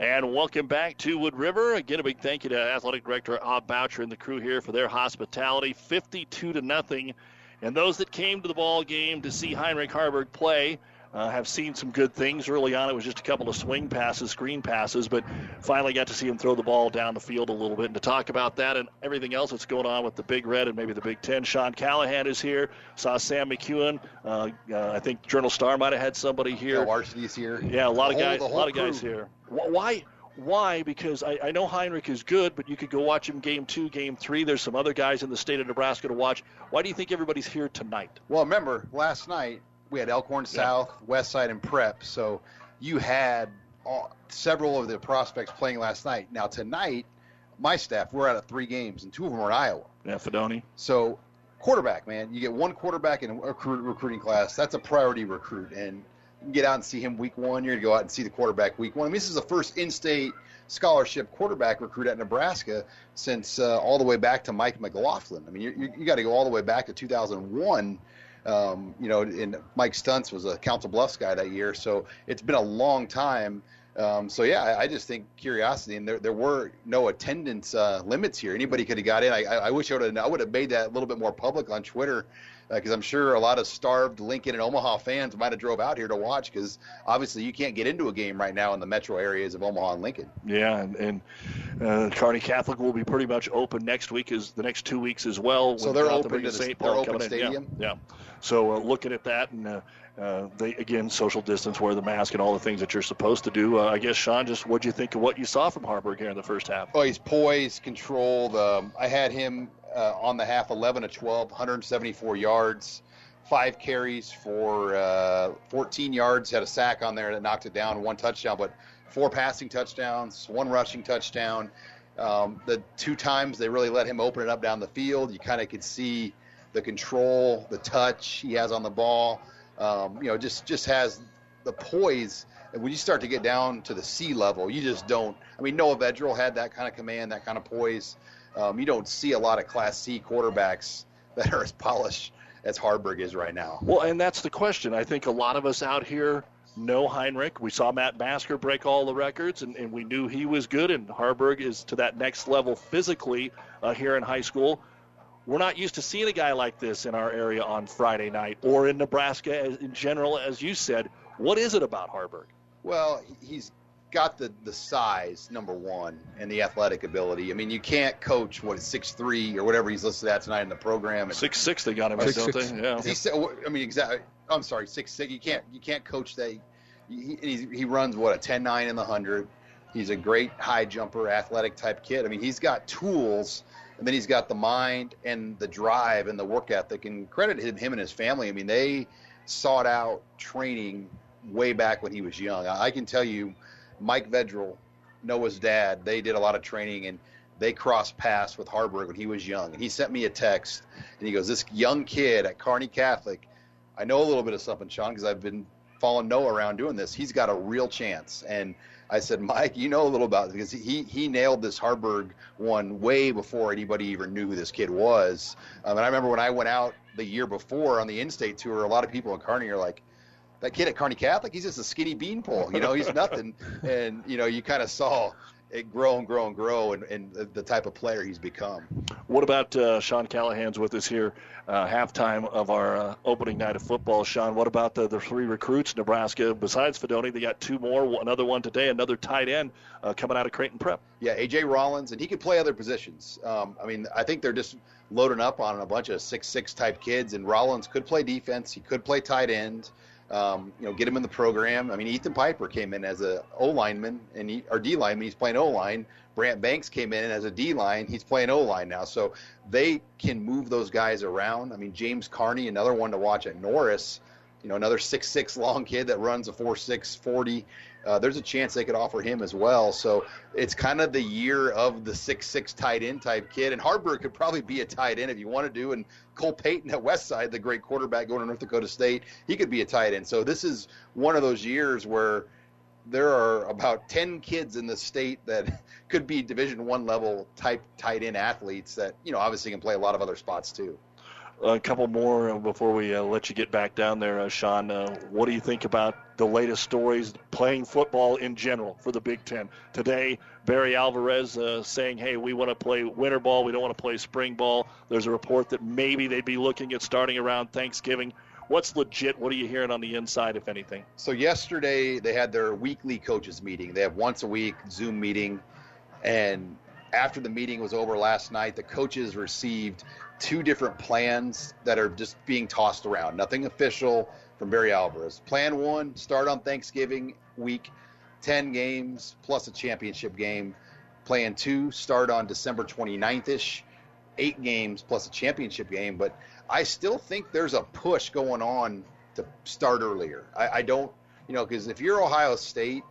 Speaker 3: And welcome back to Wood River. Again, a big thank you to Athletic Director Ob Boucher and the crew here for their hospitality. 52 to nothing. And those that came to the ball game to see Heinrich Haarberg play, Uh, have seen some good things early on. It was just a couple of swing passes, screen passes, but finally got to see him throw the ball down the field a little bit. And to talk about that and everything else that's going on with the Big Red and maybe the Big Ten, Sean Callahan is here. Saw Sam McKewon. Uh, uh, I think Journal Star might have had somebody here.
Speaker 20: Yeah, Varsity's here.
Speaker 3: Yeah, a lot
Speaker 20: The
Speaker 3: of
Speaker 20: whole-
Speaker 3: guys. A lot of guys here. Why? Why? Because I, I know Heinrich is good, but you could go watch him game two, game three. There's some other guys in the state of Nebraska to watch. Why do you think everybody's here tonight?
Speaker 20: Well, remember last night we had Elkhorn South, West Side, and Prep. So you had all, several of the prospects playing last night. Now tonight, my staff we're out of three games, and two of them are in Iowa.
Speaker 3: Yeah, Fidone.
Speaker 20: So quarterback, man, you get one quarterback in a recruit, recruiting class. That's a priority recruit, and you can get out and see him week one. You're gonna go out and see the quarterback week one. I mean, this is the first in-state scholarship quarterback recruit at Nebraska since uh, all the way back to Mike McLaughlin. I mean, you, you, you got to go all the way back to 2001. Um, you know, and Mike Stuntz was a Council Bluffs guy that year, so it's been a long time. Um, so yeah, I, I just think curiosity, and there, there were no attendance uh, limits here. Anybody could have got in. I, I wish I would have. I would have made that a little bit more public on Twitter, because I'm sure a lot of starved Lincoln and Omaha fans might have drove out here to watch. Because obviously you can't get into a game right now in the metro areas of Omaha and Lincoln.
Speaker 3: Yeah, and, and uh, Kearney Catholic will be pretty much open next week, is the next two weeks as well.
Speaker 20: So they're open
Speaker 3: and
Speaker 20: to the-
Speaker 3: St. Paul
Speaker 20: open
Speaker 3: coming in. Yeah,
Speaker 20: stadium?
Speaker 3: Yeah. So uh, looking at that, and uh, uh, they again social distance, wear the mask, and all the things that you're supposed to do. Uh, I guess Sean, just what do you think of what you saw from Haarberg here in the first half?
Speaker 20: Oh, he's poised, controlled. Um, I had him uh, on the half 11 to 12, 174 yards, five carries for uh, 14 yards. Had a sack on there that knocked it down, one touchdown, but four passing touchdowns, one rushing touchdown. Um, the two times they really let him open it up down the field, you kind of could see the control, the touch he has on the ball. Um, you know, just just has the poise. And when you start to get down to the sea level, you just don't. I mean, Noah Vedral had that kind of command, that kind of poise. Um, you don't see a lot of Class C quarterbacks that are as polished as Haarberg is right now.
Speaker 3: Well, and that's the question. I think a lot of us out here know Heinrich. We saw Matt Basker break all the records, and, and we knew he was good, and Haarberg is to that next level physically uh, here in high school. We're not used to seeing a guy like this in our area on Friday night or in Nebraska as, in general, as you said. What is it about Haarberg?
Speaker 20: Well, he's got the, the size, number one, and the athletic ability. I mean, you can't coach what, six three or whatever he's listed at tonight in the program.
Speaker 3: Six six, they got him,
Speaker 20: six,
Speaker 3: don't
Speaker 20: six.
Speaker 3: they? Yeah.
Speaker 20: He I mean, exactly. I'm sorry, six six. You can't you can't coach that. He, he, he runs what a 10-9 in the hundred. He's a great high jumper, athletic type kid. I mean, he's got tools, and then he's got the mind and the drive and the work ethic. And credit him, him and his family. I mean, they sought out training way back when he was young. I, can tell you, Mike Vedral, Noah's dad, they did a lot of training and they crossed paths with Haarberg when he was young. And he sent me a text and he goes, This young kid at Kearney Catholic, I know a little bit of something, Sean, because I've been following Noah around doing this. He's got a real chance. And I said, Mike, you know a little about it because he, he nailed this Haarberg one way before anybody even knew who this kid was. Um, and I remember when I went out the year before on the in-state tour, a lot of people in Kearney are like, that kid at Kearney Catholic, he's just a skinny beanpole. You know, he's nothing. and, you know, you kind of saw it grow and grow and grow and, and the, type of player he's become.
Speaker 3: What about uh, Sean Callahan's with us here, uh, halftime of our uh, opening night of football? Sean, what about the, the three recruits Nebraska besides Fidone? They got two more, another one today, another tight end uh, coming out of Creighton Prep.
Speaker 20: Yeah, AJ Rollins, and he could play other positions. Um, I mean, I think they're just loading up on a bunch of six six type kids, and Rollins could play defense. He could play tight end. Um, you know, get him in the program. I mean, Ethan Piper came in as a O lineman and he, or D lineman. He's playing O line. Brant Banks came in as a D line. He's playing O line now. So they can move those guys around. I mean, James Carney, another one to watch at Norris. You know, another six six long kid that runs a four six forty. Uh, there's a chance they could offer him as well. So it's kind of the year of the six six tight end type kid. And Haarberg could probably be a tight end if you wanted to. Do. And Cole Payton at Westside, the great quarterback going to North Dakota State, he could be a tight end. So this is one of those years where there are about 10 kids in the state that could be division one level type tight end athletes that you know obviously can play a lot of other spots too
Speaker 3: a couple more uh, before we uh, let you get back down there, uh, Sean. Uh, what do you think about the latest stories playing football in general for the Big Ten? Today, Barry Alvarez uh, saying, hey, we want to play winter ball. We don't want to play spring ball. There's a report that maybe they'd be looking at starting around Thanksgiving. what's legit? What are you hearing on the inside, if anything?
Speaker 20: So yesterday they had their weekly coaches meeting. They have once a week Zoom meeting, and after the meeting was over last night, the coaches received two different plans that are just being tossed around. Nothing official from Barry Alvarez. Plan one: start on Thanksgiving week, ten games plus a championship game. Plan two: start on December 29th ish, eight games plus a championship game. But I still think there's a push going on to start earlier. I, I don't, you know, because if you're Ohio State,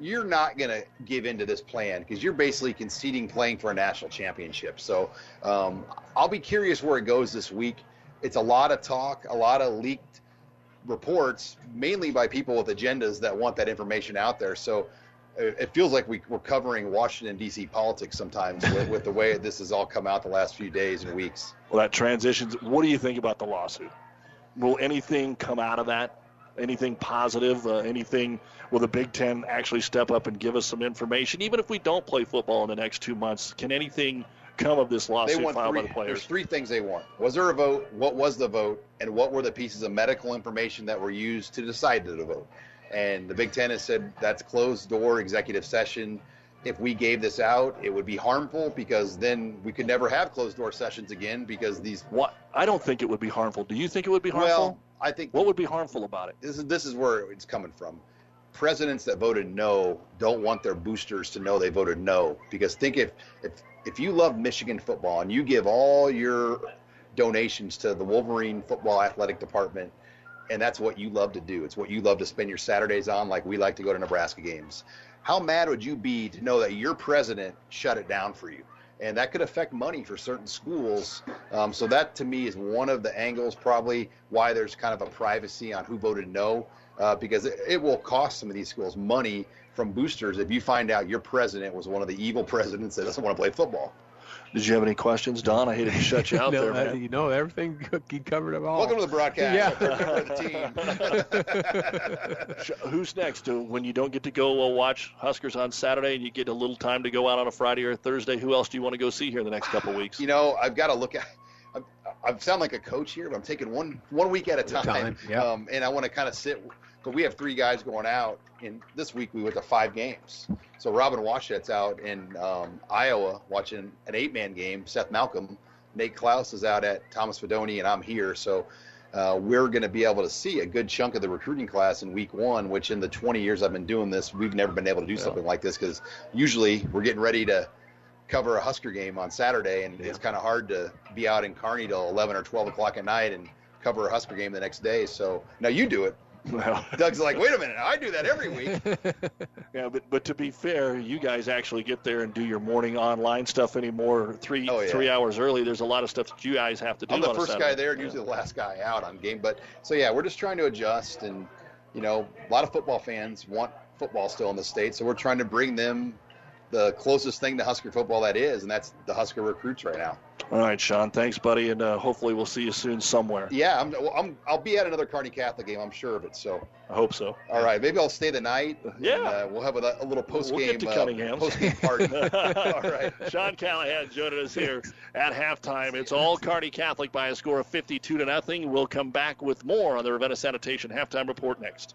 Speaker 20: you're not going to give into this plan because you're basically conceding playing for a national championship. So um, I'll be curious where it goes this week. It's a lot of talk, a lot of leaked reports, mainly by people with agendas that want that information out there. So it feels like we, are covering Washington D.C. politics sometimes with, with, the way this has all come out the last few days and weeks.
Speaker 3: Well, that transitions. What do you think about the lawsuit? Will anything come out of that? Anything positive? Uh, anything? Will the Big Ten actually step up and give us some information? Even if we don't play football in the next two months, can anything come of this lawsuit filed
Speaker 20: three,
Speaker 3: by the players?
Speaker 20: There's three things they want. Was there a vote? What was the vote? And what were the pieces of medical information that were used to decide the vote? And the Big Ten has said that's closed door executive session. If we gave this out, it would be harmful because then we could never have closed door sessions again because these.
Speaker 3: What? I don't think it would be harmful. Do you think it would be harmful?
Speaker 20: Well, I think.
Speaker 3: What would be harmful about it?
Speaker 20: This is this is where it's coming from. Presidents that voted no don't want their boosters to know they voted no because think if if if you love Michigan football and you give all your donations to the Wolverine football athletic department and that's what you love to do. It's what you love to spend your Saturdays on, like we like to go to Nebraska games. How mad would you be to know that your president shut it down for you? And that could affect money for certain schools. Um, so that to me is one of the angles, probably why there's kind of a privacy on who voted no, uh, because it, it will cost some of these schools money from boosters if you find out your president was one of the evil presidents that doesn't want to play football.
Speaker 3: Did you have any questions, Don? I hated to shut you out
Speaker 4: no,
Speaker 3: there, man.
Speaker 4: You know, everything he covered it all.
Speaker 20: Welcome to the broadcast.
Speaker 4: Yeah.
Speaker 20: the
Speaker 3: Who's next? When you don't get to go uh, watch Huskers on Saturday and you get a little time to go out on a Friday or a Thursday, who else do you want to go see here in the next couple of weeks?
Speaker 20: You know, I've got to look at. I, I sound like a coach here, but I'm taking one one week at a time.
Speaker 4: Time, yeah.
Speaker 20: um, and I want to kind of sit. But we have three guys going out, and this week we went to five games. So Robin Washut's out in um, Iowa watching an eight-man game. Seth Malcolm, Nate Clouse is out at Thomas Fidone, and I'm here. So uh, we're going to be able to see a good chunk of the recruiting class in week one. Which in the 20 years I've been doing this, we've never been able to do something like this because usually we're getting ready to cover a Husker game on Saturday, and it's kind of hard to be out in Kearney till 11 or 12 o'clock at night and cover a Husker game the next day. So now you do it.
Speaker 3: Well,
Speaker 20: Doug's like, wait a minute, I do that every week.
Speaker 3: yeah, but but to be fair, you guys actually get there and do your morning online stuff anymore. Three
Speaker 20: Oh, yeah.
Speaker 3: three hours early. There's a lot of stuff that you guys have to do.
Speaker 20: I'm the
Speaker 3: on
Speaker 20: first guy there and usually the last guy out on game. But so yeah, we're just trying to adjust, and you know, a lot of football fans want football still in the state, so we're trying to bring them the closest thing to Husker football that is, and that's the Husker recruits right now.
Speaker 3: All right, Sean. Thanks, buddy, and uh, hopefully we'll see you soon somewhere.
Speaker 20: Yeah, I'm, well, I'm I'll be at another Kearney Catholic game, I'm sure of it. So
Speaker 3: I hope so.
Speaker 20: all right, maybe I'll stay the night. and,
Speaker 3: Yeah.
Speaker 20: uh, we'll have a, a little post game
Speaker 3: We'll
Speaker 20: game
Speaker 3: get to Cunningham's.
Speaker 20: post game party. all right.
Speaker 3: Sean Callahan joining us here at halftime. It's all Kearney Catholic by a score of 52 to nothing. We'll come back with more on the Ravenna Sanitation halftime report next.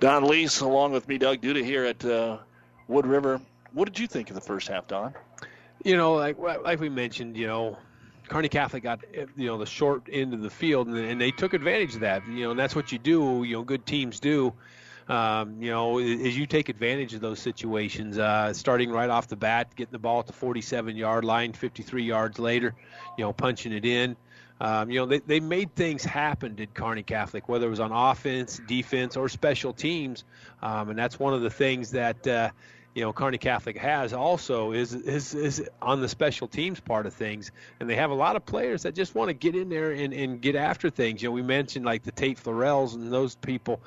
Speaker 3: Don Leese, along with me, Doug Duda, here at uh, Wood River. What did you think of the first half, Don?
Speaker 4: You know, like like we mentioned, you know, Kearney Catholic got you know the short end of the field, and, and they took advantage of that. You know, and that's what you do. You know, good teams do. Um, you know, as you take advantage of those situations, uh, starting right off the bat, getting the ball at the 47 yard line, 53 yards later, you know, punching it in. Um, you know, they, they made things happen, did Kearney Catholic, whether it was on offense, defense, or special teams. Um, and that's one of the things that, uh, you know, Kearney Catholic has also is, is is on the special teams part of things, and they have a lot of players that just want to get in there and, and get after things. You know, we mentioned like the Tate Florells and those people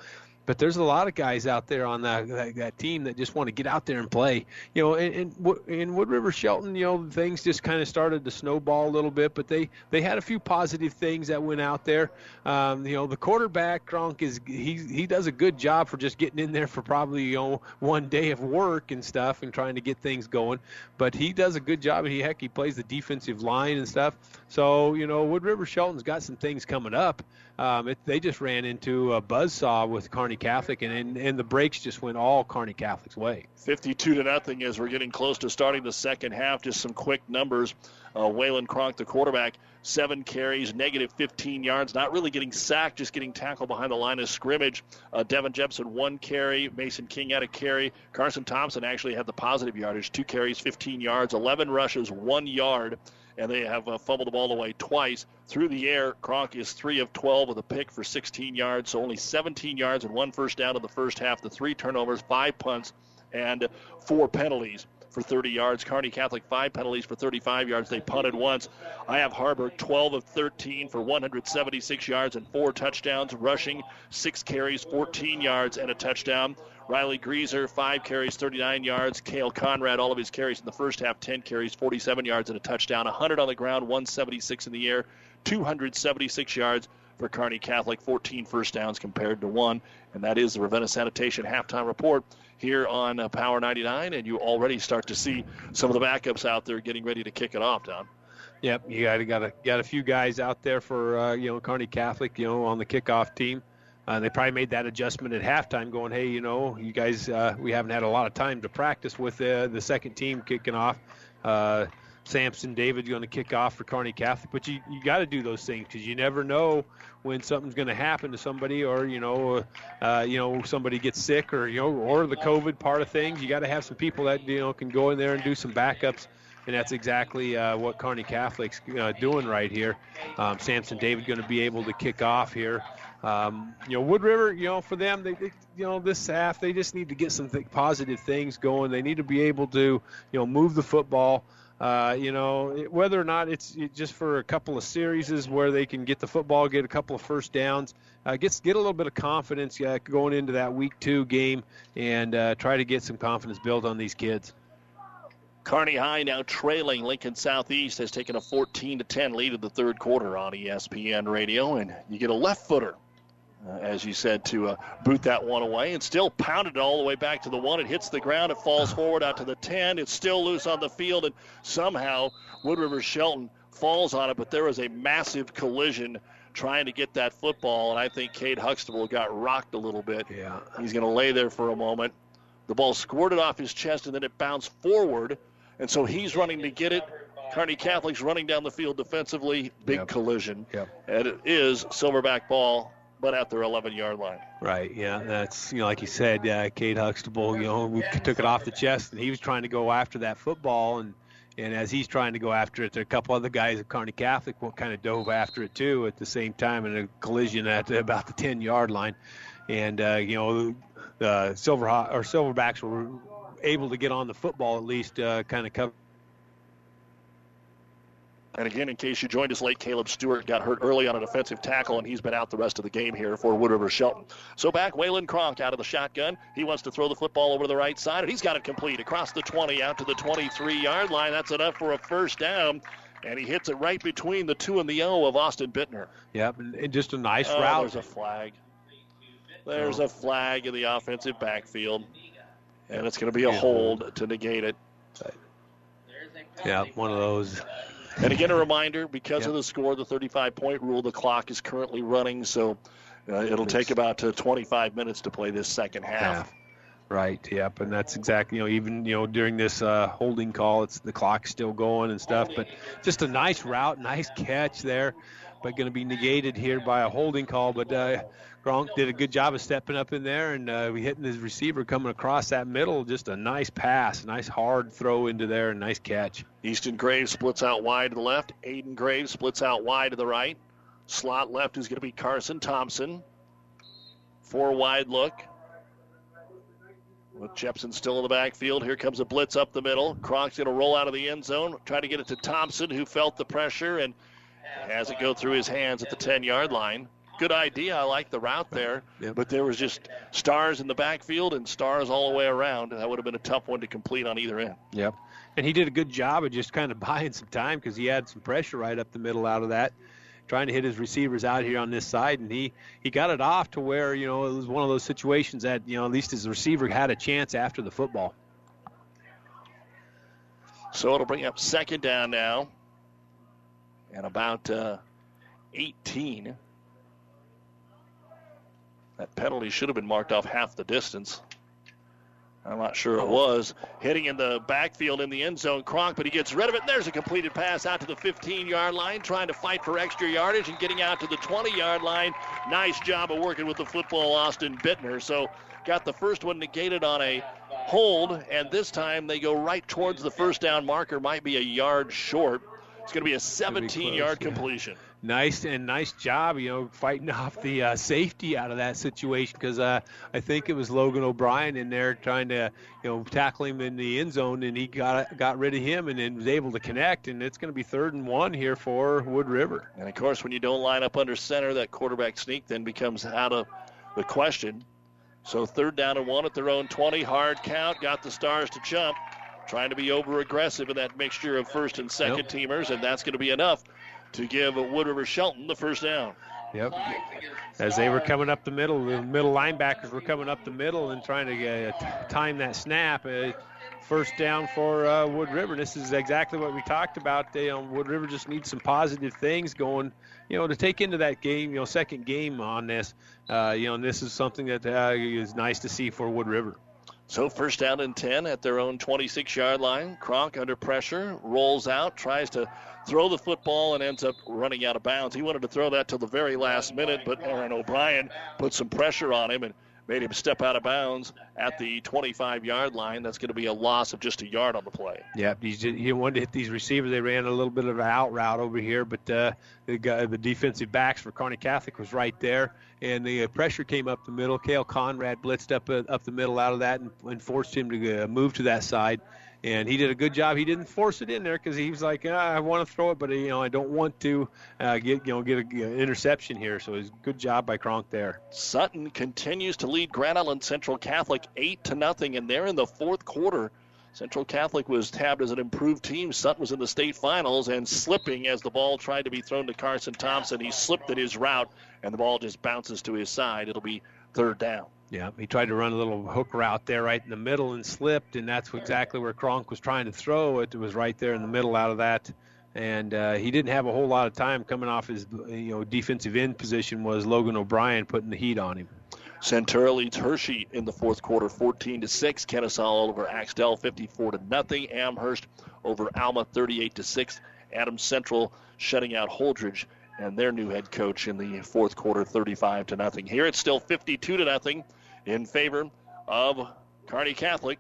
Speaker 4: but there's a lot of guys out there on that, that, that team that just want to get out there and play. You know, in, in, in Wood River Shelton, you know, things just kind of started to snowball a little bit, but they they had a few positive things that went out there. Um, you know, the quarterback Kronk is he he does a good job for just getting in there for probably you know one day of work and stuff and trying to get things going. But he does a good job. He heck he plays the defensive line and stuff. So you know, Wood River Shelton's got some things coming up. Um, it, they just ran into a buzzsaw with Kearney Catholic, and, and, and the breaks just went all Kearney Catholic's way.
Speaker 3: 52 to nothing as we're getting close to starting the second half. Just some quick numbers. Uh, Waylon Kronk, the quarterback, seven carries, negative 15 yards, not really getting sacked, just getting tackled behind the line of scrimmage. Uh, Devin Jepson, one carry. Mason King had a carry. Carson Thompson actually had the positive yardage, two carries, 15 yards, 11 rushes, one yard and they have uh, fumbled the ball away twice. Through the air, Kronk is 3 of 12 with a pick for 16 yards, so only 17 yards and one first down in the first half. The three turnovers, five punts, and four penalties for 30 yards. Kearney Catholic, five penalties for 35 yards. They punted once. I have Haarberg, 12 of 13 for 176 yards and four touchdowns. Rushing, six carries, 14 yards, and a touchdown. Riley Greaser, five carries, 39 yards. Kale Conrad, all of his carries in the first half, 10 carries, 47 yards, and a touchdown. 100 on the ground, 176 in the air, 276 yards for Kearney Catholic, 14 first downs compared to one. And that is the Ravenna Sanitation halftime report here on uh, Power 99. And you already start to see some of the backups out there getting ready to kick it off, Don.
Speaker 4: Yep, you got got a got a few guys out there for uh, you know Kearney Catholic, you know, on the kickoff team. Uh, they probably made that adjustment at halftime, going, "Hey, you know, you guys, uh, we haven't had a lot of time to practice with uh, the second team kicking off. Uh, Samson David going to kick off for Kearney Catholic, but you you got to do those things because you never know when something's going to happen to somebody, or you know, uh, you know, somebody gets sick, or you know, or the COVID part of things. You got to have some people that you know can go in there and do some backups and that's exactly uh, what Kearney Catholic's uh, doing right here. Um, Samson David going to be able to kick off here. Um, you know, Wood River, you know, for them, they, they, you know, this half, they just need to get some th- positive things going. They need to be able to, you know, move the football. Uh, you know, whether or not it's just for a couple of series where they can get the football, get a couple of first downs, uh, get get a little bit of confidence uh, going into that week two game, and uh, try to get some confidence built on these kids.
Speaker 3: Kearney High now trailing Lincoln Southeast has taken a 14 to 10 lead in the third quarter on ESPN Radio, and you get a left footer uh, as you said, to uh, boot that one away and still pounded it all the way back to the one. It hits the ground. It falls forward out to the 10. It's still loose on the field, and somehow Wood River Shelton falls on it, but there was a massive collision trying to get that football, and I think Cade Huxtable got rocked a little bit.
Speaker 4: Yeah.
Speaker 3: He's going to lay there for a moment. The ball squirted off his chest, and then it bounced forward, and so he's running to get it. Kearney Catholic's running down the field defensively. Big
Speaker 4: Yep.
Speaker 3: collision.
Speaker 4: Yep.
Speaker 3: And it is Silverback ball, but at their 11 yard line.
Speaker 4: Right. Yeah. That's you know, like you said, uh, Cade Huxtable. You know, took it off the chest, and he was trying to go after that football, and and as he's trying to go after it, there are a couple other guys at Kearney Catholic kind of dove after it too at the same time in a collision at about the 10 yard line, and uh, you know, the Silver or Silverbacks were able to get on the football at least, uh, kind of cover.
Speaker 3: And again, in case you joined us late, Caleb Stewart got hurt early on a defensive tackle, and he's been out the rest of the game here for Wood River Shelton. So back, Waylon Kronk out of the shotgun. He wants to throw the football over to the right side, and he's got it complete across the 20 out to the 23 yard line. That's enough for a first down. And he hits it right between the two and the O of Austin Bittner.
Speaker 4: Yep, and, just a nice
Speaker 3: Oh,
Speaker 4: route.
Speaker 3: There's a flag. There's a flag in the offensive backfield. And it's going to be a hold to negate it.
Speaker 4: Yeah, one of those.
Speaker 3: And again, a reminder because
Speaker 4: Yep.
Speaker 3: of the score, the 35 point rule, the clock is currently running, so uh, it'll take about uh, 25 minutes to play this second half.
Speaker 4: Right. Yep. And that's exactly you know even you know during this uh, holding call, it's the clock's still going and stuff. But just a nice route, nice catch there, but going to be negated here by a holding call. But uh, Kronk did a good job of stepping up in there and uh, hitting his receiver coming across that middle. Just a nice pass, nice hard throw into there, and nice catch.
Speaker 3: Easton Graves splits out wide to the left. Aiden Graves splits out wide to the right. Slot left is going to be Carson Thompson. Four wide look. With Jepson still in the backfield, here comes a blitz up the middle. Kronk's going to roll out of the end zone, try to get it to Thompson, who felt the pressure and has it go through his hands at the 10 yard line. Good idea. I like the route there,
Speaker 4: yep.
Speaker 3: but there was just stars in the backfield and stars all the way around. That would have been a tough one to complete on either end.
Speaker 4: Yep. And he did a good job of just kind of buying some time because he had some pressure right up the middle out of that trying to hit his receivers out here on this side, and he he got it off to where you know it was one of those situations that you know at least his receiver had a chance after the football.
Speaker 3: So it'll bring up second down now, and about uh, 18. That penalty should have been marked off half the distance. I'm not sure it was. Hitting in the backfield in the end zone, Kronk, but he gets rid of it. And There's a completed pass out to the 15 yard line, trying to fight for extra yardage and getting out to the 20 yard line. Nice job of working with the football, Austin Bittner. So got the first one negated on a hold, and this time they go right towards the first down marker, might be a yard short. It's going to be a 17 yard completion
Speaker 4: nice and nice job, you know, fighting off the uh, safety out of that situation because uh, I think it was Logan O'Brien in there trying to, you know, tackle him in the end zone, and he got got rid of him and then was able to connect, and it's going to be third and one here for Wood River.
Speaker 3: And of course, when you don't line up under center, that quarterback sneak then becomes out of the question. So third down and one at their own 20, hard count, got the Stars to jump trying to be over aggressive in that mixture of first and second yep. teamers, and that's going to be enough to give Wood River Shelton the first down.
Speaker 4: Yep. As they were coming up the middle, the middle linebackers were coming up the middle and trying to uh, time that snap. Uh, first down for uh, Wood River. This is exactly what we talked about. They, um, Wood River just needs some positive things going, you know, to take into that game, you know, second game on this. Uh, you know, and this is something that uh, is nice to see for Wood River.
Speaker 3: So first down and 10 at their own 26 yard line. Kronk under pressure, rolls out, tries to throw the football and ends up running out of bounds. He wanted to throw that till the very last minute, but Aaron O'Brien put some pressure on him and made him step out of bounds at the 25 yard line. That's going to be a loss of just a yard on the play.
Speaker 4: Yeah, he wanted to hit these receivers. They ran a little bit of an out route over here, but uh, the, guy, the defensive backs for Kearney Catholic was right there, and the uh, pressure came up the middle. Kale Conrad blitzed up uh, up the middle out of that and, and forced him to uh, move to that side and he did a good job. He didn't force it in there because he was like, ah, I want to throw it, but you know, I don't want to uh, get you know get an interception here. So it's good job by Kronk there.
Speaker 3: Sutton continues to lead Grand Island Central Catholic eight to nothing, and they're in the fourth quarter. Central Catholic was tabbed as an improved team. Sutton was in the state finals and slipping as the ball tried to be thrown to Carson Thompson. He slipped in his route, and the ball just bounces to his side. It'll be third down.
Speaker 4: Yeah, he tried to run a little hook route there right in the middle and slipped, and that's exactly where Kronk was trying to throw it. It was right there in the middle out of that, and uh, he didn't have a whole lot of time coming off his you know defensive end position. Was Logan O'Brien putting the heat on him?
Speaker 3: Centura leads Hershey in the fourth quarter, 14 to six. Kenesaw over Axtell, 54 to nothing. Amherst over Alma, 38 to six. Adams Central shutting out Holdrege and their new head coach in the fourth quarter, 35 to nothing. Here it's still 52 to nothing in favor of Kearney Catholic.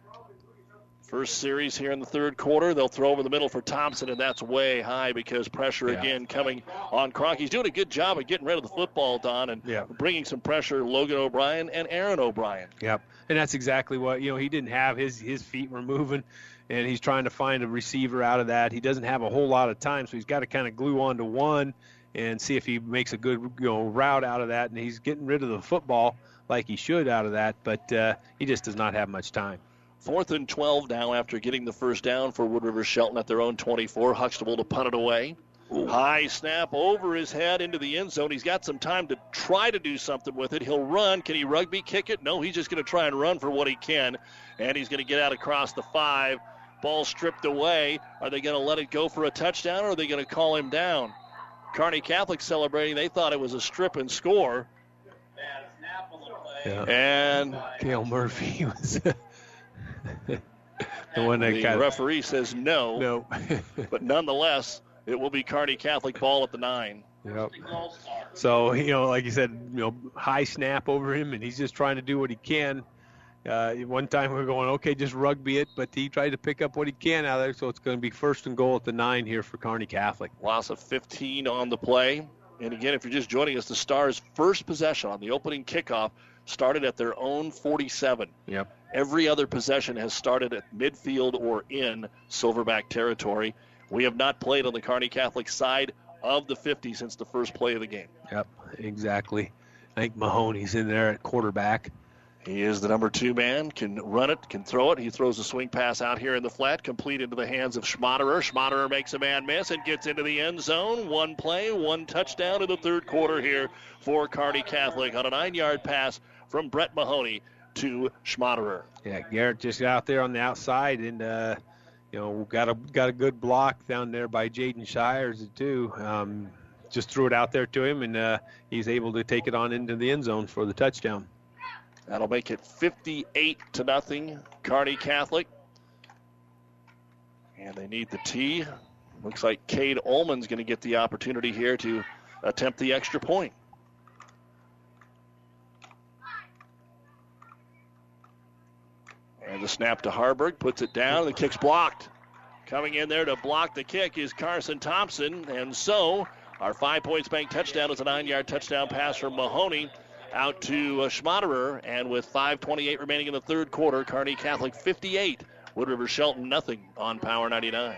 Speaker 3: First series here in the third quarter. They'll throw over the middle for Thompson, and that's way high because pressure yeah. again coming on Kronk. He's doing a good job of getting rid of the football, Don, and yeah. bringing some pressure Logan O'Brien and Aaron O'Brien.
Speaker 4: Yep, and that's exactly what you know. He didn't have his his feet were moving, and he's trying to find a receiver out of that. He doesn't have a whole lot of time, so he's got to kind of glue on to one and see if he makes a good you know route out of that. And he's getting rid of the football like he should out of that, but uh, he just does not have much time.
Speaker 3: Fourth and 12 now after getting the first down for Wood River Shelton at their own 24. Huxtable to punt it away. Ooh. High snap over his head into the end zone. He's got some time to try to do something with it. He'll run. Can he rugby kick it? No, he's just going to try and run for what he can. And he's going to get out across the five. Ball stripped away. Are they going to let it go for a touchdown or are they going to call him down? Kearney Catholic celebrating. They thought it was a strip and score.
Speaker 4: Yeah.
Speaker 3: And
Speaker 4: Kale Murphy was the one that got
Speaker 3: the
Speaker 4: kind
Speaker 3: referee says no.
Speaker 4: No.
Speaker 3: but nonetheless, it will be Kearney Catholic ball at the nine.
Speaker 4: Yep. So you know, like you said, you know, high snap over him, and he's just trying to do what he can. Uh, one time we are going, okay, just rugby it, but he tried to pick up what he can out of there, so it's going to be first and goal at the nine here for Kearney Catholic.
Speaker 3: Loss of 15 on the play. And again, if you're just joining us, the Stars' first possession on the opening kickoff started at their own 47.
Speaker 4: Yep.
Speaker 3: Every other possession has started at midfield or in Silverback territory. We have not played on the Kearney Catholic side of the 50 since the first play of the game.
Speaker 4: Yep, exactly. I think Mahoney's in there at quarterback.
Speaker 3: He is the number two man, can run it, can throw it. He throws a swing pass out here in the flat, complete into the hands of Schmaderer. Schmaderer makes a man miss and gets into the end zone. One play, one touchdown in the third quarter here for Kearney Catholic on a nine yard pass from Brett Mahoney to Schmaderer.
Speaker 4: Yeah, Garrett just out there on the outside and, uh, you know, got a got a good block down there by Jaden Shires too. Um, just threw it out there to him, and uh, he's able to take it on into the end zone for the touchdown.
Speaker 3: That'll make it 58 to nothing. Kearney Catholic. And they need the T. Looks like Cade Ullman's going to get the opportunity here to attempt the extra point. And the snap to Haarberg puts it down. The kick's blocked. Coming in there to block the kick is Carson Thompson. And so our five points bank touchdown is a nine yard touchdown pass from Mahoney out to uh. And with 5.28 remaining in the third quarter, Kearney Catholic 58, Wood River Shelton nothing on Power 99.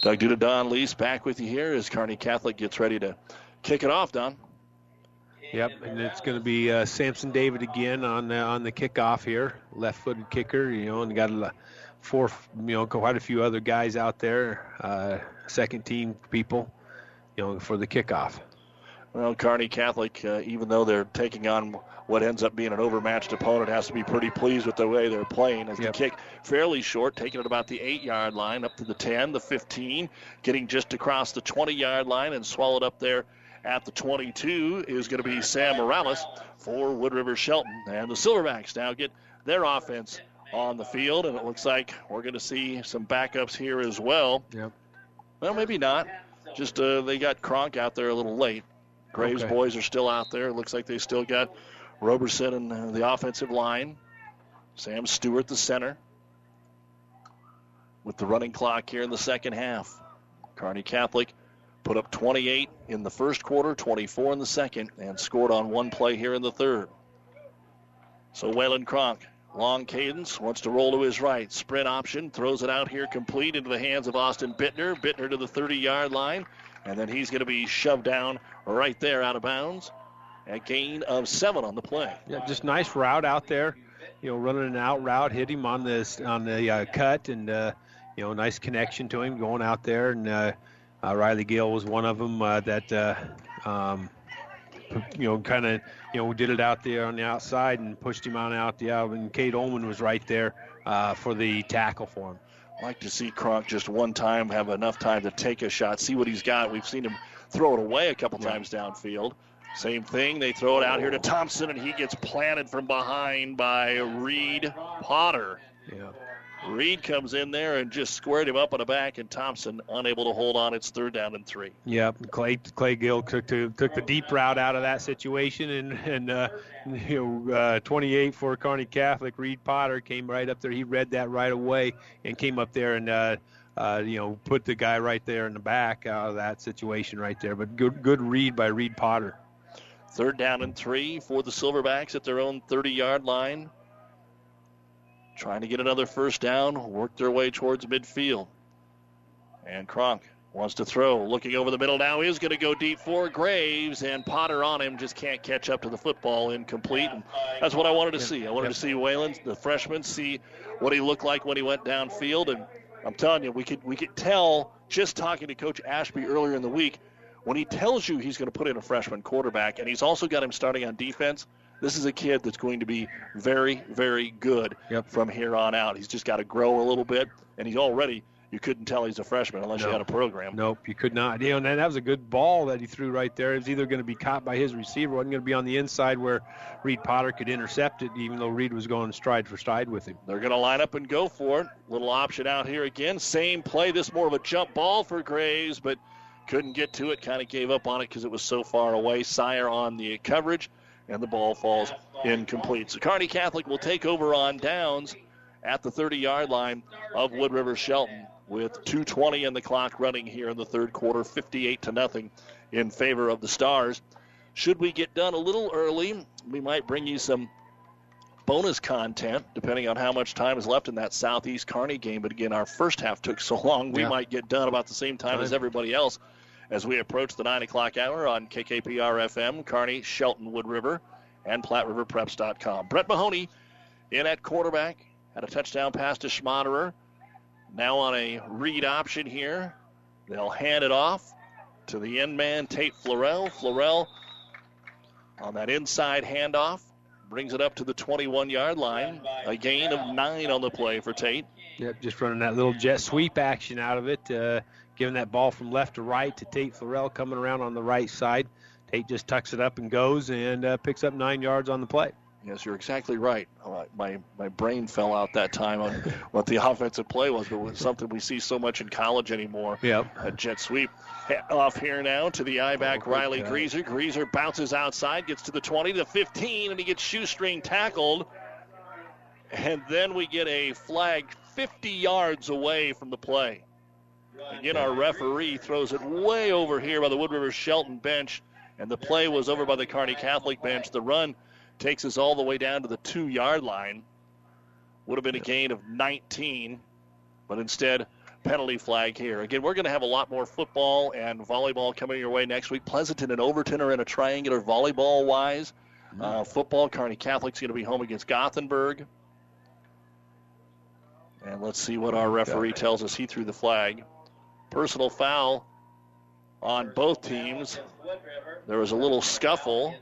Speaker 3: Doug Duda, Don Lease back with you here as Kearney Catholic gets ready to kick it off, Don.
Speaker 4: Yep, and it's going to be uh, Samson David again on the, on the kickoff here, left-footed kicker. You know, and got a four, you know, quite a few other guys out there, uh, second team people, you know, for the kickoff.
Speaker 3: Well, Kearney Catholic, uh, even though they're taking on what ends up being an overmatched opponent, has to be pretty pleased with the way they're playing. As yep. the kick fairly short, taking it about the eight yard line, up to the 10, the 15, getting just across the 20 yard line and swallowed up there at the 22 is going to be Sam Morales for Wood River Shelton. And the Silverbacks now get their offense on the field, and it looks like we're going to see some backups here as well.
Speaker 4: Yep.
Speaker 3: Well, maybe not. Just uh, they got Kronk out there a little late. Graves
Speaker 4: Okay.
Speaker 3: boys are still out there. It looks like they still got Roberson and uh, the offensive line. Sam Stewart, the center. With the running clock here in the second half. Carney Catholic put up 28 in the first quarter, 24 in the second, and scored on one play here in the third. So Waylon Kronk, long cadence, wants to roll to his right. Sprint option, throws it out here complete into the hands of Austin Bittner. Bittner to the 30 yard line, and then he's going to be shoved down right there out of bounds. A gain of seven on the play.
Speaker 4: Yeah, just nice route out there. You know, running an out route, hit him on this on the uh, cut, and uh, you know, nice connection to him going out there. And uh, uh, Riley Gill was one of them uh, that uh, um, you know kind of you know did it out there on the outside and pushed him on out the out. And Cade Ullman was right there uh, for the tackle for him.
Speaker 3: like to see Kronk just one time have enough time to take a shot, see what he's got. We've seen him throw it away a couple times downfield. Same thing, they throw it out here to Thompson, and he gets planted from behind by Reed Potter.
Speaker 4: Yeah.
Speaker 3: Reed comes in there and just squared him up on the back, and Thompson unable to hold on. It's third down and three.
Speaker 4: Yep, Clay Clay Gill took to, took the deep route out of that situation, and and uh, you know, uh, 28 for Kearney Catholic. Reed Potter came right up there. He read that right away and came up there and. Uh, uh, you know, put the guy right there in the back out of that situation right there. But good, good read by Reed Potter.
Speaker 3: Third down and three for the Silverbacks at their own 30-yard line. Trying to get another first down, work their way towards midfield. And Kronk wants to throw. Looking over the middle now is going to go deep for Graves, and Potter on him just can't catch up to the football, incomplete. And that's what I wanted to see. I wanted to see Waylon, the freshman, see what he looked like when he went downfield. And I'm telling you, we could we could tell just talking to Coach Ashby earlier in the week when he tells you he's going to put in a freshman quarterback, and he's also got him starting on defense. This is a kid that's going to be very, very good
Speaker 4: yep.
Speaker 3: from here on out. He's just got to grow a little bit, and he's already you couldn't tell he's a freshman unless
Speaker 4: no.
Speaker 3: you had a program.
Speaker 4: Nope, you could not. You know, and that was a good ball that he threw right there. It was either going to be caught by his receiver, wasn't going to be on the inside where Reed Potter could intercept it, even though Reed was going stride for stride with him.
Speaker 3: They're going to line up and go for it. Little option out here again. Same play. This more of a jump ball for Graves, but couldn't get to it. Kind of gave up on it because it was so far away. Sire on the coverage, and the ball falls incomplete. So Kearney Catholic will take over on downs at the 30-yard line of Wood River Shelton with 2:20 in the clock running here in the third quarter, 58 to nothing in favor of the Stars. Should we get done a little early, we might bring you some bonus content depending on how much time is left in that Southeast Kearney game. But again, our first half took so long, we
Speaker 4: Yeah.
Speaker 3: might get done about the same time as everybody else as we approach the 9 o'clock hour on KKPR FM, Kearney, Shelton, Wood River, and PlatteRiverPreps.com. Brett Mahoney in at quarterback, had a touchdown pass to Schmaderer. Now on a read option here. They'll hand it off to the end man, Tate Florell. Florell on that inside handoff brings it up to the 21 yard line. A gain of nine on the play for Tate.
Speaker 4: Yep, just running that little jet sweep action out of it, uh, giving that ball from left to right to Tate Florell coming around on the right side. Tate just tucks it up and goes and uh, picks up nine yards on the play.
Speaker 3: Yes, you're exactly right. Uh, My my brain fell out that time on what the offensive play was, but it was something we see so much in college anymore.
Speaker 4: Yep.
Speaker 3: A jet sweep off here now to the eye back
Speaker 4: Oh,
Speaker 3: Riley
Speaker 4: God.
Speaker 3: Greaser. Greaser bounces outside, gets to the 20 to the 15, and he gets shoestring tackled. And then we get a flag 50 yards away from the play. Again, our referee throws it way over here by the Wood River Shelton bench, and the play was over by the Kearney Catholic bench. The run takes us all the way down to the two yard line. Would have been a gain of 19, but instead, penalty flag here. Again, we're going to have a lot more football and volleyball coming your way next week. Pleasanton and Overton are in a triangular volleyball wise. Uh, football, Kearney Catholic's going to be home against Gothenburg. And let's see what our referee tells us. He threw the flag. Personal foul on both teams. There was a little scuffle.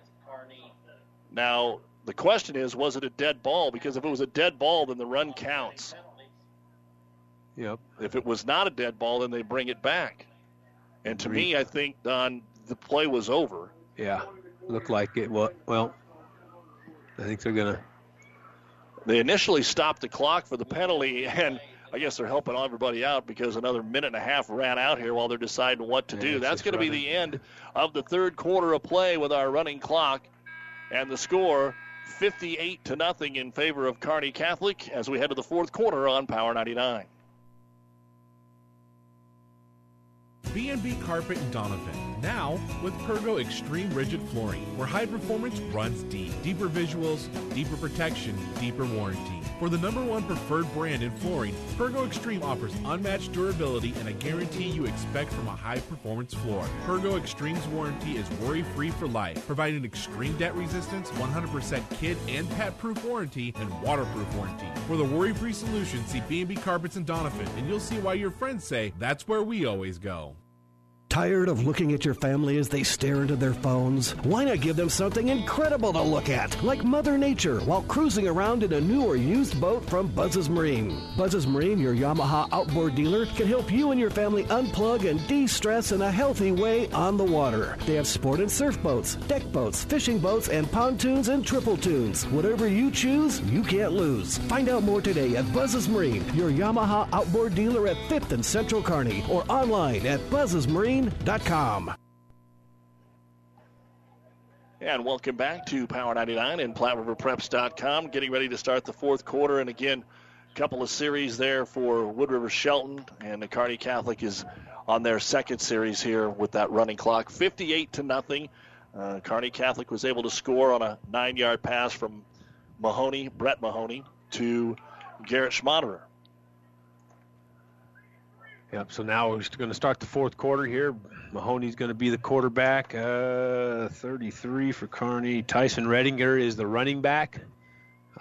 Speaker 3: Now, the question is, was it a dead ball? Because if it was a dead ball, then the run counts.
Speaker 4: Yep.
Speaker 3: If it was not a dead ball, then they bring it back. And to me, I think, Don, the play was over.
Speaker 4: Yeah, looked like it. Well, well, I think they're gonna.
Speaker 3: They initially stopped the clock for the penalty, and I guess they're helping everybody out because another minute and a half ran out here while they're deciding what to
Speaker 4: Yeah,
Speaker 3: do. That's going to be the end of the third quarter of play with our running clock, and the score 58 to nothing in favor of Kearney Catholic as we head to the fourth quarter on Power 99.
Speaker 21: B&B Carpet in Doniphan. Now with Pergo Extreme Rigid Flooring, where high performance runs deep. Deeper visuals, deeper protection, deeper warranty. For the number one preferred brand in flooring, Pergo Extreme offers unmatched durability and a guarantee you expect from a high performance floor. Pergo Extreme's warranty is worry free for life, providing extreme debt resistance, 100% kid and pet proof warranty, and waterproof warranty. For the worry free solution, see B&B Carpets and Doniphan, and you'll see why your friends say that's where we always go.
Speaker 22: Tired of looking at your family as they stare into their phones? Why not give them something incredible to look at, like Mother Nature, while cruising around in a new or used boat from Buzz's Marine? Buzz's Marine, your Yamaha outboard dealer, can help you and your family unplug and de stress in a healthy way on the water. They have sport and surf boats, deck boats, fishing boats, and pontoons and triple tunes. Whatever you choose, you can't lose. Find out more today at Buzz's Marine, your Yamaha outboard dealer at 5th and Central Kearney, or online at
Speaker 3: And welcome back to Power 99 and PlatteRiverPreps.com. Getting ready to start the fourth quarter. And again, a couple of series there for Wood River Shelton. And the Kearney Catholic is on their second series here with that running clock. 58 to nothing. Uh, Kearney Catholic was able to score on a nine yard pass from Mahoney, Brett Mahoney, to Garrett Schmaderer.
Speaker 4: Yep. So now we're going to start the fourth quarter here. Mahoney's going to be the quarterback. Uh, 33 for Kearney. Tyson Redinger is the running back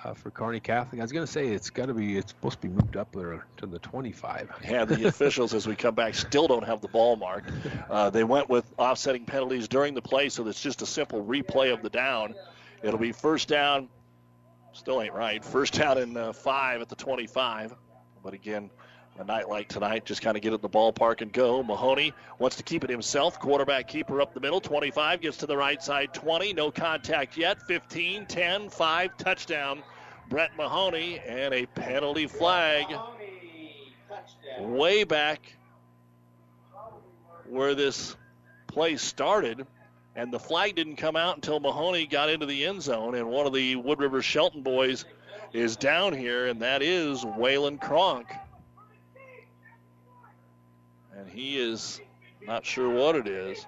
Speaker 4: uh, for Kearney Catholic. I was going to say it's got to be. It's supposed to be moved up there to the 25.
Speaker 3: Yeah, the officials, as we come back, still don't have the ball marked. Uh, they went with offsetting penalties during the play, so it's just a simple replay of the down. It'll be first down. Still ain't right. First down in uh, five at the 25. But again, a night like tonight, just kind of get in the ballpark and go. Mahoney wants to keep it himself. Quarterback keeper up the middle. 25 gets to the right side. 20, no contact yet. 15, 10, 5, touchdown. Brett Mahoney and a penalty flag way back where this play started. And the flag didn't come out until Mahoney got into the end zone. And one of the Wood River Shelton boys is down here, and that is Waylon Kronk and he is not sure what it is.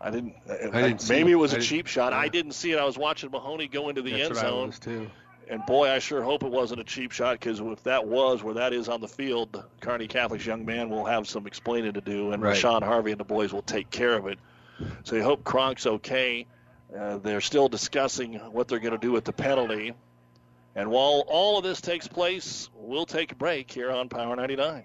Speaker 3: I didn't.
Speaker 4: I didn't
Speaker 3: maybe
Speaker 4: it.
Speaker 3: it was
Speaker 4: I
Speaker 3: a cheap shot.
Speaker 4: yeah.
Speaker 3: I didn't see it. I was watching Mahoney go into the
Speaker 4: That's
Speaker 3: end zone.
Speaker 4: too.
Speaker 3: And boy, I sure hope it wasn't a cheap shot because if that was where that is on the field, the Kearney Catholic's young man will have some explaining to do, and
Speaker 4: Right.
Speaker 3: Rashawn Harvey and the boys will take care of it. So you hope Kronk's okay. Uh, they're still discussing what they're going to do with the penalty. And while all of this takes place, we'll take a break here on Power 99.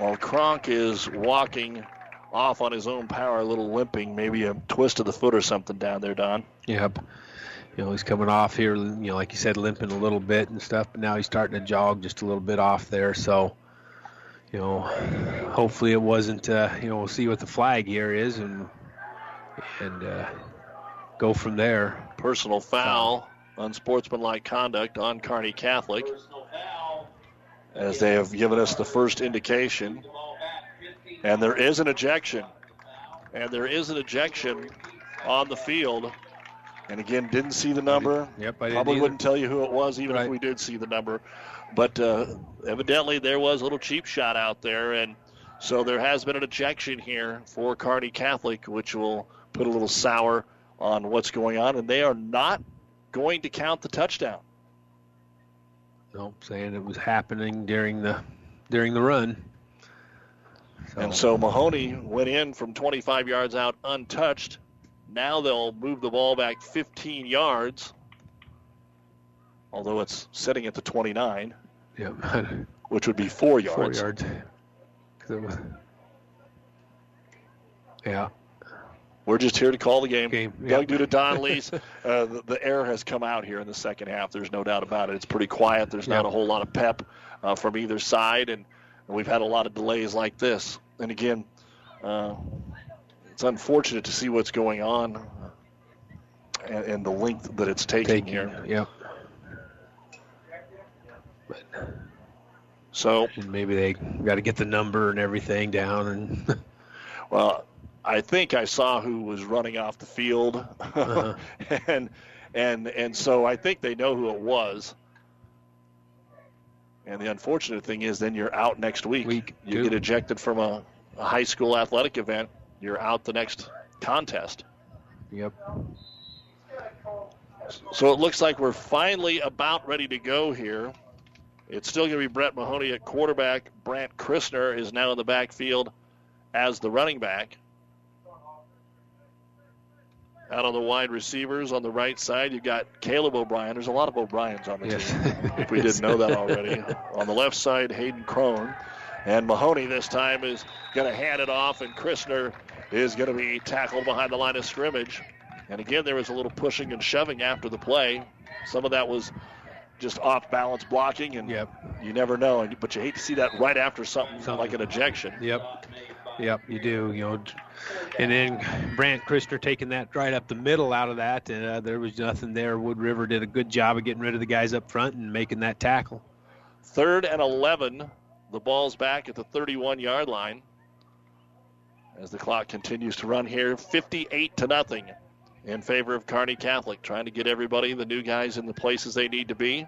Speaker 3: Well, Kronk is walking off on his own power, a little limping, maybe a twist of the foot or something down there, Don.
Speaker 4: Yep. You know, he's coming off here, you know, like you said, limping a little bit and stuff, but now he's starting to jog just a little bit off there. So, you know, hopefully it wasn't, uh, you know, we'll see what the flag here is and, and, uh, go from there.
Speaker 3: Personal foul, unsportsmanlike conduct on Kearney Catholic. As they have given us the first indication. And there is an ejection. And there is an ejection on the field. And again, didn't see the number.
Speaker 4: Yep, I
Speaker 3: Probably
Speaker 4: either.
Speaker 3: wouldn't tell you who it was, even if we did see the number. But uh, evidently, there was a little cheap shot out there, and so there has been an ejection here for Kearney Catholic, which will put a little sour on what's going on, and they are not going to count the touchdown.
Speaker 4: Nope, saying it was happening during the during the run.
Speaker 3: And so Mahoney went in from 25 yards out untouched. Now they'll move the ball back 15 yards, although it's sitting at the 29,
Speaker 4: Yep.
Speaker 3: which would be four yards.
Speaker 4: Four yards. was- Yeah.
Speaker 3: We're just here to call the game.
Speaker 4: Game,
Speaker 3: Doug
Speaker 4: yeah.
Speaker 3: Duda, Don Lees. Uh, the, the air has come out here in the second half. There's no doubt about it. It's pretty quiet. There's not
Speaker 4: Yeah.
Speaker 3: a whole lot of pep uh, from either side, and, and we've had a lot of delays like this. And again, uh, it's unfortunate to see what's going on uh, and, and the length that it's taking, here.
Speaker 4: Yep.
Speaker 3: So
Speaker 4: and maybe they got to get the number and everything down and
Speaker 3: Well, I think I saw who was running off the field,
Speaker 4: Uh-huh.
Speaker 3: and and and so I think they know who it was. And the unfortunate thing is, then you're out next week. week
Speaker 4: you
Speaker 3: get ejected from a, a high school athletic event. You're out the next contest.
Speaker 4: Yep.
Speaker 3: So it looks like we're finally about ready to go here. It's still going to be Brett Mahoney at quarterback. Brant Christner is now in the backfield as the running back. Out on the wide receivers on the right side, you've got Caleb O'Brien. There's a lot of O'Briens on the
Speaker 4: Yes.
Speaker 3: team. If we didn't know that already. on the left side, Hayden Crone. And Mahoney this time is going to hand it off, and Christner is going to be tackled behind the line of scrimmage. And again, there was a little pushing and shoving after the play. Some of that was just off balance blocking, and you never know. But you hate to see that right after something, like an ejection.
Speaker 4: Yep. Yep, you do. You know, and then Brant Christner taking that right up the middle out of that, and uh, there was nothing there. Wood River did a good job of getting rid of the guys up front and making that tackle.
Speaker 3: Third and 11. The ball's back at the 31 yard line. As the clock continues to run here, 58 to nothing in favor of Kearney Catholic, trying to get everybody, the new guys, in the places they need to be.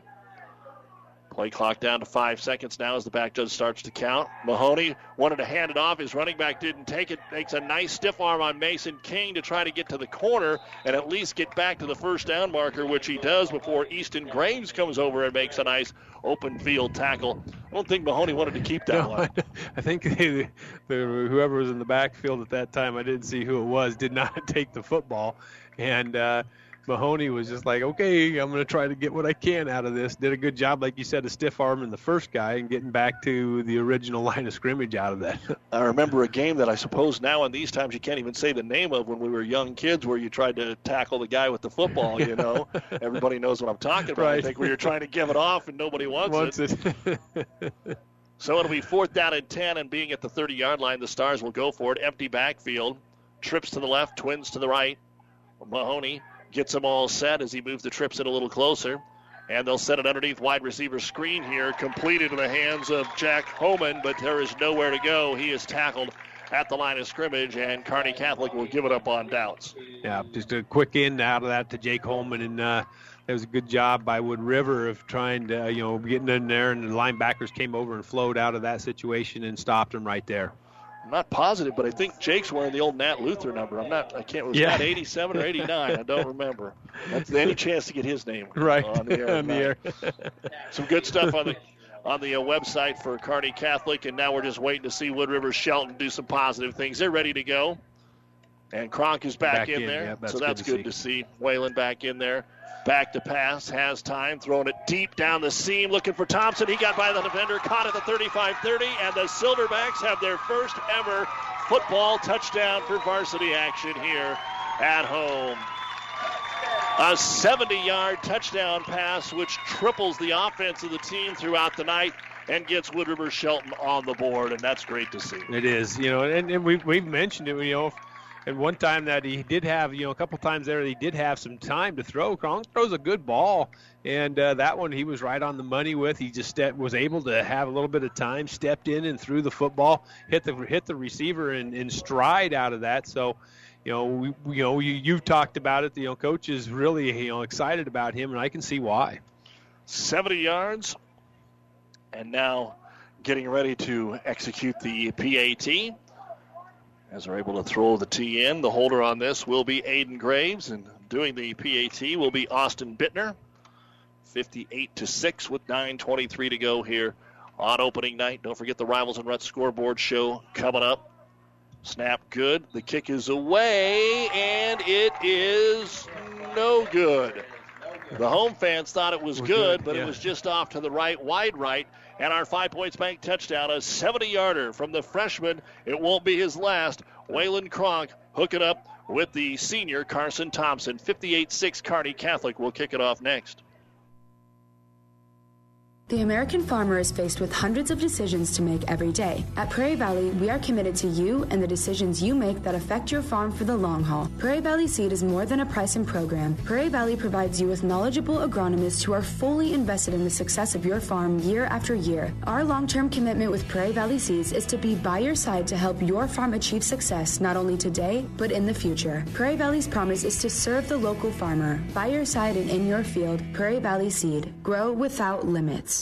Speaker 3: Play clock down to five seconds now as the back judge starts to count. Mahoney wanted to hand it off. His running back didn't take it. Makes a nice stiff arm on Mason King to try to get to the corner and at least get back to the first down marker, which he does before Easton Graves comes over and makes a nice open field tackle. I don't think Mahoney wanted to keep that
Speaker 4: No,
Speaker 3: one.
Speaker 4: I think the, the, whoever was in the backfield at that time, I didn't see who it was, did not take the football. And uh, Mahoney was just like, okay, I'm going to try to get what I can out of this. Did a good job, like you said, of stiff arming the first guy and getting back to the original line of scrimmage out of that.
Speaker 3: I remember a game that I suppose now in these times you can't even say the name of when we were young kids where you tried to tackle the guy with the football, you know. Everybody knows what I'm talking about. I think where you're trying to give it off and nobody wants,
Speaker 4: Wants
Speaker 3: it. So it'll be fourth down and 10, and being at the 30 yard line, the Stars will go for it. Empty backfield. Trips to the left, twins to the right. Mahoney gets them all set as he moves the trips in a little closer. And they'll set it underneath wide receiver screen here, completed in the hands of Jack Homan, but there is nowhere to go. He is tackled at the line of scrimmage, and Kearney Catholic will give it up on downs.
Speaker 4: Yeah, just a quick in out of that to Jake Holman, and uh, that was a good job by Wood River of trying to, you know, getting in there, and the linebackers came over and flowed out of that situation and stopped him right there.
Speaker 3: Not positive, but I think Jake's wearing the old Nat Luther number. I'm not. I can't. Was
Speaker 4: Yeah.
Speaker 3: Nat 87 or 89? I don't remember. That's any chance to get his name
Speaker 4: Right
Speaker 3: on the air.
Speaker 4: on the air.
Speaker 3: Some good stuff on the on the uh, website for Kearney Catholic, and now we're just waiting to see Wood River Shelton do some positive things. They're ready to go, and Kronk is back,
Speaker 4: Back
Speaker 3: in,
Speaker 4: in,
Speaker 3: there,
Speaker 4: yeah, that's
Speaker 3: so
Speaker 4: good
Speaker 3: that's
Speaker 4: to
Speaker 3: good to see. Waylon back in there. Back to pass, has time, throwing it deep down the seam, looking for Thompson. He got by the defender, caught at the 35 30, and the Silverbacks have their first ever football touchdown for varsity action here at home. A 70 yard touchdown pass, which triples the offense of the team throughout the night and gets Wood River Shelton on the board, and that's great to see.
Speaker 4: It is, you know, and, and we we've mentioned it, you know, and one time that he did have, you know, a couple times there he did have some time to throw. Kronk throws a good ball, and uh, that one he was right on the money with. He just was able to have a little bit of time, stepped in and threw the football, hit the hit the receiver in, in stride out of that. So, you know, we, you know, you you've talked about it. You know, coach is really you know excited about him, and I can see why.
Speaker 3: 70 yards, and now getting ready to execute the PAT. As they're able to throw the T in, the holder on this will be Aiden Graves, and doing the PAT will be Austin Bittner. 58 to 6 with 9.23 to go here on opening night. Don't forget the Rivals and Ruts scoreboard show coming up. Snap good. The kick is away, and it is no good. The home fans thought it was good, but it was just off to the right, wide right. And our Five Points Bank touchdown, a 70 yarder from the freshman. It won't be his last. Waylon Kronk hook it up with the senior Carson Thompson. 58 6 Kearney Catholic will kick it off next.
Speaker 23: The American farmer is faced with hundreds of decisions to make every day. At Prairie Valley, we are committed to you and the decisions you make that affect your farm for the long haul. Prairie Valley Seed is more than a price pricing program. Prairie Valley provides you with knowledgeable agronomists who are fully invested in the success of your farm year after year. Our long term commitment with Prairie Valley Seeds is to be by your side to help your farm achieve success not only today, but in the future. Prairie Valley's promise is to serve the local farmer. By your side and in your field, Prairie Valley Seed. Grow without limits.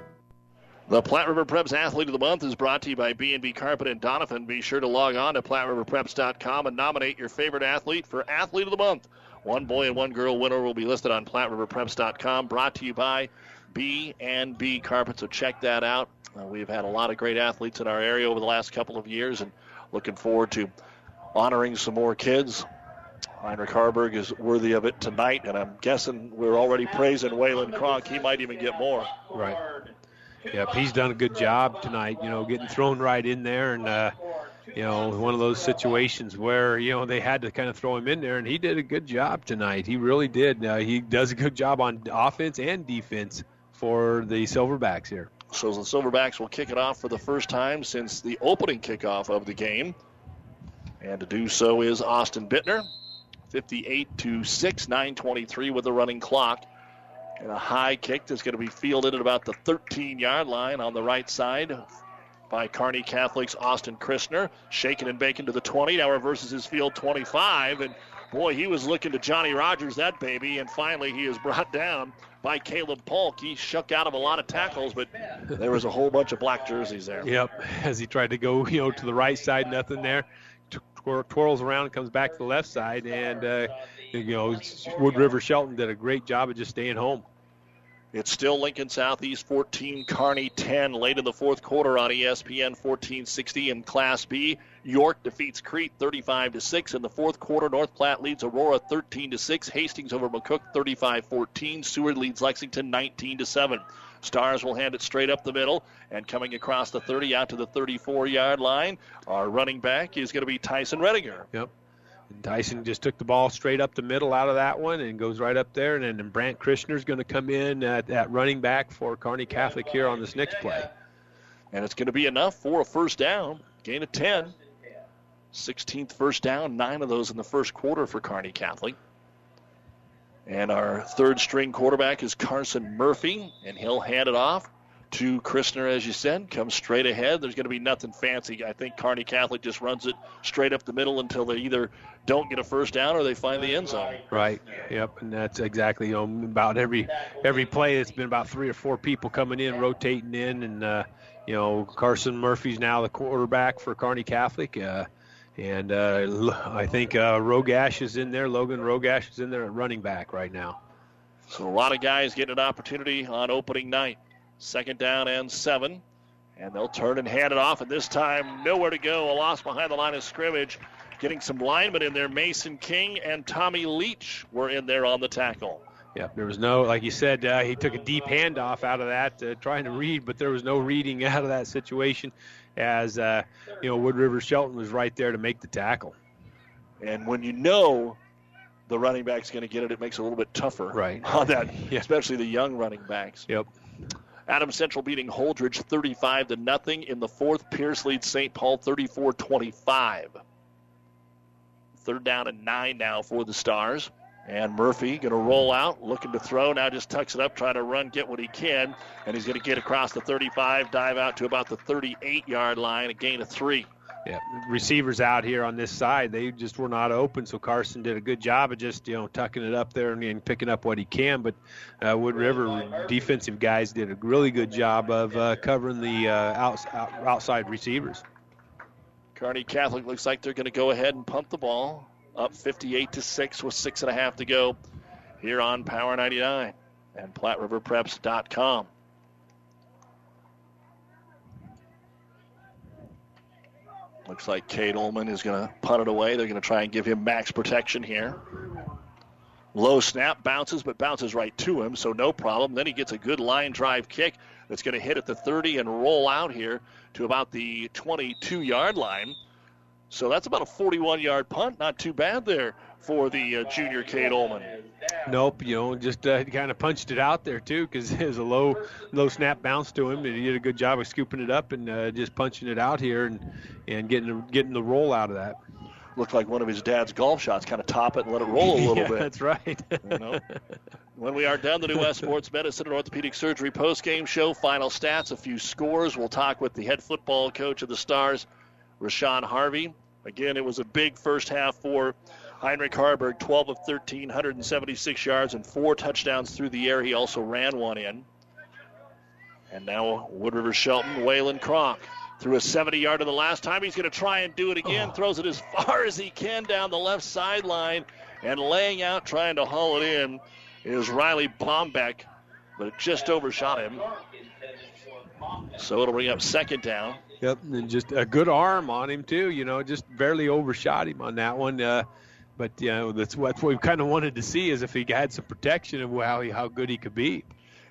Speaker 3: The Platte River Preps Athlete of the Month is brought to you by B&B Carpet and Doniphan. Be sure to log on to PlatteRiverPreps.com and nominate your favorite athlete for Athlete of the Month. One boy and one girl winner will be listed on PlatteRiverPreps.com. Brought to you by B&B Carpet, so check that out. Uh, we've had a lot of great athletes in our area over the last couple of years, and looking forward to honoring some more kids. Heinrich Haarberg is worthy of it tonight, and I'm guessing we're already praising Waylon Kronk. He might even get more.
Speaker 4: Right. Yep, he's done a good job tonight. You know, getting thrown right in there, and uh, you know, one of those situations where you know they had to kind of throw him in there, and he did a good job tonight. He really did. Uh, he does a good job on offense and defense for the Silverbacks here.
Speaker 3: So the Silverbacks will kick it off for the first time since the opening kickoff of the game, and to do so is Austin Bittner. 58 to 6, 9:23 with the running clock. And a high kick that's going to be fielded at about the 13 yard line on the right side by Kearney Catholic's Austin Christner. Shaking and baking to the 20. Now reverses his field 25. And boy, he was looking to Johnny Rogers, that baby. And finally, he is brought down by Caleb Polk. He shook out of a lot of tackles, but there was a whole bunch of black jerseys there.
Speaker 4: Yep. As he tried to go, you know, to the right side, nothing there. Twirls around comes back to the left side. And, uh, you know, Wood River Shelton did a great job of just staying home.
Speaker 3: It's still Lincoln Southeast 14, Kearney 10. Late in the fourth quarter on ESPN 1460 in Class B. York defeats Crete 35 to 6 in the fourth quarter. North Platte leads Aurora 13 to 6. Hastings over McCook 35-14. Seward leads Lexington 19 to 7. Stars will hand it straight up the middle and coming across the 30 out to the 34 yard line. Our running back is going to be Tyson Redinger.
Speaker 4: Yep. And just took the ball straight up the middle out of that one and goes right up there. And then Brant Christner's going to come in at, at running back for Kearney Catholic here on this next play.
Speaker 3: And it's going to be enough for a first down. Gain of 10. 16th first down, nine of those in the first quarter for Kearney Catholic. And our third string quarterback is Carson Murphy, and he'll hand it off to Christner, as you said. Comes straight ahead. There's going to be nothing fancy. I think Kearney Catholic just runs it straight up the middle until they either don't get a first down or they find the end zone.
Speaker 4: Right. Yep. And that's exactly you know about every every play. It's been about three or four people coming in, rotating in, and uh, you know Carson Murphy's now the quarterback for Kearney Catholic. Uh, and uh, I think uh, Rogash is in there. Logan Rogash is in there at running back right now.
Speaker 3: So a lot of guys getting an opportunity on opening night. Second down and seven. And they'll turn and hand it off. And this time, nowhere to go. A loss behind the line of scrimmage. Getting some linemen in there. Mason King and Tommy Leach were in there on the tackle.
Speaker 4: Yeah, there was no, like you said, uh, he took a deep handoff out of that, uh, trying to read, but there was no reading out of that situation as, uh, you know, Wood River Shelton was right there to make the tackle.
Speaker 3: And when you know the running back's going to get it, it makes it a little bit tougher
Speaker 4: right.
Speaker 3: on that, yeah. especially the young running backs.
Speaker 4: Yep.
Speaker 3: Adams Central beating Holdrege 35 to nothing in the fourth. Pierce leads St. Paul 34-25. Third down and nine now for the Stars. And Murphy going to roll out, looking to throw. Now just tucks it up, trying to run, get what he can. And he's going to get across the 35, dive out to about the 38 yard line, a gain of three.
Speaker 4: Yeah, receivers out here on this side, they just were not open. So Carson did a good job of just you know tucking it up there and, and picking up what he can. But uh, Wood River defensive guys did a really good job of uh, covering the uh, outs, out, outside receivers.
Speaker 3: Kearney Catholic looks like they're going to go ahead and pump the ball up 58 to 6 with six and a half to go here on Power 99 and PlatteRiverPreps.com. Looks like Cade Ullman is going to punt it away. They're going to try and give him max protection here. Low snap, bounces, but bounces right to him, so no problem. Then he gets a good line drive kick that's going to hit at the 30 and roll out here to about the 22 yard line. So that's about a 41 yard punt. Not too bad there for the uh, junior Cade Ullman.
Speaker 4: Nope, you know, just uh, kind of punched it out there too because it was a low, low snap bounce to him, and he did a good job of scooping it up and uh, just punching it out here and and getting getting the roll out of that.
Speaker 3: Looked like one of his dad's golf shots, kind of top it and let it roll a little
Speaker 4: yeah,
Speaker 3: bit.
Speaker 4: That's right.
Speaker 3: you know? When we are done, the New West Sports Medicine and Orthopedic Surgery post-game show, final stats, a few scores. We'll talk with the head football coach of the Stars, Rashawn Harvey. Again, it was a big first half for Heinrich Haarberg, 12 of 13, 176 yards and four touchdowns through the air. He also ran one in. And now Wood River Shelton, Waylon Kronk threw a 70 yarder the last time. He's going to try and do it again. Oh. Throws it as far as he can down the left sideline and laying out, trying to haul it in is Riley Bombeck, but it just overshot him. So it'll bring up second down.
Speaker 4: Yep, and just a good arm on him too. You know, just barely overshot him on that one. Uh, but you know, that's what we kind of wanted to see is if he had some protection of how he, how good he could be.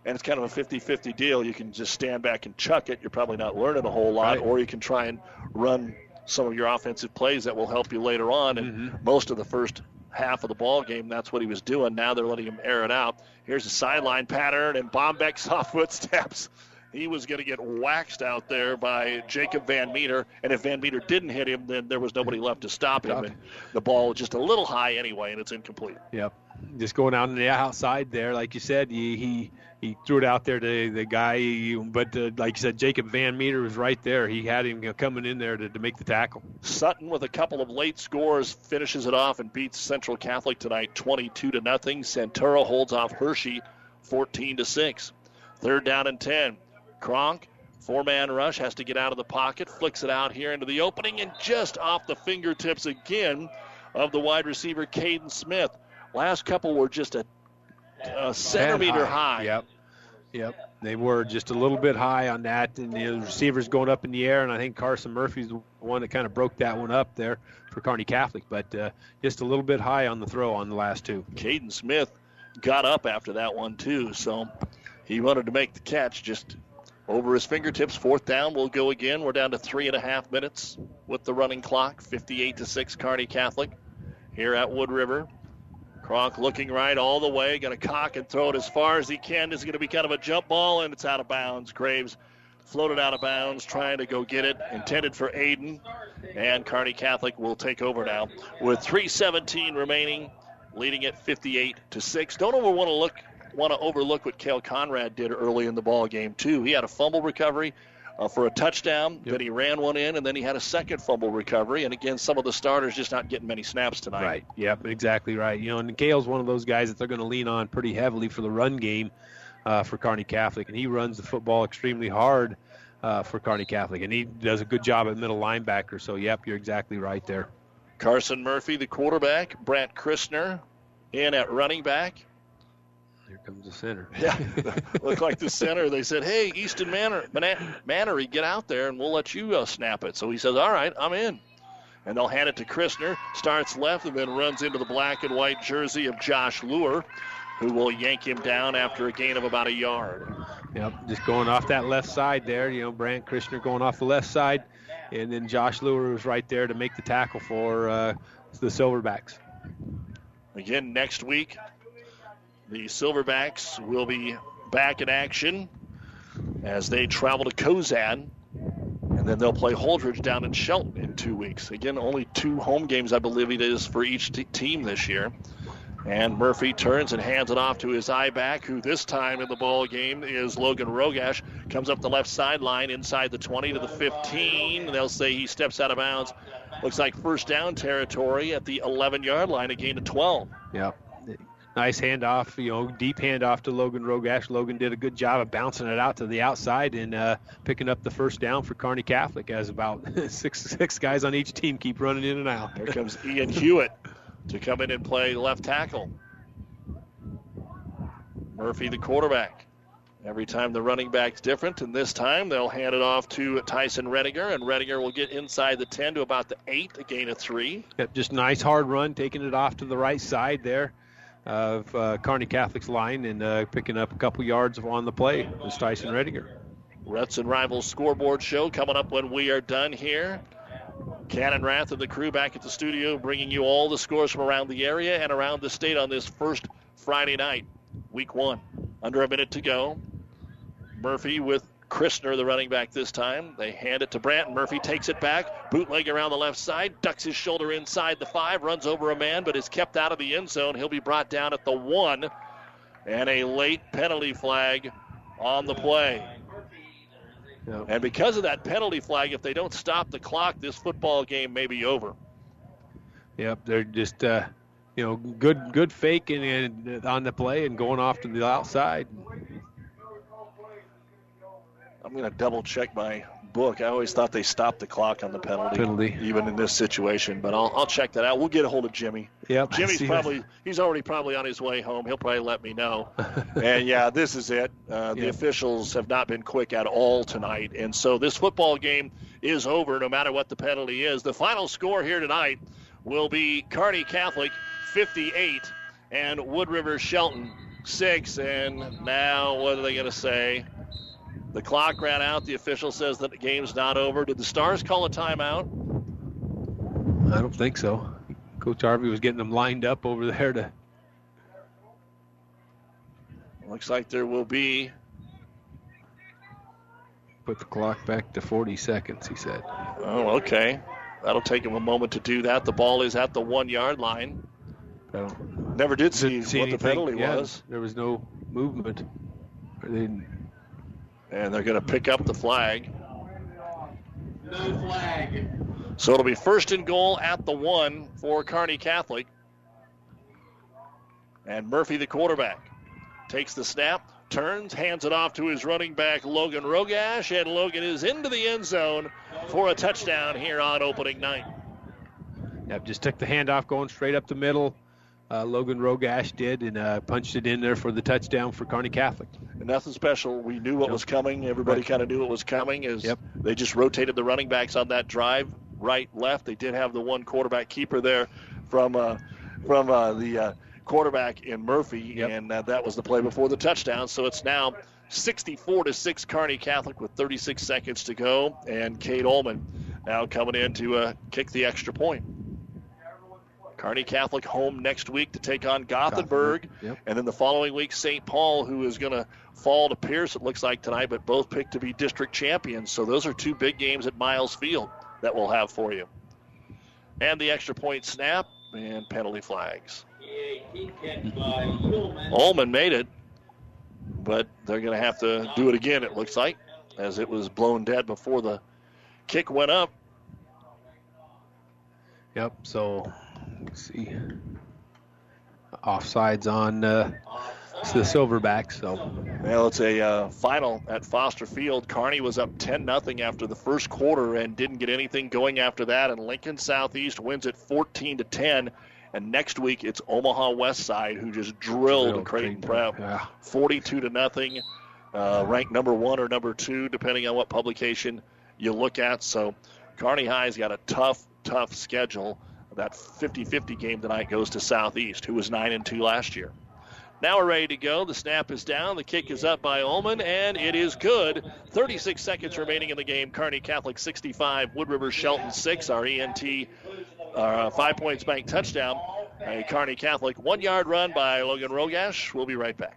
Speaker 3: And it's kind of a 50-50 deal. You can just stand back and chuck it. You're probably not learning a whole lot, right. or you can try and run some of your offensive plays that will help you later on. And
Speaker 4: mm-hmm.
Speaker 3: most of the first half of the ball game. That's what he was doing. Now they're letting him air it out. Here's a sideline pattern and Bombeck's off footsteps. He was going to get waxed out there by Jacob Van Meter, and if Van Meter didn't hit him, then there was nobody left to stop him. And the ball was just a little high anyway, and it's incomplete.
Speaker 4: Yep, just going out on the outside there, like you said, he he, he threw it out there to the guy, but uh, like you said, Jacob Van Meter was right there. He had him coming in there to, to make the tackle.
Speaker 3: Sutton with a couple of late scores finishes it off and beats Central Catholic tonight, 22 to nothing. Centura holds off Hershey, 14 to six. Third down and 10. Kronk, four man rush, has to get out of the pocket, flicks it out here into the opening, and just off the fingertips again of the wide receiver, Caden Smith. Last couple were just a, a centimeter high. high.
Speaker 4: Yep. Yep. They were just a little bit high on that, and the receivers going up in the air, and I think Carson Murphy's the one that kind of broke that one up there for Kearney Catholic, but uh, just a little bit high on the throw on the last two.
Speaker 3: Caden Smith got up after that one, too, so he wanted to make the catch, just over his fingertips. Fourth down we'll go again. We're down to three and a half minutes with the running clock. 58 to 6, Kearney Catholic here at Wood River. Kronk looking right all the way, going to cock and throw it as far as he can. This is going to be kind of a jump ball, and it's out of bounds. Graves floated out of bounds, trying to go get it. Intended for Aiden, and Kearney Catholic will take over now with 3:17 remaining, leading at 58 to six. Don't ever want to look want to overlook what Kale Conrad did early in the ball game too. He had a fumble recovery uh, for a touchdown, yep. then he ran one in, and then he had a second fumble recovery. And again, some of the starters just not getting many snaps tonight.
Speaker 4: Right. Yep. Exactly right. You know, and Kale's one of those guys that they're going to lean on pretty heavily for the run game uh, for Kearney Catholic, and he runs the football extremely hard. Uh, for Kearney Catholic, and he does a good job at middle linebacker. So, yep, you're exactly right there.
Speaker 3: Carson Murphy, the quarterback, Brant Christner in at running back,
Speaker 4: here comes the center.
Speaker 3: Yeah, look like the center. They said, "Hey, Easton Manor, Mannery, get out there, and we'll let you uh, snap it." So he says, "All right, I'm in." And they'll hand it to Christner. Starts left and then runs into the black and white jersey of Josh Lure, who will yank him down after a gain of about a yard.
Speaker 4: Yep, just going off that left side there. You know, Brant Christner going off the left side, and then Josh Lure was right there to make the tackle for uh, the Silverbacks.
Speaker 3: Again, next week, the Silverbacks will be back in action as they travel to Cozad. And then they'll play Holdrege down in Shelton in two weeks. Again, only two home games, I believe it is, for each t- team this year. And Murphy turns and hands it off to his eye back, who this time in the ball game is Logan Rogash. Comes up the left sideline inside the 20 to the 15. They'll say he steps out of bounds. Looks like first down territory at the 11 yard line, a gain of 12.
Speaker 4: Yeah nice handoff, you know, deep handoff to Logan Rogash. Logan did a good job of bouncing it out to the outside and uh, picking up the first down for Kearney Catholic as about six six guys on each team keep running in and out.
Speaker 3: Here comes Ian Hewitt to come in and play left tackle. Murphy, the quarterback. Every time the running back's different, and this time they'll hand it off to Tyson Rediger, and Rediger will get inside the 10 to about the 8, a gain of 3.
Speaker 4: Yep, just nice hard run, taking it off to the right side there of uh, Kearney Catholic's line and uh, picking up a couple yards on the play was Tyson Rediger.
Speaker 3: Reds and Rivals scoreboard show coming up when we are done here. Cannon Rath and the crew back at the studio bringing you all the scores from around the area and around the state on this first Friday night, week one. Under a minute to go. Murphy with Christner, the running back this time. They hand it to Brandt. Murphy takes it back. Bootleg around the left side. Ducks his shoulder inside the five. Runs over a man, but is kept out of the end zone. He'll be brought down at the one. And a late penalty flag on the play.
Speaker 4: Yep.
Speaker 3: And because of that penalty flag, if they don't stop the clock, this football game may be over.
Speaker 4: Yep, they're just uh, you know good good faking and on the play and going off to the outside.
Speaker 3: I'm going to double check my book. I always thought they stopped the clock on the penalty,
Speaker 4: Penalty.
Speaker 3: even in this situation. But I'll, I'll check that out. We'll get a hold of Jimmy.
Speaker 4: Yep,
Speaker 3: Jimmy's probably he's already probably on his way home. He'll probably let me know. and yeah, this is it. Uh, the
Speaker 4: Yep.
Speaker 3: officials have not been quick at all tonight, and so this football game is over. No matter what the penalty is, the final score here tonight will be Kearney Catholic 58 and Wood River Shelton 6. And now what are they going to say? The clock ran out. The official says that the game's not over. Did the Stars call a timeout?
Speaker 4: I don't think so. Coach Harvey was getting them lined up over there to.
Speaker 3: Looks like there will be.
Speaker 4: Put the clock back to 40 seconds, he said.
Speaker 3: Oh, okay. That'll take him a moment to do that. The ball is at the one yard line. Never did see,
Speaker 4: see
Speaker 3: what the penalty
Speaker 4: Yeah,
Speaker 3: was.
Speaker 4: There was no movement. They didn't-
Speaker 3: And they're going to pick up the flag.
Speaker 24: No flag.
Speaker 3: So it'll be first and goal at the one for Kearney Catholic. And Murphy, the quarterback, takes the snap, turns, hands it off to his running back, Logan Rogash, and Logan is into the end zone for a touchdown here on opening night.
Speaker 4: Yep, just took the handoff going straight up the middle. Uh, Logan Rogash did and uh, punched it in there for the touchdown for Kearney Catholic.
Speaker 3: And nothing special. We knew what was coming. Everybody
Speaker 4: Right.
Speaker 3: kind of knew what was coming. As
Speaker 4: Yep.
Speaker 3: they just rotated the running backs on that drive, right, left. They did have the one quarterback keeper there from uh, from uh, the uh, quarterback in Murphy, and uh, that was the play before the touchdown. So it's now 64 to six, Kearney Catholic with 36 seconds to go, and Cade Ullman now coming in to uh, kick the extra point. Kearney Catholic home next week to take on Gothenburg.
Speaker 4: Yep.
Speaker 3: And then the following week, St. Paul, who is going to fall to Pierce, it looks like tonight, but both picked to be district champions. So those are two big games at Miles Field that we'll have for you. And the extra point snap and penalty flags. Ullman made it, but they're going to have to do it again, it looks like, as it was blown dead before the kick went up.
Speaker 4: Yep. So, let's see. Offsides on uh, the Silverbacks. So,
Speaker 3: Well, it's a uh, final at Foster Field. Kearney was up 10 nothing after the first quarter and didn't get anything going after that. And Lincoln Southeast wins it 14 to 10. And next week it's Omaha West Side who just drilled, Creighton
Speaker 4: Creighton,
Speaker 3: Prep,
Speaker 4: yeah.
Speaker 3: 42 to nothing. Uh, ranked number one or number two, depending on what publication you look at. So Kearney High's got a tough, tough schedule. That 50-50 game tonight goes to Southeast, who was nine and two last year. Now we're ready to go. The snap is down. The kick is up by Ullman, and it is good. 36 seconds remaining in the game. Kearney Catholic 65, Wood River Shelton 6. Our ENT uh, five points bank touchdown. A Kearney Catholic one yard run by Logan Rogash. We'll be right back.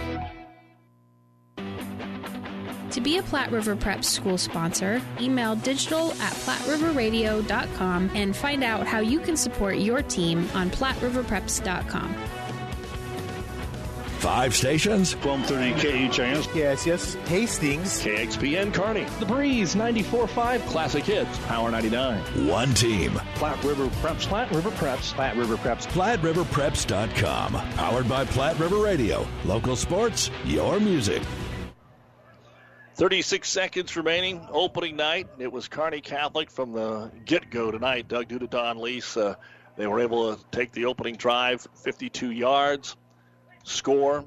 Speaker 25: To be a Platte River Prep school sponsor, email digital at platteriverradio.com and find out how you can support your team on platteriverpreps.com.
Speaker 26: Five stations.
Speaker 2: 1230 KHIS.
Speaker 27: Yes, yes. Hastings.
Speaker 2: KXPN Kearney. The Breeze 94.5 Classic Hits. Power 99.
Speaker 26: One team.
Speaker 2: Platte River Preps. Platte River Preps. Platte River Preps.
Speaker 26: PlatteRiverPreps.com. Powered by Platte River Radio. Local sports, your music.
Speaker 3: 36 seconds remaining, opening night. It was Kearney Catholic from the get go tonight. Doug Duda Don Lees. Uh, they were able to take the opening drive, 52 yards, score.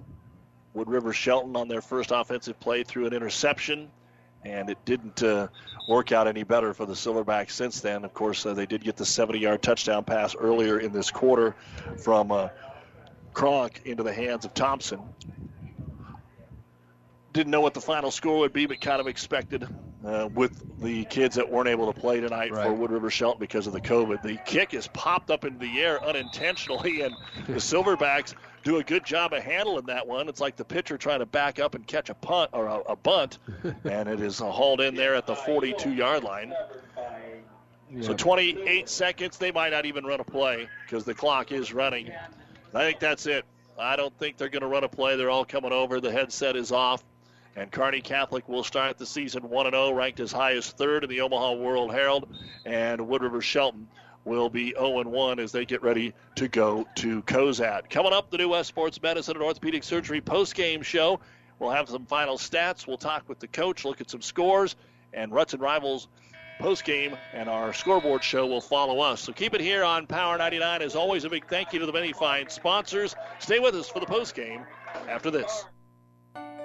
Speaker 3: Wood River Shelton on their first offensive play threw an interception, and it didn't uh, work out any better for the Silverbacks since then. Of course, uh, they did get the 70 yard touchdown pass earlier in this quarter from uh, Kronk into the hands of Thompson didn't know what the final score would be, but kind of expected uh, with the kids that weren't able to play tonight right. for Wood River Shelton because of the COVID. The kick is popped up into the air unintentionally, and the Silverbacks do a good job of handling that one. It's like the pitcher trying to back up and catch a punt or a, a bunt, and it is hauled in there at the 42-yard line. So 28 seconds, they might not even run a play because the clock is running. I think that's it. I don't think they're going to run a play. They're all coming over. The headset is off. And Kearney Catholic will start the season 1 0, ranked as high as third in the Omaha World Herald. And Wood River Shelton will be 0 1 as they get ready to go to Cozad. Coming up, the new West Sports Medicine and Orthopedic Surgery post game show. We'll have some final stats. We'll talk with the coach, look at some scores, and Ruts and Rivals post game, and our scoreboard show will follow us. So keep it here on Power 99. As always, a big thank you to the many fine sponsors. Stay with us for the post game after this.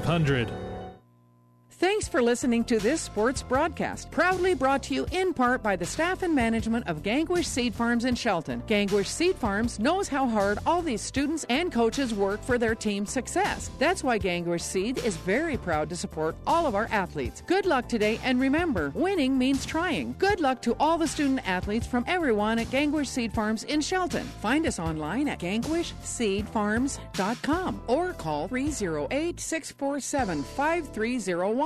Speaker 18: 500.
Speaker 11: Thanks for listening to this sports broadcast, proudly brought to you in part by the staff and management of Gangwish Seed Farms in Shelton. Gangwish Seed Farms knows how hard all these students and coaches work for their team's success. That's why Gangwish Seed is very proud to support all of our athletes. Good luck today, and remember, winning means trying. Good luck to all the student athletes from everyone at Gangwish Seed Farms in Shelton. Find us online at gangwishseedfarms.com or call 308 647 5301.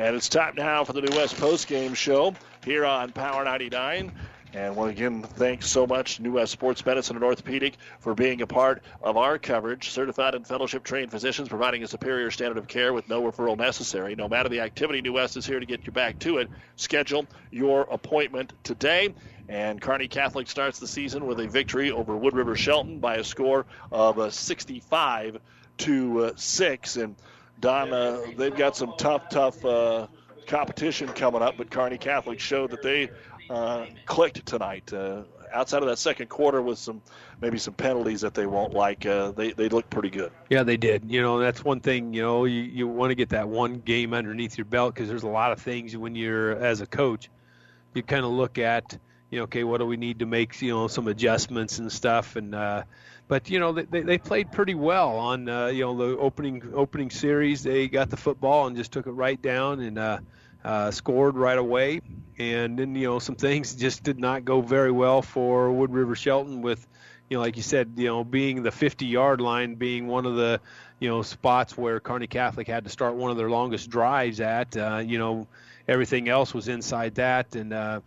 Speaker 3: And it's time now for the New West Post Game Show here on Power 99. And well, again, thanks so much, New West Sports Medicine and Orthopedic, for being a part of our coverage. Certified and fellowship trained physicians providing a superior standard of care with no referral necessary. No matter the activity, New West is here to get you back to it. Schedule your appointment today. And Kearney Catholic starts the season with a victory over Wood River Shelton by a score of uh, 65 to uh, 6. And Don, uh, they've got some tough, tough uh, competition coming up, but Kearney Catholic showed that they uh, clicked tonight. Uh, outside of that second quarter with some maybe some penalties that they won't like, uh, they they look pretty good.
Speaker 4: Yeah, they did. You know, that's one thing. You know, you, you want to get that one game underneath your belt because there's a lot of things when you're as a coach, you kind of look at, you know, okay, what do we need to make, you know, some adjustments and stuff, and uh, but you know they, they played pretty well on uh, you know the opening opening series. They got the football and just took it right down and uh, uh, scored right away. And then you know some things just did not go very well for Wood River Shelton with you know like you said you know being the 50 yard line being one of the you know spots where Kearney Catholic had to start one of their longest drives at. Uh, you know everything else was inside that and. Uh,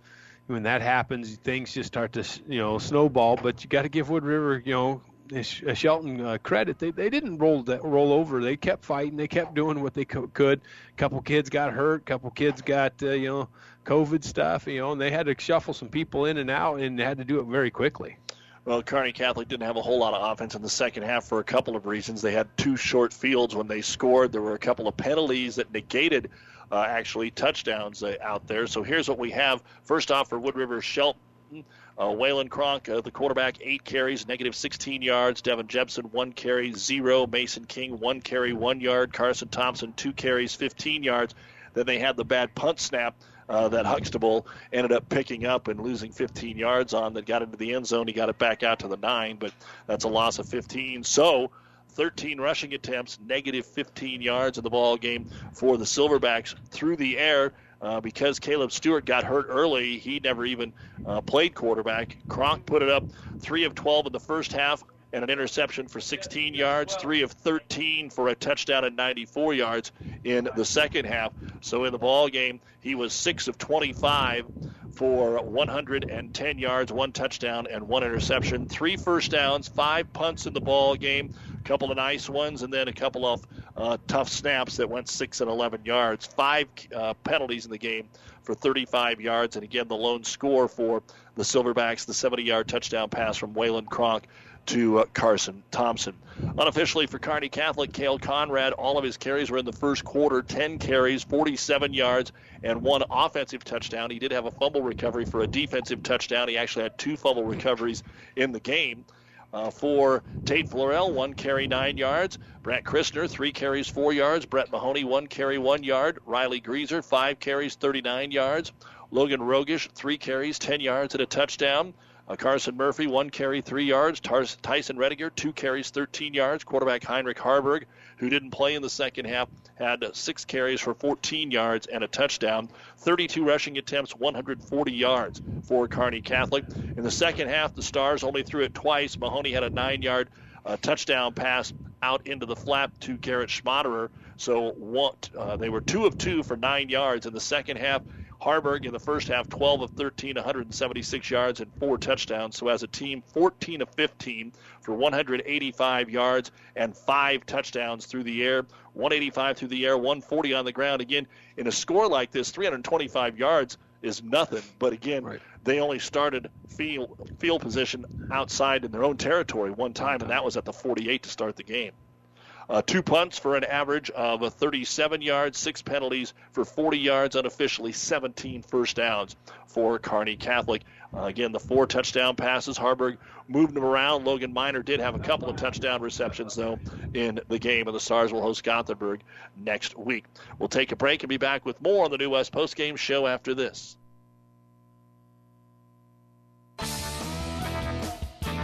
Speaker 4: when that happens, things just start to you know snowball. But you got to give Wood River you know Shelton uh, credit. They they didn't roll that, roll over. They kept fighting. They kept doing what they co- could. A couple kids got hurt. A couple kids got uh, you know COVID stuff. You know, and they had to shuffle some people in and out, and had to do it very quickly.
Speaker 3: Well, Kearney Catholic didn't have a whole lot of offense in the second half for a couple of reasons. They had two short fields when they scored. There were a couple of penalties that negated uh, actually touchdowns uh, out there. So here's what we have. First off, for Wood River Shelton. Uh, Waylon Kronk, uh, the quarterback, eight carries, negative 16 yards. Devin Jepson, one carry, zero. Mason King, one carry, one yard. Carson Thompson, two carries, 15 yards. Then they had the bad punt snap uh, that Huxtable ended up picking up and losing 15 yards on that got into the end zone. He got it back out to the nine, but that's a loss of 15. So 13 rushing attempts, negative 15 yards in the ball game for the Silverbacks through the air. Uh, because Caleb Stewart got hurt early, he never even uh, played quarterback. Kronk put it up 3 of 12 in the first half and an interception for 16 yards, 3 of 13 for a touchdown and 94 yards in the second half. So in the ball game, he was 6 of 25 for 110 yards, one touchdown, and one interception. Three first downs, five punts in the ball game, couple of nice ones, and then a couple of uh, tough snaps that went six and 11 yards. Five uh, penalties in the game for 35 yards, and again the lone score for the Silverbacks, the 70-yard touchdown pass from Waylon Kronk to uh, Carson Thompson. Unofficially for Kearney Catholic, Kale Conrad, all of his carries were in the first quarter 10 carries, 47 yards, and one offensive touchdown. He did have a fumble recovery for a defensive touchdown. He actually had two fumble recoveries in the game. Uh, for Tate Florell, one carry, nine yards. Brett Christner, three carries, four yards. Brett Mahoney, one carry, one yard. Riley Greaser, five carries, 39 yards. Logan Rogish, three carries, 10 yards, and a touchdown. Uh, Carson Murphy, one carry, three yards. Tyson Rediger, two carries, 13 yards. Quarterback Heinrich Haarberg, who didn't play in the second half, had six carries for 14 yards and a touchdown. 32 rushing attempts, 140 yards for Kearney Catholic. In the second half, the Stars only threw it twice. Mahoney had a nine yard uh, touchdown pass out into the flat to Garrett Schmaderer. So one, uh, they were two of two for nine yards in the second half. Haarberg in the first half, 12 of 13, 176 yards and four touchdowns. So as a team, 14 of 15 for 185 yards and five touchdowns through the air. 185 through the air, 140 on the ground. Again, in a score like this, 325 yards is nothing. But again, right. they only started field field position outside in their own territory one time, and that was at the 48 to start the game. Uh, two punts for an average of a 37 yards, six penalties for 40 yards, unofficially 17 first downs for Kearney Catholic. Uh, again, the four touchdown passes. Haarberg moved them around. Logan Miner did have a couple of touchdown receptions, though, in the game, and the Stars will host Gothenburg next week. We'll take a break and be back with more on the New West postgame show after this.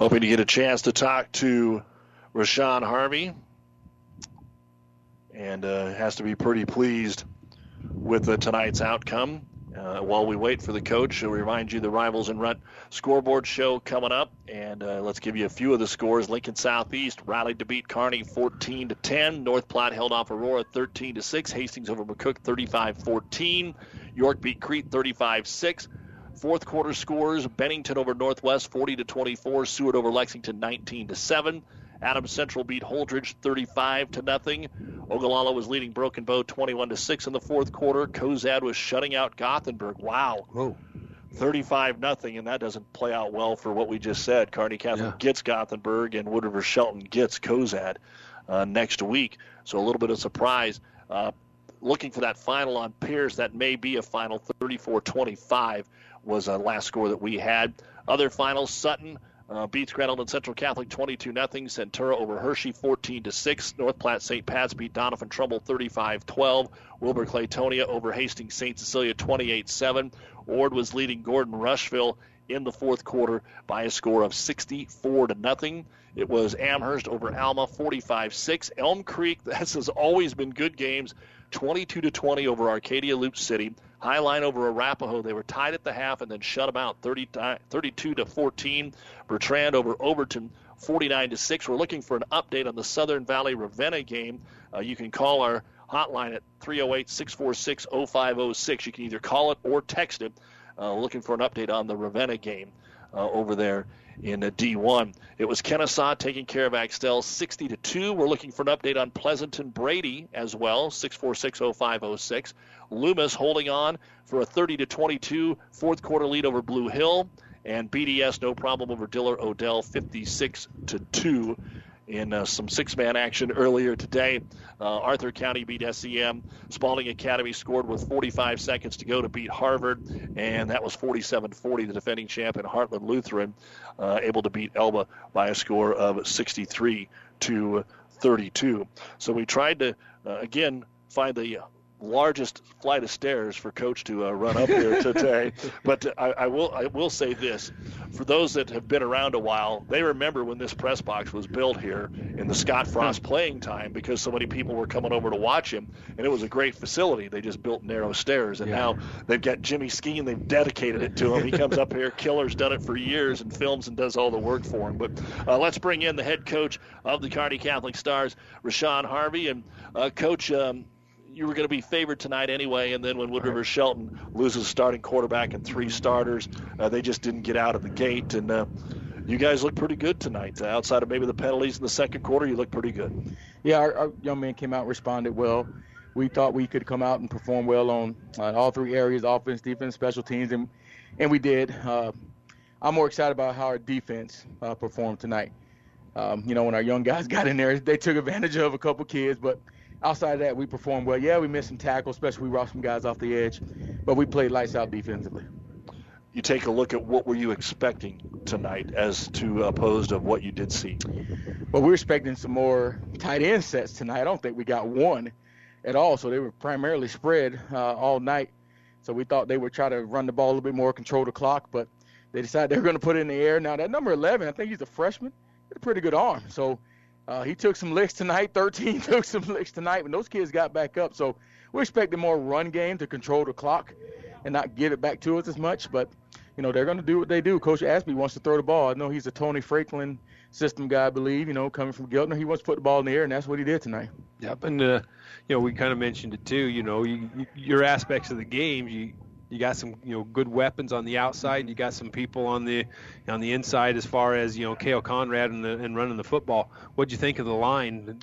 Speaker 3: Hoping to get a chance to talk to Rashawn Harvey. And uh, has to be pretty pleased with uh, tonight's outcome. Uh, while we wait for the coach, I'll remind you the Rivals and Runt scoreboard show coming up, and uh, let's give you a few of the scores. Lincoln Southeast rallied to beat Kearney 14 to 10. North Platte held off Aurora 13 to 6. Hastings over McCook 35-14. York beat Crete 35-6. Fourth quarter scores: Bennington over Northwest 40 to 24. Seward over Lexington 19 to 7. Adams Central beat Holdrege 35 to nothing. Ogallala was leading Broken Bow 21 to 6 in the fourth quarter. Cozad was shutting out Gothenburg. Wow.
Speaker 4: Whoa.
Speaker 3: 35 nothing, and that doesn't play out well for what we just said. Kearney Catholic yeah. gets Gothenburg, and Wood River Shelton gets Cozad uh, next week. So a little bit of surprise. Uh, looking for that final on Pierce, that may be a final 34-25 was a last score that we had. Other finals, Sutton uh, beats Island Central Catholic 22 0. Centura over Hershey 14 to 6. North Platte St. Pat's beat Doniphan Trumbull 35 12. Wilber Clatonia over Hastings St. Cecilia 28 7. Ord was leading Gordon Rushville in the fourth quarter by a score of 64 to nothing. It was Amherst over Alma 45 6. Elm Creek, this has always been good games, 22 to 20 over Arcadia Loup City. Highline over Arapaho. They were tied at the half and then shut them out 30, 32 to 14. Bertrand over Overton 49 to 6. We're looking for an update on the Southern Valley Ravenna game. Uh, you can call our hotline at 308 646 0506. You can either call it or text it. Uh, looking for an update on the Ravenna game uh, over there in D1. It was Kenesaw taking care of Axtell 60 to 2. We're looking for an update on Pleasanton Brady as well, 6460506. Loomis holding on for a 30 to 22 fourth quarter lead over Blue Hill and BDS no problem over Diller Odell 56 to 2 in uh, some six-man action earlier today. Uh, Arthur County beat SEM. Spalding Academy scored with 45 seconds to go to beat Harvard, and that was 47-40. The defending champion Heartland Lutheran uh, able to beat Elba by a score of 63 to 32. So we tried to uh, again find the largest flight of stairs for coach to uh, run up here today. but I, I, will I will say this: for those that have been around a while, they remember when this press box was built here in the Scott Frost playing time because so many people were coming over to watch him, and it was a great facility. They just built narrow stairs, and yeah. now they've got Jimmy Skeen. They've dedicated it to him. He comes up here. Killer's done it for years and films and does all the work for him. But uh, let's bring in the head coach of the Kearney Catholic Stars, Rashawn Harvey, and uh, coach. Um, you were going to be favored tonight anyway. And then when Wood River Shelton loses starting quarterback and three starters, uh, they just didn't get out of the gate. And uh, you guys look pretty good tonight. Uh, outside of maybe the penalties in the second quarter, you look pretty good.
Speaker 28: Yeah, our, our young man came out responded well. We thought we could come out and perform well on all three areas: offense, defense, special teams, and and we did. Uh, I'm more excited about how our defense uh, performed tonight. Um, you know, when our young guys got in there, they took advantage of a couple kids, but outside of that, we performed well. Yeah, we missed some tackles, especially we rocked some guys off the edge, but we played lights out defensively.
Speaker 3: You take a look at what were you expecting tonight as to opposed of what you did see.
Speaker 28: Well, we were expecting some more tight end sets tonight. I don't think we got one at all, so they were primarily spread uh, all night. So we thought they would try to run the ball a little bit more, control the clock, but they decided they were going to put it in the air. Now that number 11, I think he's a freshman. He's a pretty good arm. So uh, he took some licks tonight. 13 took some licks tonight, but those kids got back up. So we're expecting more run game to control the clock and not give it back to us as much. But you know they're going to do what they do. Coach Aspie wants to throw the ball. I know he's a Tony Franklin system guy, I believe. You know, coming from Giltner, he wants to put the ball in the air, and that's what he did tonight.
Speaker 4: Yep, and uh, you know we kind of mentioned it too. You know, you, you, your aspects of the game, you you got some you know good weapons on the outside. And you got some people on the on the inside as far as you know Kale Conrad and, the, and running the football. What'd you think of the line?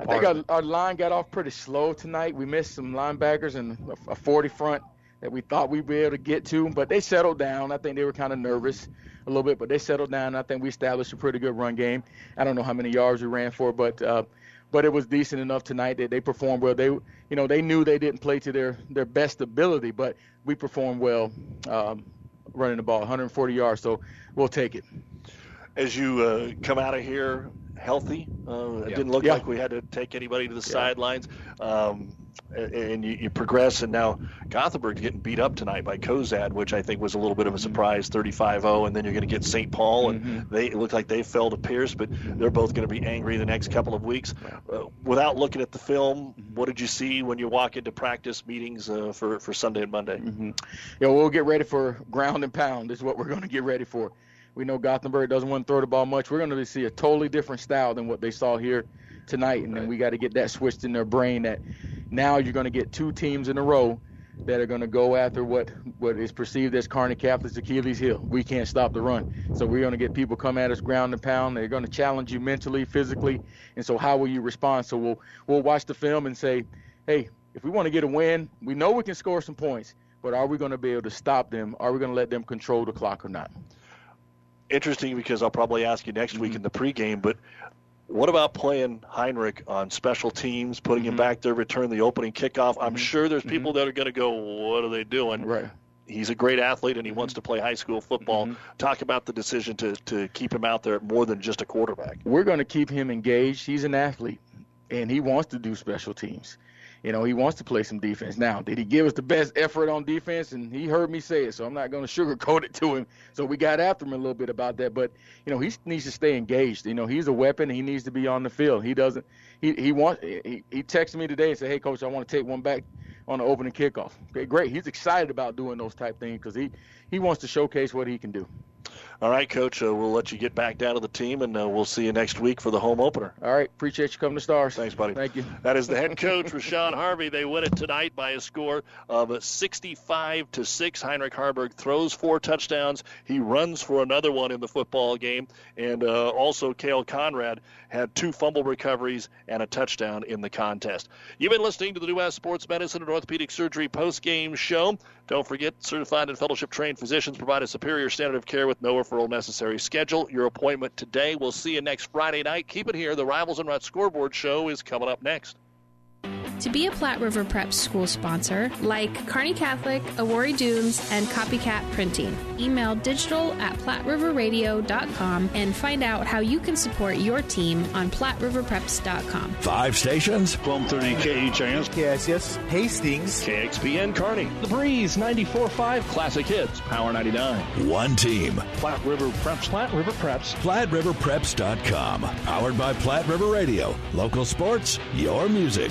Speaker 28: I think our, our line got off pretty slow tonight. We missed some linebackers and a 40 front that we thought we'd be able to get to, but they settled down. I think they were kind of nervous a little bit, but they settled down. I think we established a pretty good run game. I don't know how many yards we ran for, but uh, but it was decent enough tonight that they performed well. They, you know, they knew they didn't play to their their best ability, but we performed well um, running the ball, 140 yards. So we'll take it.
Speaker 3: As you uh, come out of here healthy, uh, it didn't look yeah. like we had to take anybody to the yeah. sidelines. Um, and you, you, progress, and now Gothenburg's getting beat up tonight by Cozad, which I think was a little bit of a surprise, 35-0, and then you're going to get St. Paul, and mm-hmm. they look like they fell to Pierce, but they're both going to be angry the next couple of weeks. Uh, without looking at the film, mm-hmm. what did you see when you walk into practice meetings uh, for for Sunday and Monday?
Speaker 28: Mm-hmm. Yeah, we'll get ready for ground and pound. This is what we're going to get ready for. We know Gothenburg doesn't want to throw the ball much. We're going to see a totally different style than what they saw here tonight, and right. then we got to get that switched in their brain that now you're going to get two teams in a row that are going to go after what what is perceived as Kearney Catholic's Achilles heel. We can't stop the run, so we're going to get people come at us ground and pound. They're going to challenge you mentally, physically, and so how will you respond? So we'll we'll watch the film and say, hey, if we want to get a win, we know we can score some points, but are we going to be able to stop them? Are we going to let them control the clock or not?
Speaker 3: Interesting because I'll probably ask you next mm-hmm. week in the pregame, but what about playing Heinrich on special teams, putting mm-hmm. him back there, return the opening kickoff? I'm mm-hmm. sure there's people mm-hmm. that are going to go, "What are they doing?"
Speaker 28: Right.
Speaker 3: He's a great athlete and he wants mm-hmm. to play high school football. Mm-hmm. Talk about the decision to to keep him out there more than just a quarterback.
Speaker 28: We're going to keep him engaged. He's an athlete, and he wants to do special teams. You know, he wants to play some defense. Now, did he give us the best effort on defense? And he heard me say it, so I'm not going to sugarcoat it to him. So we got after him a little bit about that. But you know, he needs to stay engaged. You know, he's a weapon. He needs to be on the field. He doesn't. He he wants. He, he texted me today and said, "Hey, coach, I want to take one back on the opening kickoff." Okay, great. He's excited about doing those type things because he he wants to showcase what he can do.
Speaker 3: All right, Coach. Uh, we'll let you get back down to the team, and uh, we'll see you next week for the home opener.
Speaker 28: All right. Appreciate you coming to Stars.
Speaker 3: Thanks, buddy.
Speaker 28: Thank you.
Speaker 3: That is the head coach, Rashawn Harvey. They win it tonight by a score of 65 to six. Heinrich Haarberg throws four touchdowns. He runs for another one in the football game, and uh, also Kale Conrad had two fumble recoveries and a touchdown in the contest. You've been listening to the New West Sports Medicine and Orthopedic Surgery post-game show. Don't forget, certified and fellowship trained physicians provide a superior standard of care with no referral necessary. Schedule your appointment today. We'll see you next Friday night. Keep it here. The Rivals and Ruts scoreboard show is coming up next.
Speaker 25: To be a Platte River Prep school sponsor, like Kearney Catholic, Awori Dunes, and Copycat Printing, email digital at PlatteRiverRadio.com and find out how you can support your team on PlatteRiverPreps.com.
Speaker 26: Five stations.
Speaker 29: 1230 KHIS.
Speaker 30: KSS. Hastings.
Speaker 29: KXPN Carney. The Breeze 94.5 Classic Hits. Power 99.
Speaker 26: One team.
Speaker 29: Platte River Preps. Platte River Preps.
Speaker 26: PlatteRiverPreps.com. Powered by Platte River Radio. Local sports, your music.